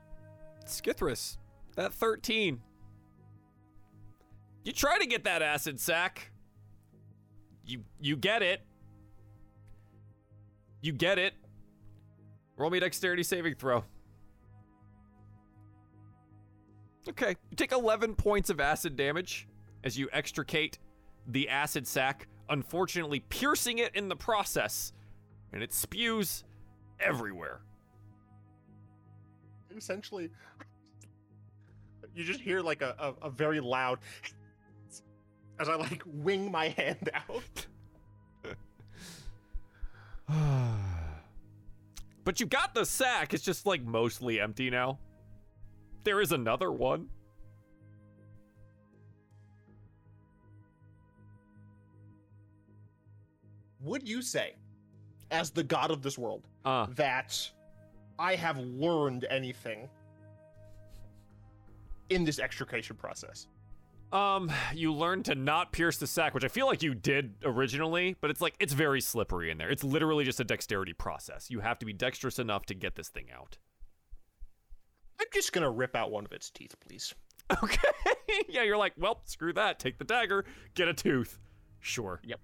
Skithris, that 13. You try to get that acid sac. You you get it. You get it. Roll me dexterity saving throw. Okay. You take 11 points of acid damage as you extricate the acid sac, unfortunately piercing it in the process, and it spews everywhere. Essentially, you just hear like a, a, a very loud as I like wing my hand out. But you got the sack. It's just like mostly empty now. There is another one. Would you say, as the god of this world, Uh, that I have learned anything in this extrication process? Um, you learn to not pierce the sack, which I feel like you did originally, but it's like it's very slippery in there. It's literally just a dexterity process. You have to be dexterous enough to get this thing out. I'm just gonna rip out one of its teeth, please. Okay. yeah, you're like, well, screw that. Take the dagger, get a tooth. Sure. Yep.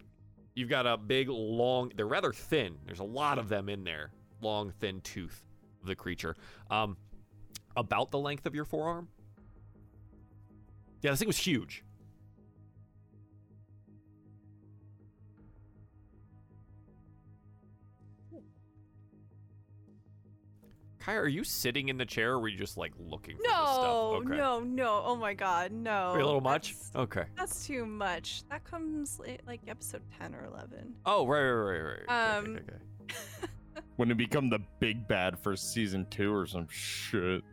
You've got a big, long. They're rather thin. There's a lot of them in there. Long, thin tooth of the creature. Um, about the length of your forearm. Yeah, this thing was huge. Kai, are you sitting in the chair or were you just like looking for no, okay. No, no, Oh my god, no. Are a little much? That's, okay. That's too much. That comes eh, like episode 10 or 11. Oh, right, right, right, right. Um, okay, okay, okay. when it become the big bad for season 2 or some shit.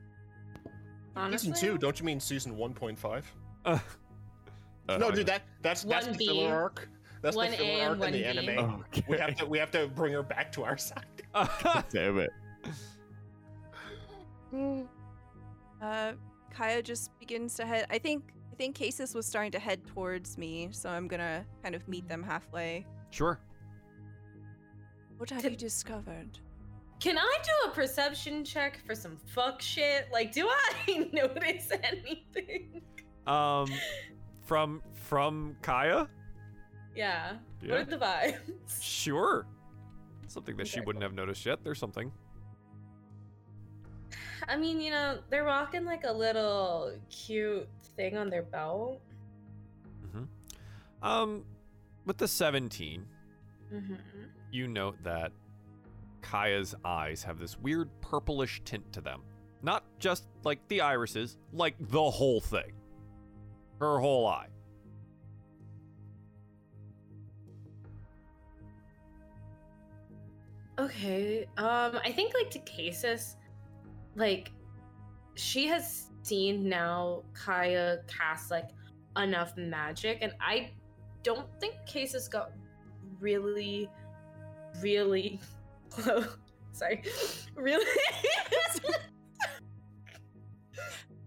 Honestly? Season 2, don't you mean season 1.5? Uh, no, dude, that that's that's the 1B, filler arc. That's the 1A filler and arc in the 1B. anime. Okay. We have to we have to bring her back to our side. Damn it. Uh, Kaya just begins to head. I think I think Casus was starting to head towards me, so I'm gonna kind of meet them halfway. sure. What have Could- you discovered? Can I do a perception check for some fuck shit? Like, do I notice anything? Um, from from Kaya. Yeah. Yeah. What are the vibes? Sure. Something that she wouldn't have noticed yet. There's something. I mean, you know, they're rocking like a little cute thing on their belt. Um, with the 17, Mm-hmm. you note that Kaya's eyes have this weird purplish tint to them. Not just like the irises, like the whole thing. Her whole eye. Okay. Um, I think like to Casus, like she has seen now Kaya cast like enough magic, and I don't think Casus got really, really close. Sorry, really.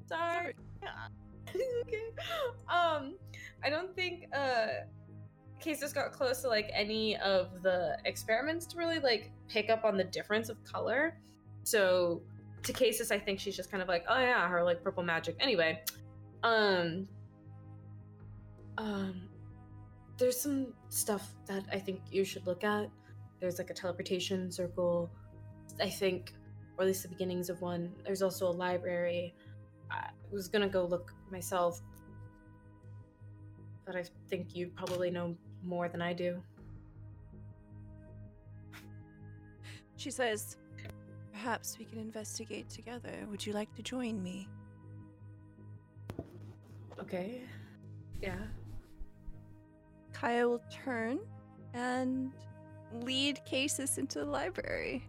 Sorry. Okay. Um, I don't think uh Casus got close to like any of the experiments to really like pick up on the difference of color. So to Casus, I think she's just kind of like, oh yeah, her like purple magic. Anyway, um, um, there's some stuff that I think you should look at. There's like a teleportation circle, I think, or at least the beginnings of one. There's also a library. I was gonna go look myself, but I think you probably know more than I do. She says, "Perhaps we can investigate together. Would you like to join me?" Okay. Yeah. Kaya will turn and lead Casus into the library.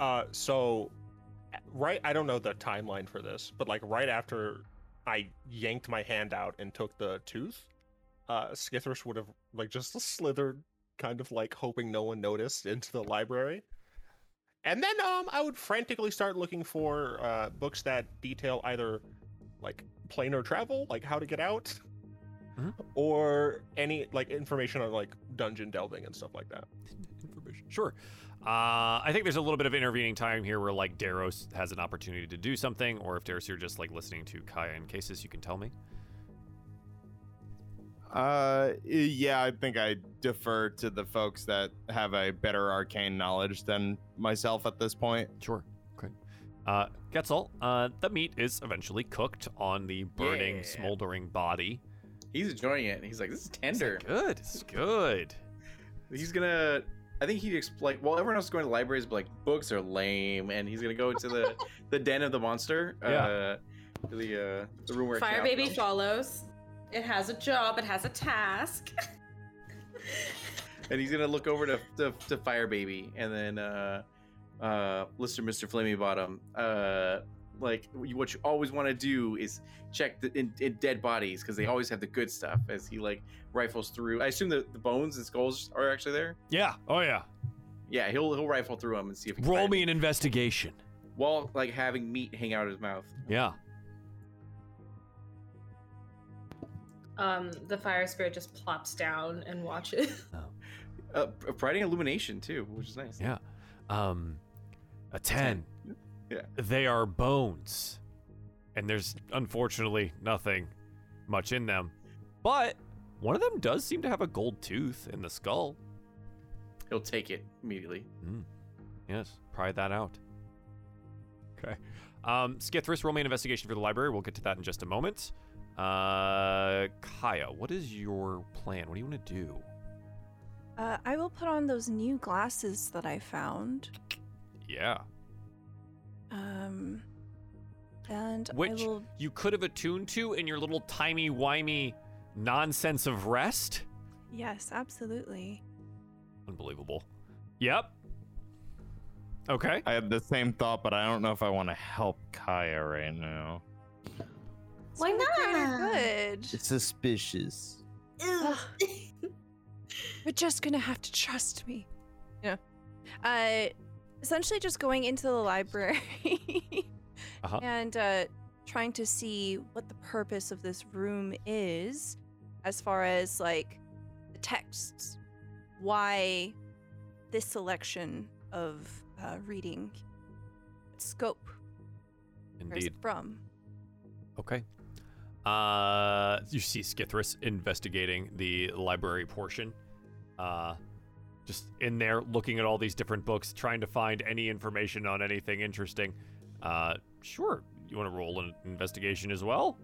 Uh, so right, I don't know the timeline for this, but like right after I yanked my hand out and took the tooth, uh, Skithris would have like just slithered, kind of like hoping no one noticed, into the library. And then um, I would frantically start looking for uh, books that detail either like planar travel, like how to get out, Mhm. or any like information on like dungeon delving and stuff like that. Information. Sure. Uh, I think there's a little bit of intervening time here where like Daros has an opportunity to do something, or if Daros you're just like listening to Kaya and Casus, you can tell me. Uh, yeah, I think I defer to the folks that have a better arcane knowledge than myself at this point. Sure. Okay. Uh, Getzel, uh, the meat is eventually cooked on the burning, Yeah. smoldering body. He's enjoying it. and He's like, this is It's tender. good. It's good. He's gonna. I think he'd explain. Well, everyone else is going to libraries, but like books are lame, and he's gonna go to the the den of the monster. Yeah. Uh, to the uh, the room where Fire Baby roams. follows. It has a job. It has a task. and he's gonna look over to to, to Fire Baby, and then uh, uh, Lister Mister Flamey Bottom. Uh, like what you always want to do is check the, in, in dead bodies because they always have the good stuff. As he like rifles through, I assume the, the bones and skulls are actually there. Yeah. Oh yeah. Yeah, he'll he'll rifle through them and see if he can Roll find me an investigation. while like having meat hang out of his mouth. Yeah. Um, the fire spirit just plops down and watches. Uh, providing illumination too, which is nice. Yeah. Um, a ten. Yeah. They are bones, and there's unfortunately nothing much in them, but one of them does seem to have a gold tooth in the skull. He'll take it immediately. Yes, pry that out. Okay. Um, Skithris, roll me an investigation for the library. We'll get to that in just a moment. Uh, Kaya, what is your plan? What do you want to do? Uh, I will put on those new glasses that I found. Yeah. Um, and Which I will. you could have attuned to in your little timey wimey nonsense of rest. Yes, absolutely. Unbelievable. Yep. Okay. I had the same thought, but I don't know if I want to help Kaya right now. Why For the greater not? Good. It's suspicious. Ugh. You're just gonna have to trust me. Yeah. Uh, essentially, just going into the library Uh-huh. and uh, trying to see what the purpose of this room is, as far as like the texts, why this selection of uh, reading, scope, where's Indeed. it from? Okay. Uh, you see Skithris investigating the library portion. Uh, just in there looking at all these different books, trying to find any information on anything interesting. Uh, sure. You want to roll an investigation as well?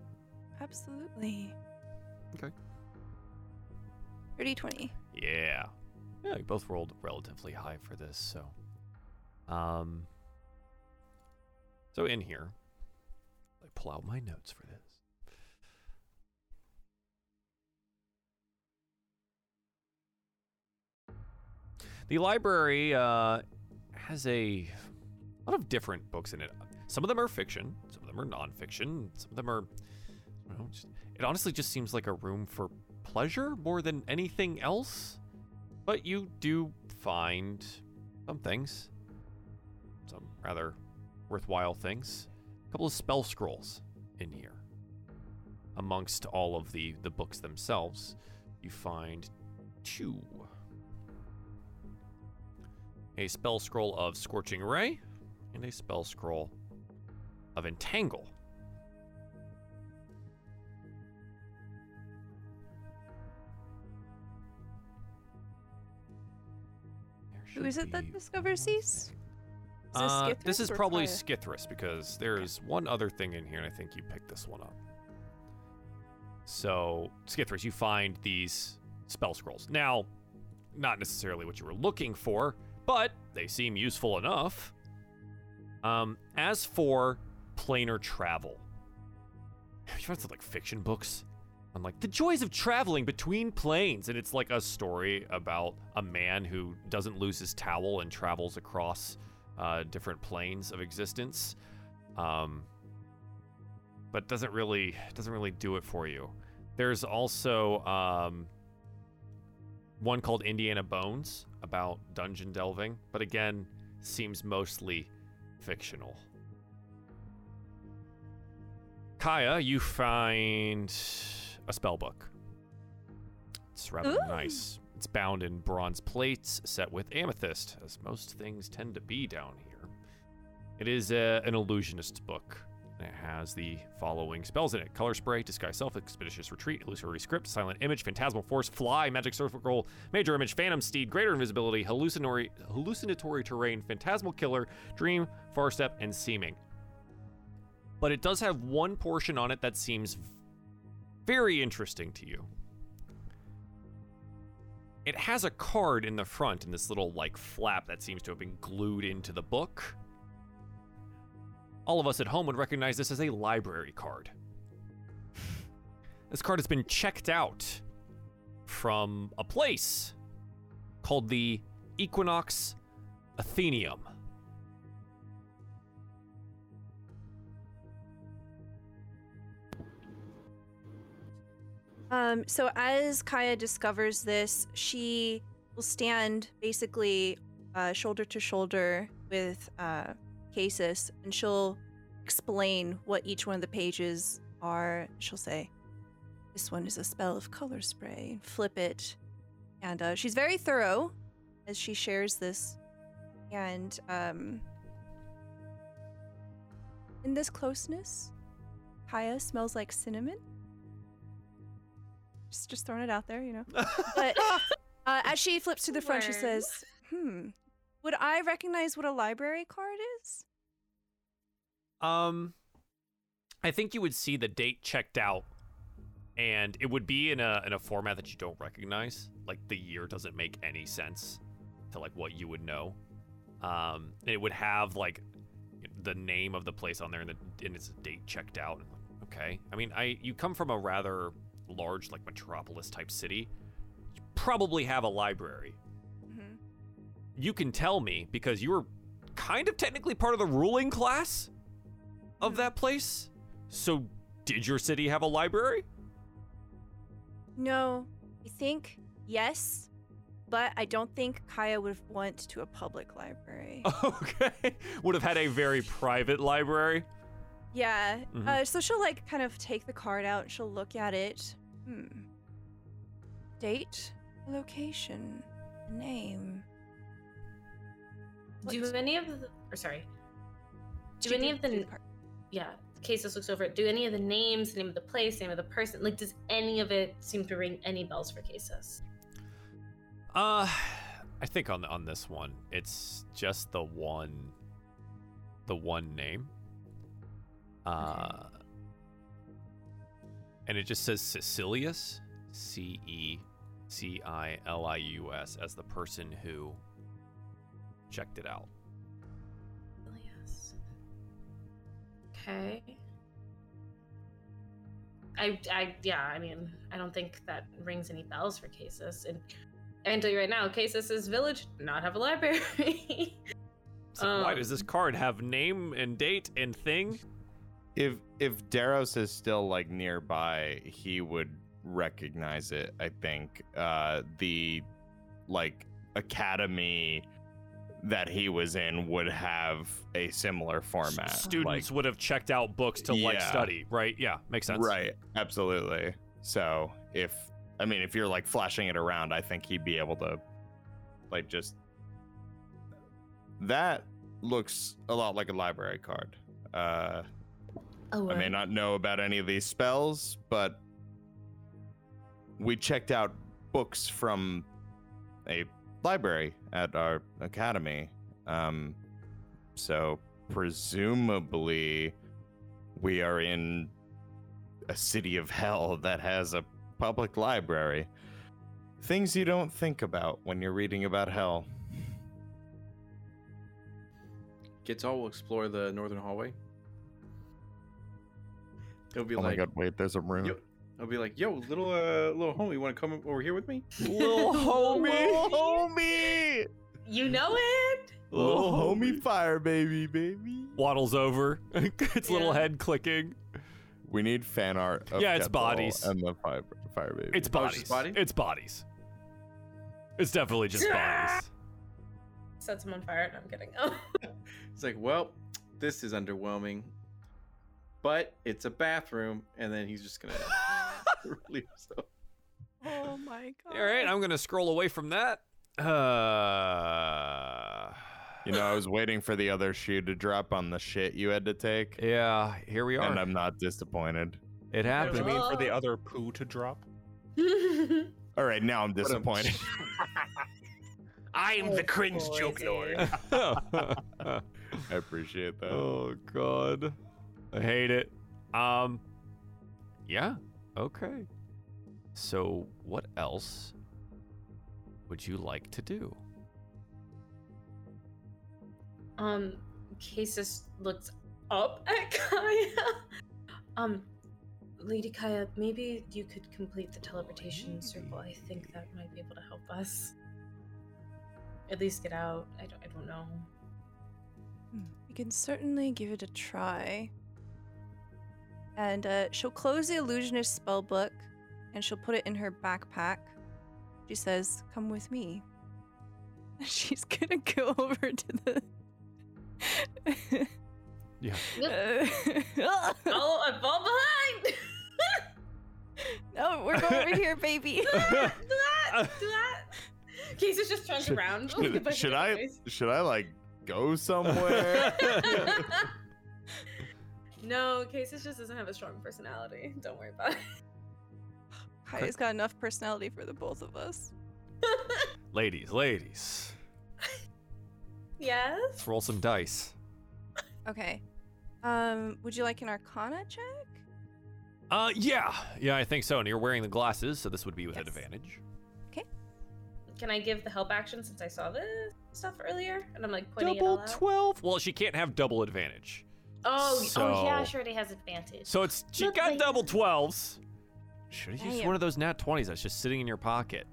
Absolutely. Okay. 30 20. Yeah. Yeah, you both rolled relatively high for this, so. Um. So in here, I pull out my notes for this. The library uh, has a lot of different books in it. Some of them are fiction, some of them are nonfiction, some of them are. Know, just, it honestly just seems like a room for pleasure more than anything else. But you do find some things, some rather worthwhile things. A couple of spell scrolls in here. Amongst all of the, the books themselves, you find two. A spell scroll of Scorching Ray and a spell scroll of Entangle. There Who is it that discovers these? Is this Uh, this Skithris is probably Kaya? Skithris because there's one other thing in here, and I think you picked this one up. So, Skithris, you find these spell scrolls. Now, not necessarily what you were looking for, but they seem useful enough. Um, as for planar travel, have you read some like fiction books on like the joys of traveling between planes? And it's like a story about a man who doesn't lose his towel and travels across uh, different planes of existence. Um, but doesn't really doesn't really do it for you. There's also um, one called Indiana Bones about dungeon delving, but again, seems mostly fictional. Kaya, you find a spell book. It's rather Ooh. nice. It's bound in bronze plates set with amethyst, as most things tend to be down here. It is a, an illusionist's book. And It has the following spells in it Color Spray, Disguise Self, Expeditious Retreat, Illusory Script, Silent Image, Phantasmal Force, Fly, Magic Circle, Major Image, Phantom Steed, Greater Invisibility, Hallucinatory, hallucinatory Terrain, Phantasmal Killer, Dream, Far Step, and Seeming. But it does have one portion on it that seems very interesting to you. It has a card in the front in this little like flap that seems to have been glued into the book. All of us at home would recognize this as a library card. This card has been checked out from a place called the Equinox Athenaeum. Um, so as Kaya discovers this, she will stand basically uh, shoulder to shoulder with uh, Casus, and she'll explain what each one of the pages are. She'll say, "This one is a spell of color spray," flip it. And uh, she's very thorough as she shares this. And um, in this closeness, Kaya smells like cinnamon. Just, just throwing it out there, you know. But uh, as she flips to the front, she says, "Hmm, would I recognize what a library card is?" Um, I think you would see the date checked out, and it would be in a in a format that you don't recognize. Like the year doesn't make any sense to like what you would know. Um, it would have like the name of the place on there and, the, and its date checked out. Okay, I mean, I you come from a rather large like metropolis type city. You probably have a library. You can tell me because you were kind of technically part of the ruling class of that place. So, did your city have a library? No, I think yes, but I don't think Kaya would have went to a public library. Okay, would have had a very private library. Yeah. Mhm. Uh, so she'll like kind of take the card out. She'll look at it. Hmm. Date, location, name. Do What- any of the or sorry. Do She any did of the do card. yeah, Casus looks over it. Do any of the names, the name of the place, name of the person, like does any of it seem to ring any bells for Casus? Uh, I think on on this one, it's just the one, the one name. Uh, and it just says Cecilius, C E C I L I U S, as the person who checked it out. Yes. Okay. I, I, yeah, I mean, I don't think that rings any bells for Casus. And I can tell you right now, Casus' village not have a library. So why Um, does this card have name and date and thing? If if Daros is still like nearby, he would recognize it. I think uh, the like academy that he was in would have a similar format. Students like, would have checked out books to like study, right? Yeah, makes sense. right? Absolutely. So if I mean, if you're like flashing it around, I think he'd be able to like just that looks a lot like a library card. Uh, oh, I may not know about any of these spells, but we checked out books from a library at our academy. Um, so presumably, we are in a city of hell that has a public library. Things you don't think about when you're reading about hell. Getzel will explore the northern hallway. He'll be oh like, my god, wait, there's a room. Yo, I'll be like, yo, little uh, little homie, you want to come over here with me? Little homie. little homie! You know it. Little homie fire baby, baby. waddles over, its little head clicking. We need fan art. Of Yeah, it's Quetzal bodies. and the fire, fire baby. It's Oh, it's bodies. just body? It's bodies. It's definitely just bodies. Set him on fire. and I'm kidding. Oh. It's like, well, this is underwhelming, but it's a bathroom, and then he's just gonna relieve himself. Oh my god. All right, I'm gonna scroll away from that. Uh, You know, I was waiting for the other shoe to drop on the shit you had to take, yeah, here we are. and I'm not disappointed. it What do happened. you mean for the other poo to drop? All right, now I'm disappointed. I am Oh, the cringe boy, joke lord. I appreciate that. oh god, I hate it. Um, yeah, okay. So, what else would you like to do? um, Casus looks up at Kaya. Um, Lady Kaya, maybe you could complete the teleportation circle. I think that might be able to help us. At least get out. I don't, I don't know. Hmm, We can certainly give it a try. And uh, she'll close the illusionist spell book and she'll put it in her backpack. She says, Come with me. She's gonna go over to the. Yeah. Uh, Oh, I fall behind! no, we're going over here, baby. do that! Do that! Do that! Casus just turns Should- around. should, should I? Should I like go somewhere? No, Casus just doesn't have a strong personality. Don't worry about it. Kaya's got enough personality for the both of us. ladies, ladies, yes? let's roll some dice. Okay. Um, would you like an Arcana check? Uh, yeah, yeah, I think so. And you're wearing the glasses, so this would be with Yes. advantage. Okay. Can I give the help action since I saw this? stuff earlier, and I'm like pointing Double it all out. 12? Well, she can't have double advantage. Oh, oh yeah, So- she has advantage. So it's she Look, got like- double 12s. Should have used one of those nat 20s that's just sitting in your pocket.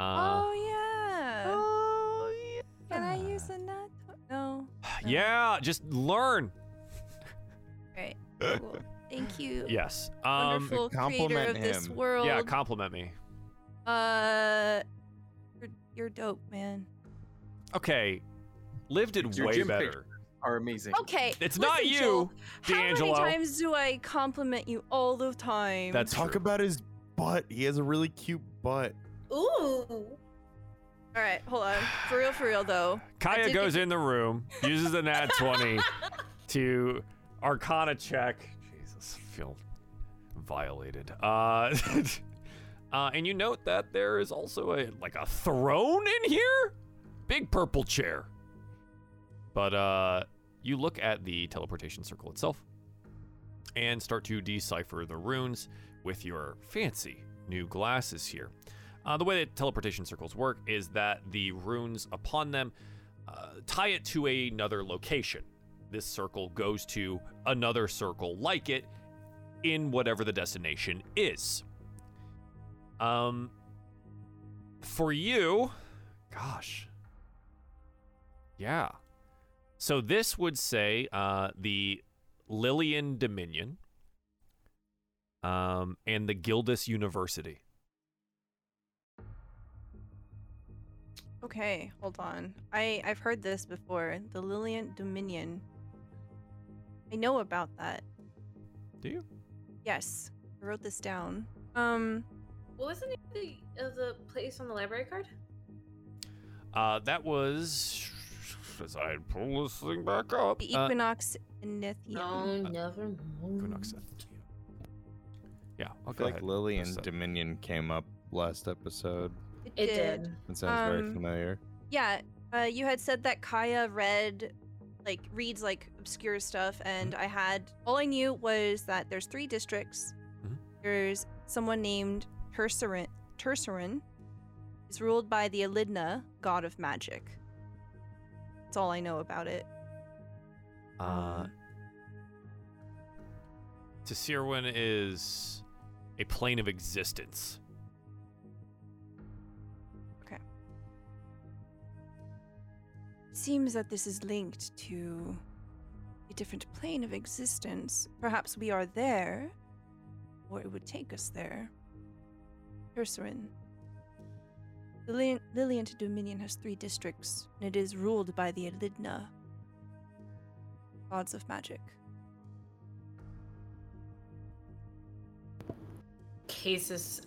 Uh, oh yeah. oh, yeah. Can I use a nut? No. Yeah, just learn. Right. Cool. Thank you. Yes. Um, Wonderful creator compliment of this him. world. yeah, compliment me. uh, you're, you're dope, man. Okay. Liv did way gym better. Pictures Are amazing. Okay. It's not listen, you, Joel, D'Angelo. How many times do I compliment you all the time? That's Talk true. about his butt. He has a really cute butt. Ooh. all right. Hold on. For real, for real though. I Kaya did goes think- in the room, uses the nat 20 to Arcana check. Jesus, I feel violated. Uh, uh, and you note that there is also a like a throne in here, big purple chair. But uh, you look at the teleportation circle itself and start to decipher the runes with your fancy new glasses here. Uh, the way that teleportation circles work is that the runes upon them uh, tie it to another location. This circle goes to another circle like it in whatever the destination is. Um, for you, gosh, yeah. So this would say uh, the Lillian Dominion um, and the Gildus University. Okay, hold on. I I've heard this before. The Lillian Dominion. I know about that. Do you? Yes, I wrote this down. Um, What was the name of the, of the place on the library card? Uh, that was as I pull this thing back up. the uh, Equinox Inithium. No, never mind. Equinox. Yeah, I'll I feel like ahead. Lily and that. Dominion came up last episode. It did. It sounds very Um, familiar. Yeah, uh, you had said that Kaya read, like, reads like obscure stuff, and I had all I knew was that there's three districts. Mhm. There's someone named Tercerin. Tercerin is ruled by the Elidna, god of magic. That's all I know about it. Uh, Um, Tesirwin is a plane of existence. Okay. Seems that this is linked to a different plane of existence. Perhaps we are there, or it would take us there. Ursarin. The Lil- Liliant Dominion has three districts, and it is ruled by the Elidna, gods of magic. Casus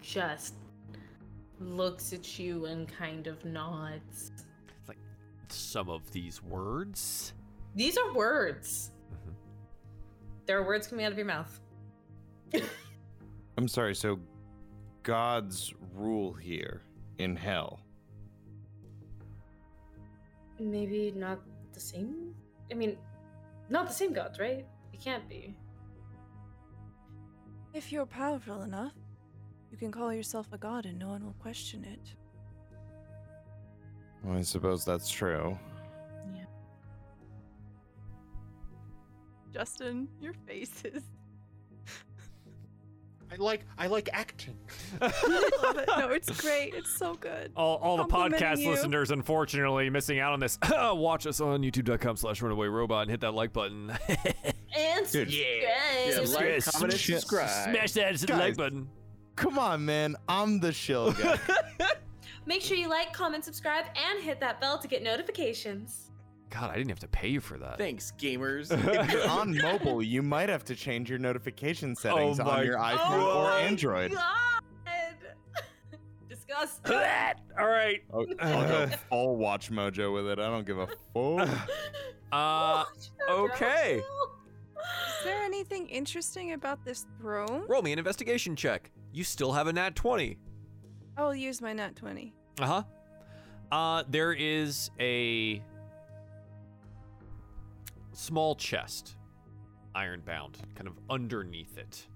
just looks at you and kind of nods. Like some of these words. These are words. Mhm. There are words coming out of your mouth. I'm sorry. So, gods rule here in hell. Maybe not the same? I mean, not the same gods, right? It can't be. If you're powerful enough, you can call yourself a god and no one will question it. Well, I suppose that's true. Justin, your face is. I like I like acting. I love it. No, it's great. It's so good. All, all the Complimenting podcast you. listeners, unfortunately, missing out on this. Watch us on youtube.com slash runaway robot and hit that like button. And Dude. subscribe. Yeah, like, Yes, comment, and shit. subscribe. Smash that like Guys. button. Come on, man. I'm the shill guy. Make sure you like, comment, subscribe, and hit that bell to get notifications. God, I didn't have to pay you for that. Thanks, gamers. if you're on mobile, you might have to change your notification settings Oh my on your iPhone Oh or my Android. God! Disgusting. All right. I'll, I'll go full WatchMojo with it. I don't give a fuck. Uh, okay. Is there anything interesting about this throne? roll me an investigation check. You still have a nat 20. I'll use my nat 20. Uh-huh. Uh there is a small chest, iron bound, kind of underneath it.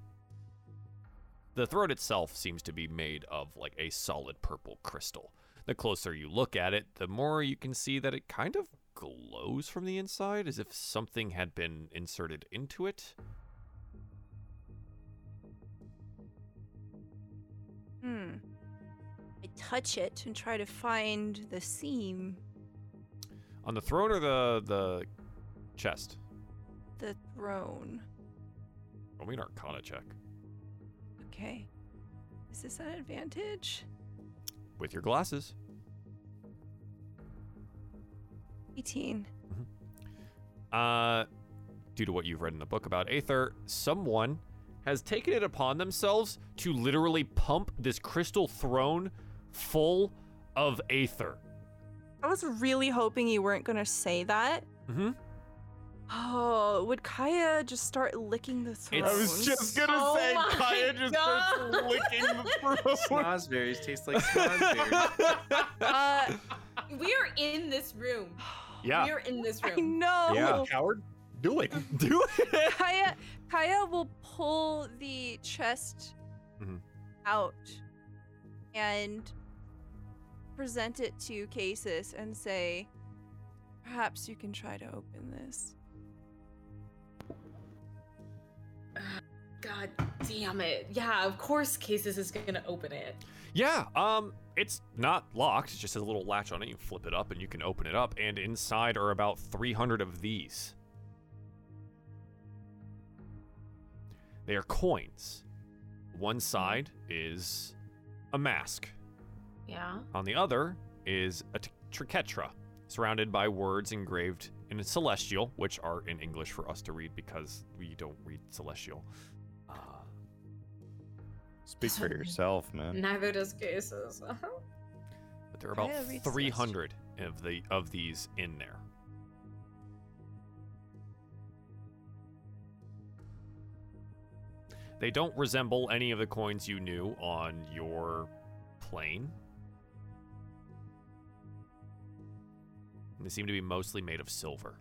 The throat itself seems to be made of like a solid purple crystal. The closer you look at it, the more you can see that it kind of glows from the inside as if something had been inserted into it. Hmm. I touch it and try to find the seam. On the throne or the the chest? The throne. Roll me an arcana check. Okay. Is this an advantage? With your glasses. 18. Uh, due to what you've read in the book about Aether, someone has taken it upon themselves to literally pump this crystal throne full of Aether. I was really hoping you weren't going to say that. Mm-hmm. Oh, would Kaya just start licking the throne? I was just gonna Oh say, Kaya just starts licking the throat. Snozberries taste like snozberries. Uh, We are in this room. Yeah. We are in this I room. know. Yeah. Coward, do it. Do it. Kaya, Kaya will pull the chest Mhm. out and present it to Casus and say, "Perhaps you can try to open this." God damn it. Yeah, of course Casus is gonna open it. Yeah, um, it's not locked. It just has a little latch on it. You flip it up and you can open it up, and inside are about 300 of these. They are coins. One side is a mask. Yeah. On the other is a t- triquetra, surrounded by words engraved in celestial, which are in English for us to read because we don't read celestial. Uh, Speak for yourself, man. Neither does Casus. Uh-huh. but there are about Kaya reads 300 of the of these in there. They don't resemble any of the coins you knew on your plane. And they seem to be mostly made of silver.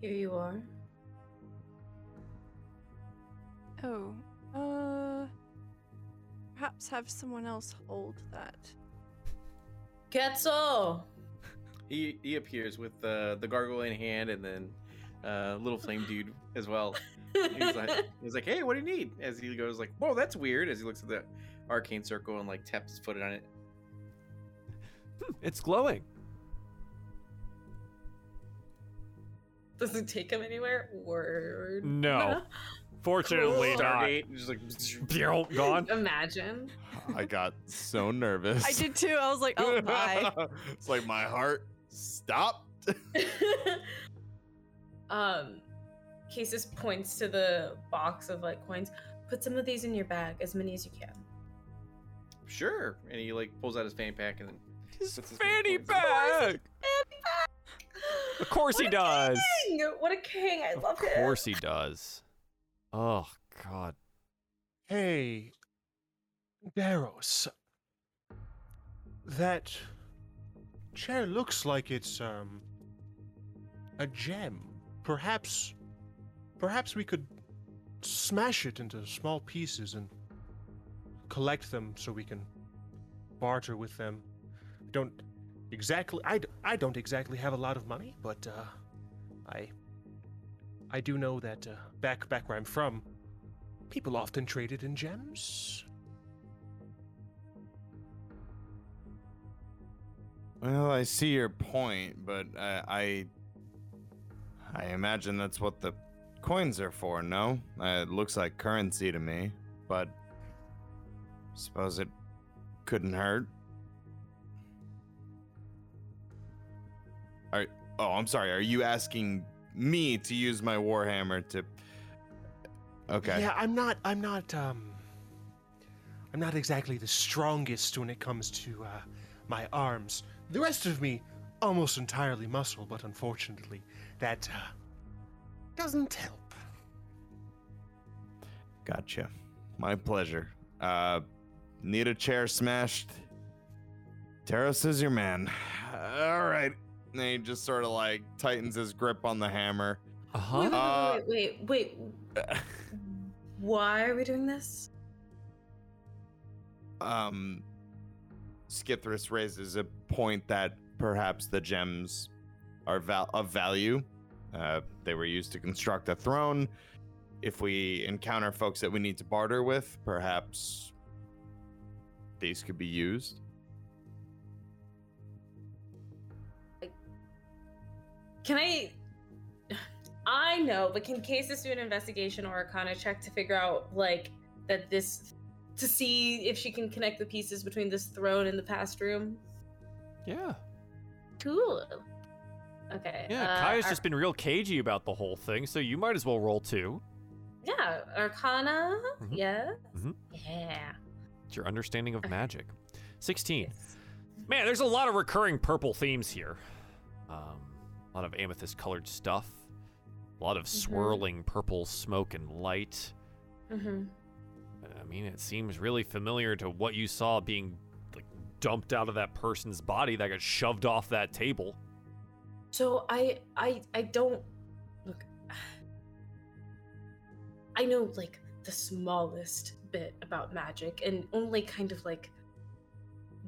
Here you are. Oh, uh, perhaps have someone else hold that. Getzel! he he appears with uh, the gargoyle in hand and then uh, little flame dude as well. He's like, he's like, hey, what do you need? As he goes like, whoa, that's weird. As he looks at the arcane circle and like taps his foot on it. Hmm, it's glowing. Does it take him anywhere? Word. No. Fortunately Cool. not. Stardate, just like Gone. Imagine. I got so nervous. I did too. I was like, oh my. it's like my heart stopped. um, Casus points to the box of like coins. Put some of these in your bag, as many as you can. sure. And he like pulls out his fanny pack and then His Puts his fanny coins in. bag. Of course he What a does. King! What a king! I Of love him. Of course he does. Oh God. Hey, Daros. That chair looks like it's um a gem. Perhaps perhaps we could smash it into small pieces and collect them so we can barter with them. I Don't exactly I, I don't exactly have a lot of money, but uh I I do know that uh, back back where I'm from, people often traded in gems. Well, I see your point, but I, I, I imagine that's what the coins are for. No, uh, it looks like currency to me, but suppose it couldn't hurt. Are oh, I'm sorry. Are you asking me to use my warhammer to? Okay. Yeah, I'm not. I'm not. Um, I'm not exactly the strongest when it comes to uh, my arms. The rest of me, almost entirely muscle, but unfortunately, that uh, doesn't help. Gotcha. My pleasure. Uh, need a chair smashed? Daros is your man. All right and he just sort of like tightens his grip on the hammer. Uh-huh. Wait, wait, uh, wait, wait, wait. Why are we doing this? Um, Skithris raises a point that perhaps the gems are val- of value. Uh, they were used to construct a throne. If we encounter folks that we need to barter with, perhaps these could be used. Can I? I know, but can Casus do an investigation or a Arcana check to figure out like that this to see if she can connect the pieces between this throne and the past room? Yeah. Cool. Okay. Yeah, uh, Kaya's Ar- just been real cagey about the whole thing, so you might as well roll two. Yeah, Arcana. Mhm. Yeah. Mhm. Yeah. It's your understanding of magic. 16. Yes. Man, there's a lot of recurring purple themes here. Um, a lot of amethyst colored stuff. A lot of swirling purple smoke and light. Mm-hmm. I mean, it seems really familiar to what you saw being like dumped out of that person's body that got shoved off that table. So I I I don't look I know like the smallest bit about magic and only kind of like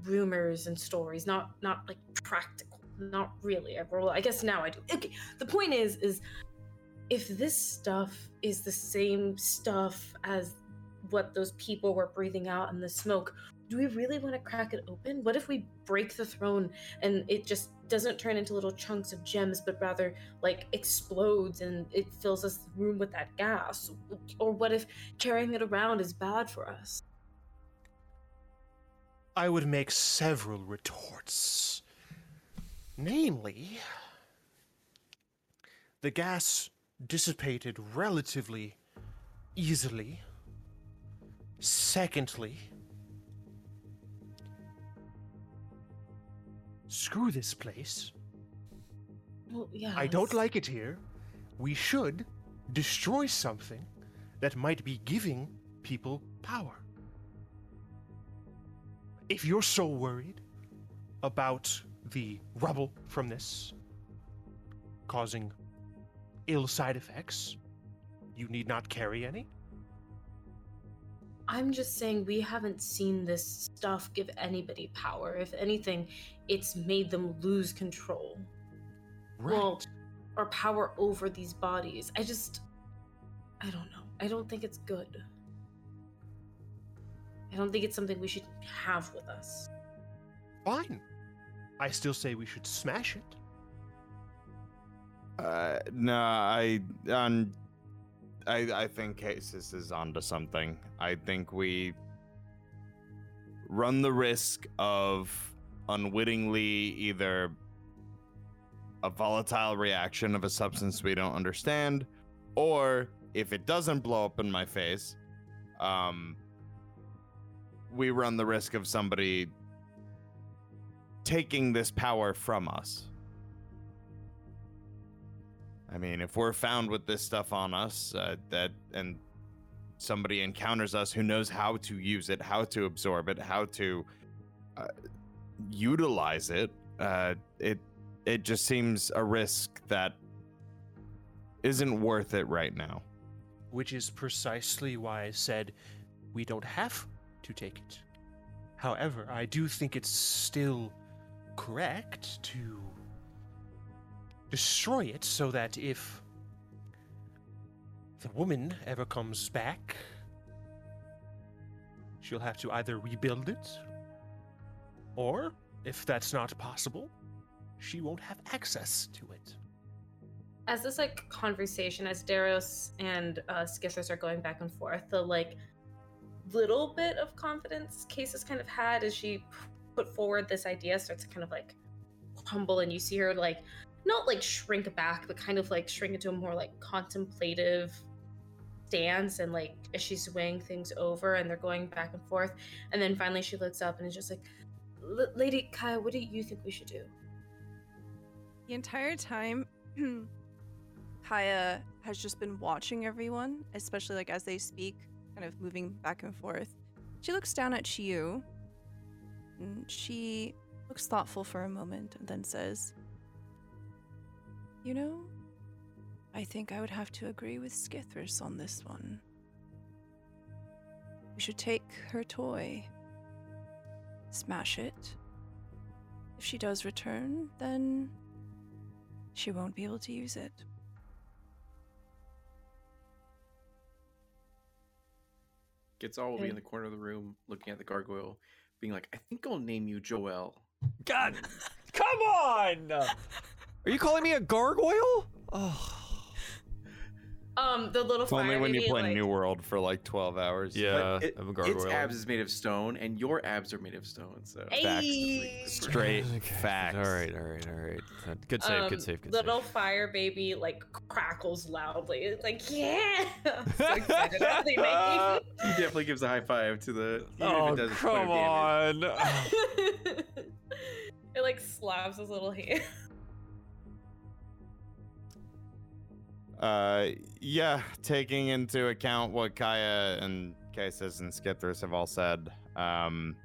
rumors and stories, not not like practical. Not really. I roll I guess now I do. Okay. The point is is if this stuff is the same stuff as what those people were breathing out in the smoke, do we really want to crack it open? What if we break the throne and it just doesn't turn into little chunks of gems, but rather like explodes and it fills this room with that gas? Or what if carrying it around is bad for us? I would make several retorts. Namely, the gas dissipated relatively easily. Secondly, screw this place. Well, yeah. I don't like it here. We should destroy something that might be giving people power. If you're so worried about the rubble from this causing ill side effects, you need not carry any. I'm just saying we haven't seen this stuff give anybody power. If anything, it's made them lose control. Well, or power over these bodies. I just I don't know. I don't think it's good. I don't think it's something we should have with us. Fine. I still say we should smash it. Uh, no, I um, I I think Casus is onto something. I think we run the risk of unwittingly either a volatile reaction of a substance we don't understand, or if it doesn't blow up in my face, um, we run the risk of somebody taking this power from us. I mean, if we're found with this stuff on us, uh, that and somebody encounters us who knows how to use it, how to absorb it, how to uh, utilize it, uh, it it just seems a risk that isn't worth it right now. which is precisely why I said we don't have to take it. However, I do think it's still correct to destroy it so that if the woman ever comes back, she'll have to either rebuild it, or if that's not possible, she won't have access to it. As this like conversation, as Daros and uh, Skithris are going back and forth, the like little bit of confidence Casus kind of had as she put forward this idea starts to kind of like crumble, and you see her like not like shrink back, but kind of like shrink into a more like contemplative stance, and like as she's weighing things over, and they're going back and forth, and then finally she looks up and is just like, "L- "Lady Kaya, what do you think we should do?" The entire time, Kaya has just been watching everyone, especially like as they speak, kind of moving back and forth. She looks down at Chiyu. And she looks thoughtful for a moment and then says, You know, I think I would have to agree with Skithris on this one. We should take her toy smash it. If she does return, then she won't be able to use it. Getzel will be in the corner of the room looking at the gargoyle, being like, I think I'll name you Joel. God, come on! Are you calling me a gargoyle? Oh, Um, the little Only fire when you play like, New World for like 12 hours. yeah, But it- I'm a its gargoyle. abs is made of stone, and your abs are made of stone. So Ayy. Straight Okay, facts. All right, all right, all right. Good save, um, good save, good little save. fire baby like crackles loudly. It's like, yeah. so excited about the making. he definitely gives a high five to the. Oh, it does a point of come on. it like slaps his little hand. Uh, yeah, taking into account what Kaya and Casus and Skithris have all said, um,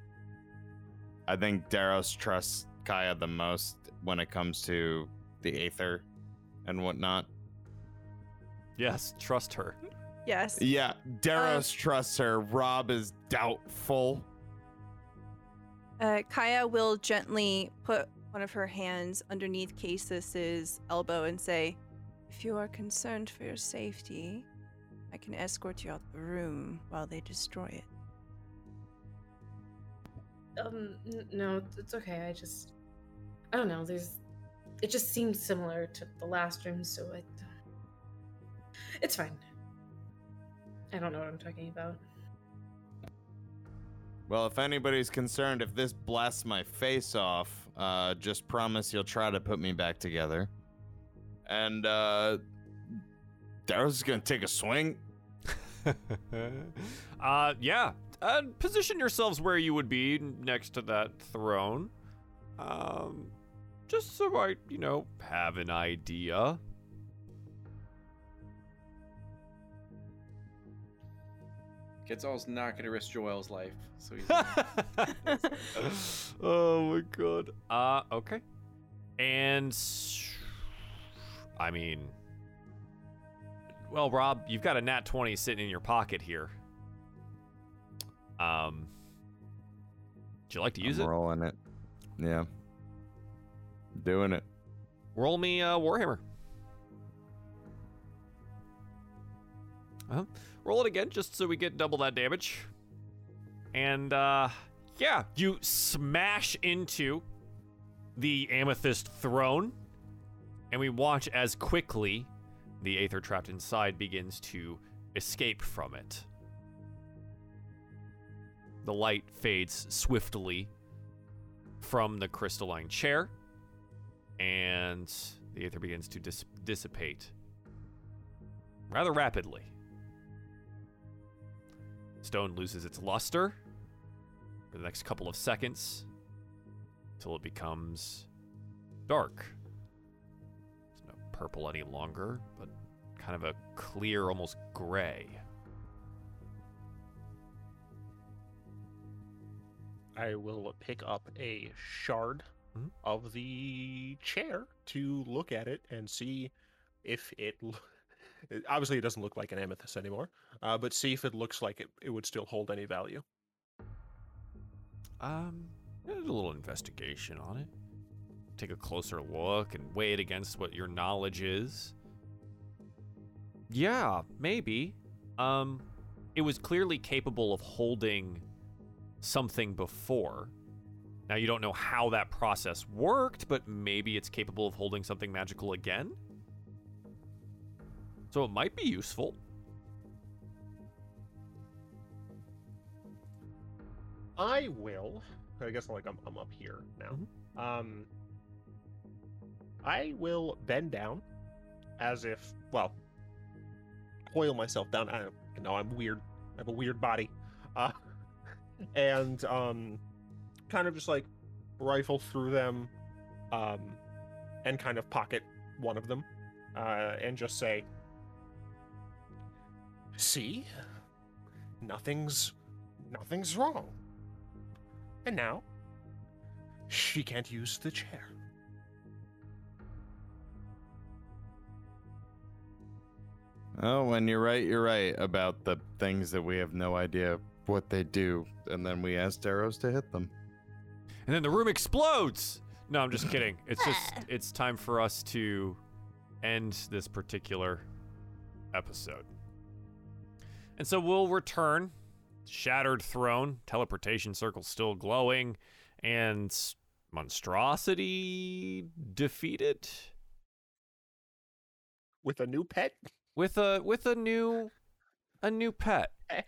I think Daros trusts Kaya the most when it comes to the Aether and whatnot. yes, trust her. Yes. Yeah, Daros trusts her. Rob is doubtful. Uh, Kaya will gently put one of her hands underneath Casus's elbow and say, If you are concerned for your safety, I can escort you out of the room while they destroy it. Um, n- no, it's okay. I just, I don't know. There's, it just seems similar to the last room, so I, it's fine. I don't know what I'm talking about. Well, if anybody's concerned if this blasts my face off, uh, just promise you'll try to put me back together. And, uh, Daros is gonna take a swing. uh, yeah. Uh, position yourselves where you would be next to that throne. Um, just so I, you know, have an idea. Getzel's not going to risk Joel's life, so he's. oh my god. Uh, okay. And s- I mean, well, Rob, you've got a nat 20 sitting in your pocket here. Um, would you like to use I'm it? rolling it. Yeah. Doing it. Roll me uh, Warhammer. Uh, roll it again, just so we get double that damage. And uh, yeah, you smash into the amethyst throne, and we watch as quickly the aether trapped inside begins to escape from it. The light fades swiftly from the crystalline chair and the aether begins to dis- dissipate rather rapidly. Stone loses its luster for the next couple of seconds until it becomes dark. Purple any longer, but kind of a clear, almost gray. I will pick up a shard Mhm. of the chair to look at it and see if it. it- Obviously, it doesn't look like an amethyst anymore, uh, but see if it looks like it, it would still hold any value. Um, there's a little investigation on it. Take a closer look and weigh it against what your knowledge is. Yeah, maybe. Um, it was clearly capable of holding something before. Now you don't know how that process worked, but maybe it's capable of holding something magical again. So it might be useful. I will. I guess like I'm, I'm up here now. Um, I will bend down, as if well, coil myself down. I don't know. I'm weird. I have a weird body, uh, and um, kind of just like rifle through them, um, and kind of pocket one of them, uh, and just say, "See, nothing's nothing's wrong." And now, she can't use the chair. Oh, when you're right, you're right about the things that we have no idea what they do, and then we ask arrows to hit them. and then the room explodes. No, I'm just kidding. It's just it's time for us to end this particular episode. And so we'll return. Shattered throne, teleportation circle still glowing, and monstrosity defeated With a new pet? With a with a new a new pet.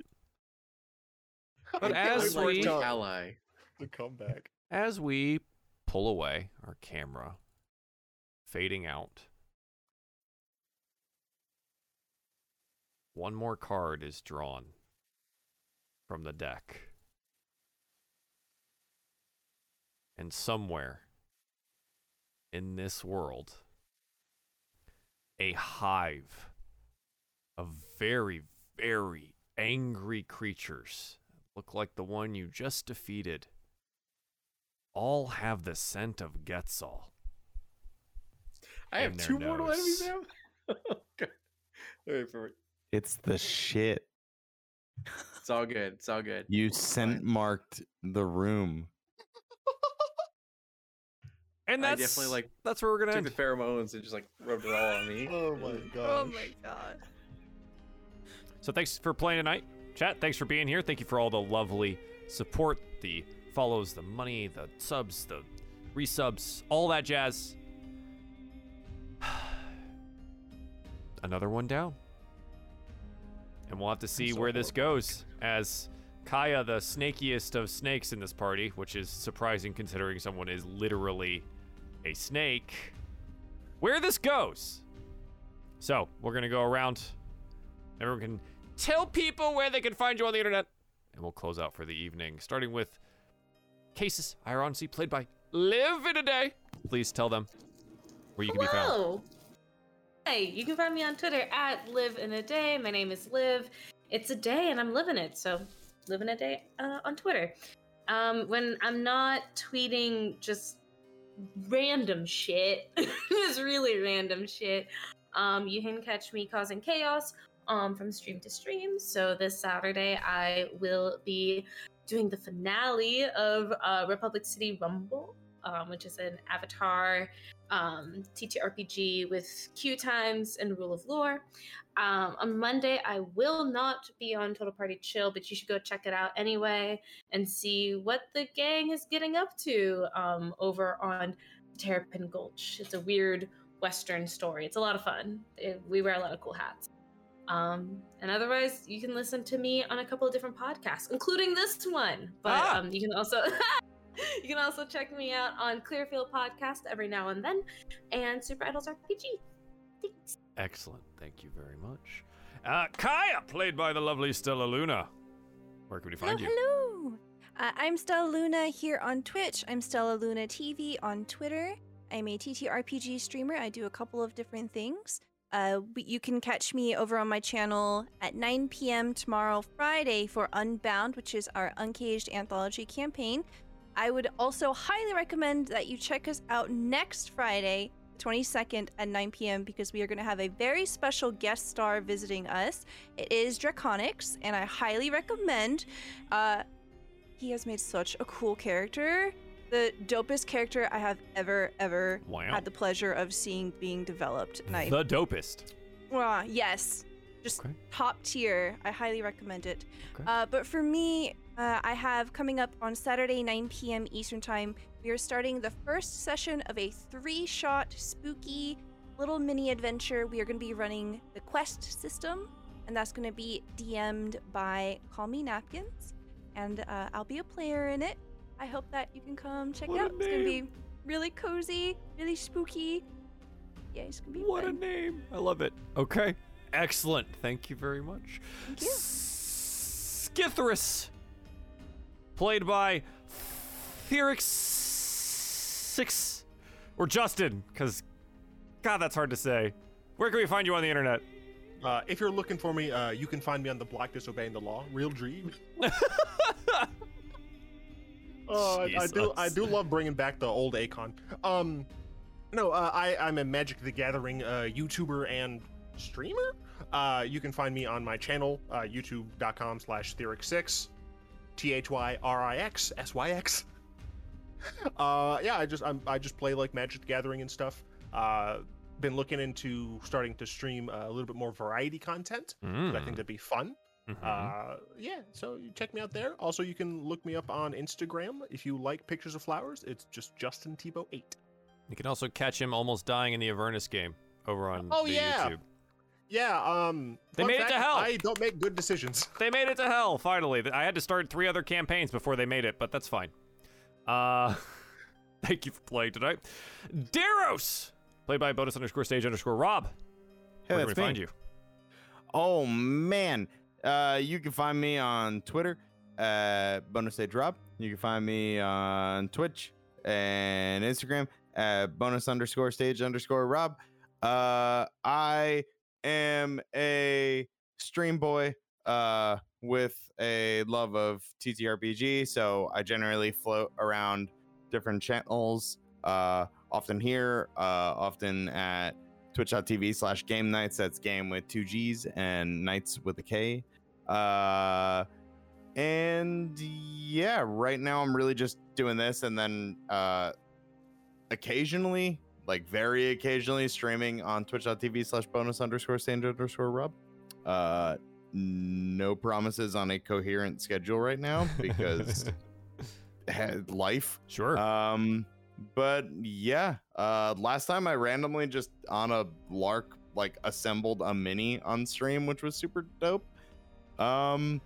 But as we ally. The comeback. as we pull away our camera fading out one more card is drawn from the deck and somewhere in this world a hive of very very angry creatures look like the one you just defeated all have the scent of Getzel. I have in their two mortal enemies nose. now. Oh, okay. Wait for it. It's the shit. It's all good. It's all good. You scent marked the room. And I that's definitely, like, that's where we're gonna Took end. the pheromones and just like rubbed it all on me. Oh, oh my god. Oh my god. So thanks for playing tonight, chat. Thanks for being here. Thank you for all the lovely support, the follows, the money, the subs, the resubs, all that jazz. Another one down, and we'll have to see so where this goes as. Kaya, the snakiest of snakes in this party, which is surprising considering someone is literally a snake, where this goes. So, we're going to go around. Everyone can tell people where they can find you on the internet. And we'll close out for the evening, starting with Casus, Ironically played by Live in a Day. Please tell them where you can be found. Hello. Hey, you can find me on Twitter at live in a day. My name is Liv. It's a day and I'm living it. So, living a day uh, on Twitter. Um, when I'm not tweeting just random shit, just really random shit, um, you can catch me causing chaos um, from stream to stream. So, this Saturday, I will be doing the finale of uh, Republic City Rumble, um, which is an Avatar um, TTRPG with queue times and rule of lore. Um, on Monday, I will not be on Total Party Chill, but you should go check it out anyway and see what the gang is getting up to um, over on Terrapin Gulch. It's a weird Western story. It's a lot of fun. It- we wear a lot of cool hats. Um, and otherwise, you can listen to me on a couple of different podcasts, including this one. But Ah. um, you can also you can also check me out on Clearfield Podcast every now and then, and Super Idols RPG. Thanks. Excellent. Thank you very much. Uh, Kaya, played by the lovely Stella Luna. Where can we find hello, you? hello. Uh, I'm Stella Luna here on Twitch. I'm Stella Luna TV on Twitter. I'm a TTRPG streamer. I do a couple of different things. Uh, you can catch me over on my channel at 9 p.m. tomorrow, Friday, for Unbound, which is our Uncaged anthology campaign. I would also highly recommend that you check us out next Friday, 22nd at 9 p.m., because we are going to have a very special guest star visiting us. It is Draconics, and I highly recommend. Uh, he has made such a cool character. The dopest character I have ever, ever Wow. had the pleasure of seeing being developed. And I, The dopest. Mwah, yes, just Okay. top tier. I highly recommend it. Okay. Uh, but for me, uh, I have coming up on Saturday, 9 p.m. Eastern Time, we are starting the first session of a three shot, spooky little mini adventure. We are going to be running the quest system, and that's going to be DM'd by Call Me Napkins. And uh, I'll be a player in it. I hope that you can come check What it out. It's going to be really cozy, really spooky. Yeah, it's going to be What a name. I love it. Okay. Excellent. Thank you very much. Thank you. Skithris, played by Felix Six or Justin, because God, that's hard to say. Where can we find you on the internet? Uh, if you're looking for me, uh, you can find me on the block disobeying the law. Real dream. Oh, I, I do. I do love bringing back the old Acon. Um, no, uh, I I'm a Magic the Gathering uh, YouTuber and streamer. Uh, you can find me on my channel, uh, YouTube.com/slash Thyryx6, T H Y R I X S Y X. uh, yeah, I just I'm, I just play like Magic the Gathering and stuff. Uh, been looking into starting to stream uh, a little bit more variety content. 'cause I think Mm. that'd be fun. Mhm. Uh, yeah, so you check me out there. Also, you can look me up on Instagram if you like pictures of flowers. It's just Justin Tebow eight. you can also catch him almost dying in the Avernus game over on Oh, the yeah. YouTube. Yeah, um, They fun made it to hell. I don't make good decisions. They made it to hell finally. I had to start three other campaigns before they made it, but that's fine. Uh, thank you for playing tonight, Daros, played by bonus underscore stage underscore Rob. Hey, Where that's can we me. find you? Oh man, uh, you can find me on Twitter at bonus stage Rob. You can find me on Twitch and Instagram at bonus underscore stage underscore Rob. Uh, I am a stream boy uh, with a love of TTRPG, so I generally float around different channels. Uh, often here, uh, often at twitch.tv slash game nights that's game with two g's and nights with a k uh and yeah right now i'm really just doing this and then uh occasionally like very occasionally streaming on twitch.tv slash bonus underscore stand underscore rub uh no promises on a coherent schedule right now because life Sure. um, but yeah, uh, last time I randomly just on a lark like assembled a mini on stream, which was super dope. Um,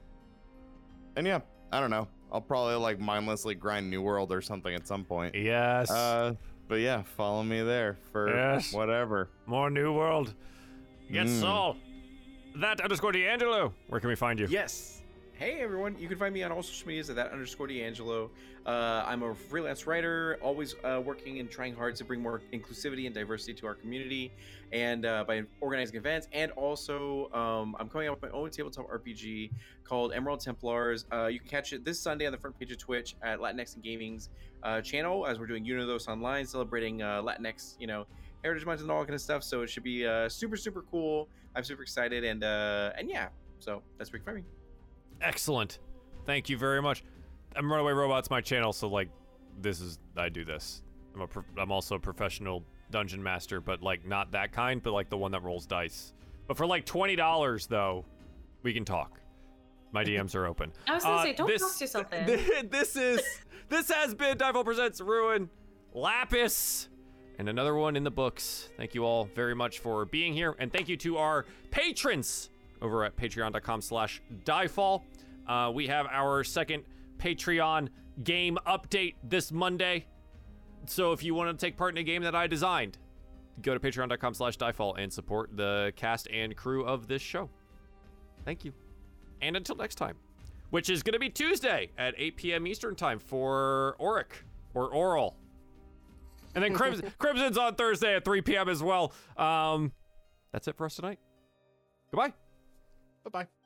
and yeah, I don't know. I'll probably like mindlessly grind New World or something at some point. yes. Uh, but yeah, follow me there for Yes. whatever. More New World. Yes, Mm. Saul. That underscore D'Angelo. Where can we find you? Yes. Hey everyone, you can find me on all social medias at that underscore D'Angelo. Uh, I'm a freelance writer, always uh, working and trying hard to bring more inclusivity and diversity to our community, and uh, by organizing events. And also, um, I'm coming out with my own tabletop RPG called Emerald Templars. Uh, you can catch it this Sunday on the front page of Twitch at Latinx and Gaming's uh, channel as we're doing Unidos online, celebrating uh, Latinx, you know, heritage month and all kind of stuff. So it should be super super cool. I'm super excited, and and yeah, so that's can find me. Excellent. Thank you very much. I'm Runaway Robots, my channel, so like, this is I do this. I'm a pro- I'm also a professional dungeon master, but like not that kind, but like the one that rolls dice. But for like twenty dollars though, we can talk. My DMs are open. I was gonna Uh, say, don't this, box yourself in. This is this has been Dival Presents Ruin Lapis. And another one in the books. Thank you all very much for being here. And thank you to our patrons over at patreon.com slash diefall. Uh, we have our second Patreon game update this Monday. So if you want to take part in a game that I designed, go to patreon.com slash diefall and support the cast and crew of this show. Thank you. And until next time, which is going to be Tuesday at 8 p.m. Eastern time for Auric or Oral. And then Crimson, Crimson's on Thursday at 3 p.m. as well. Um, that's it for us tonight. Goodbye. Bye bye.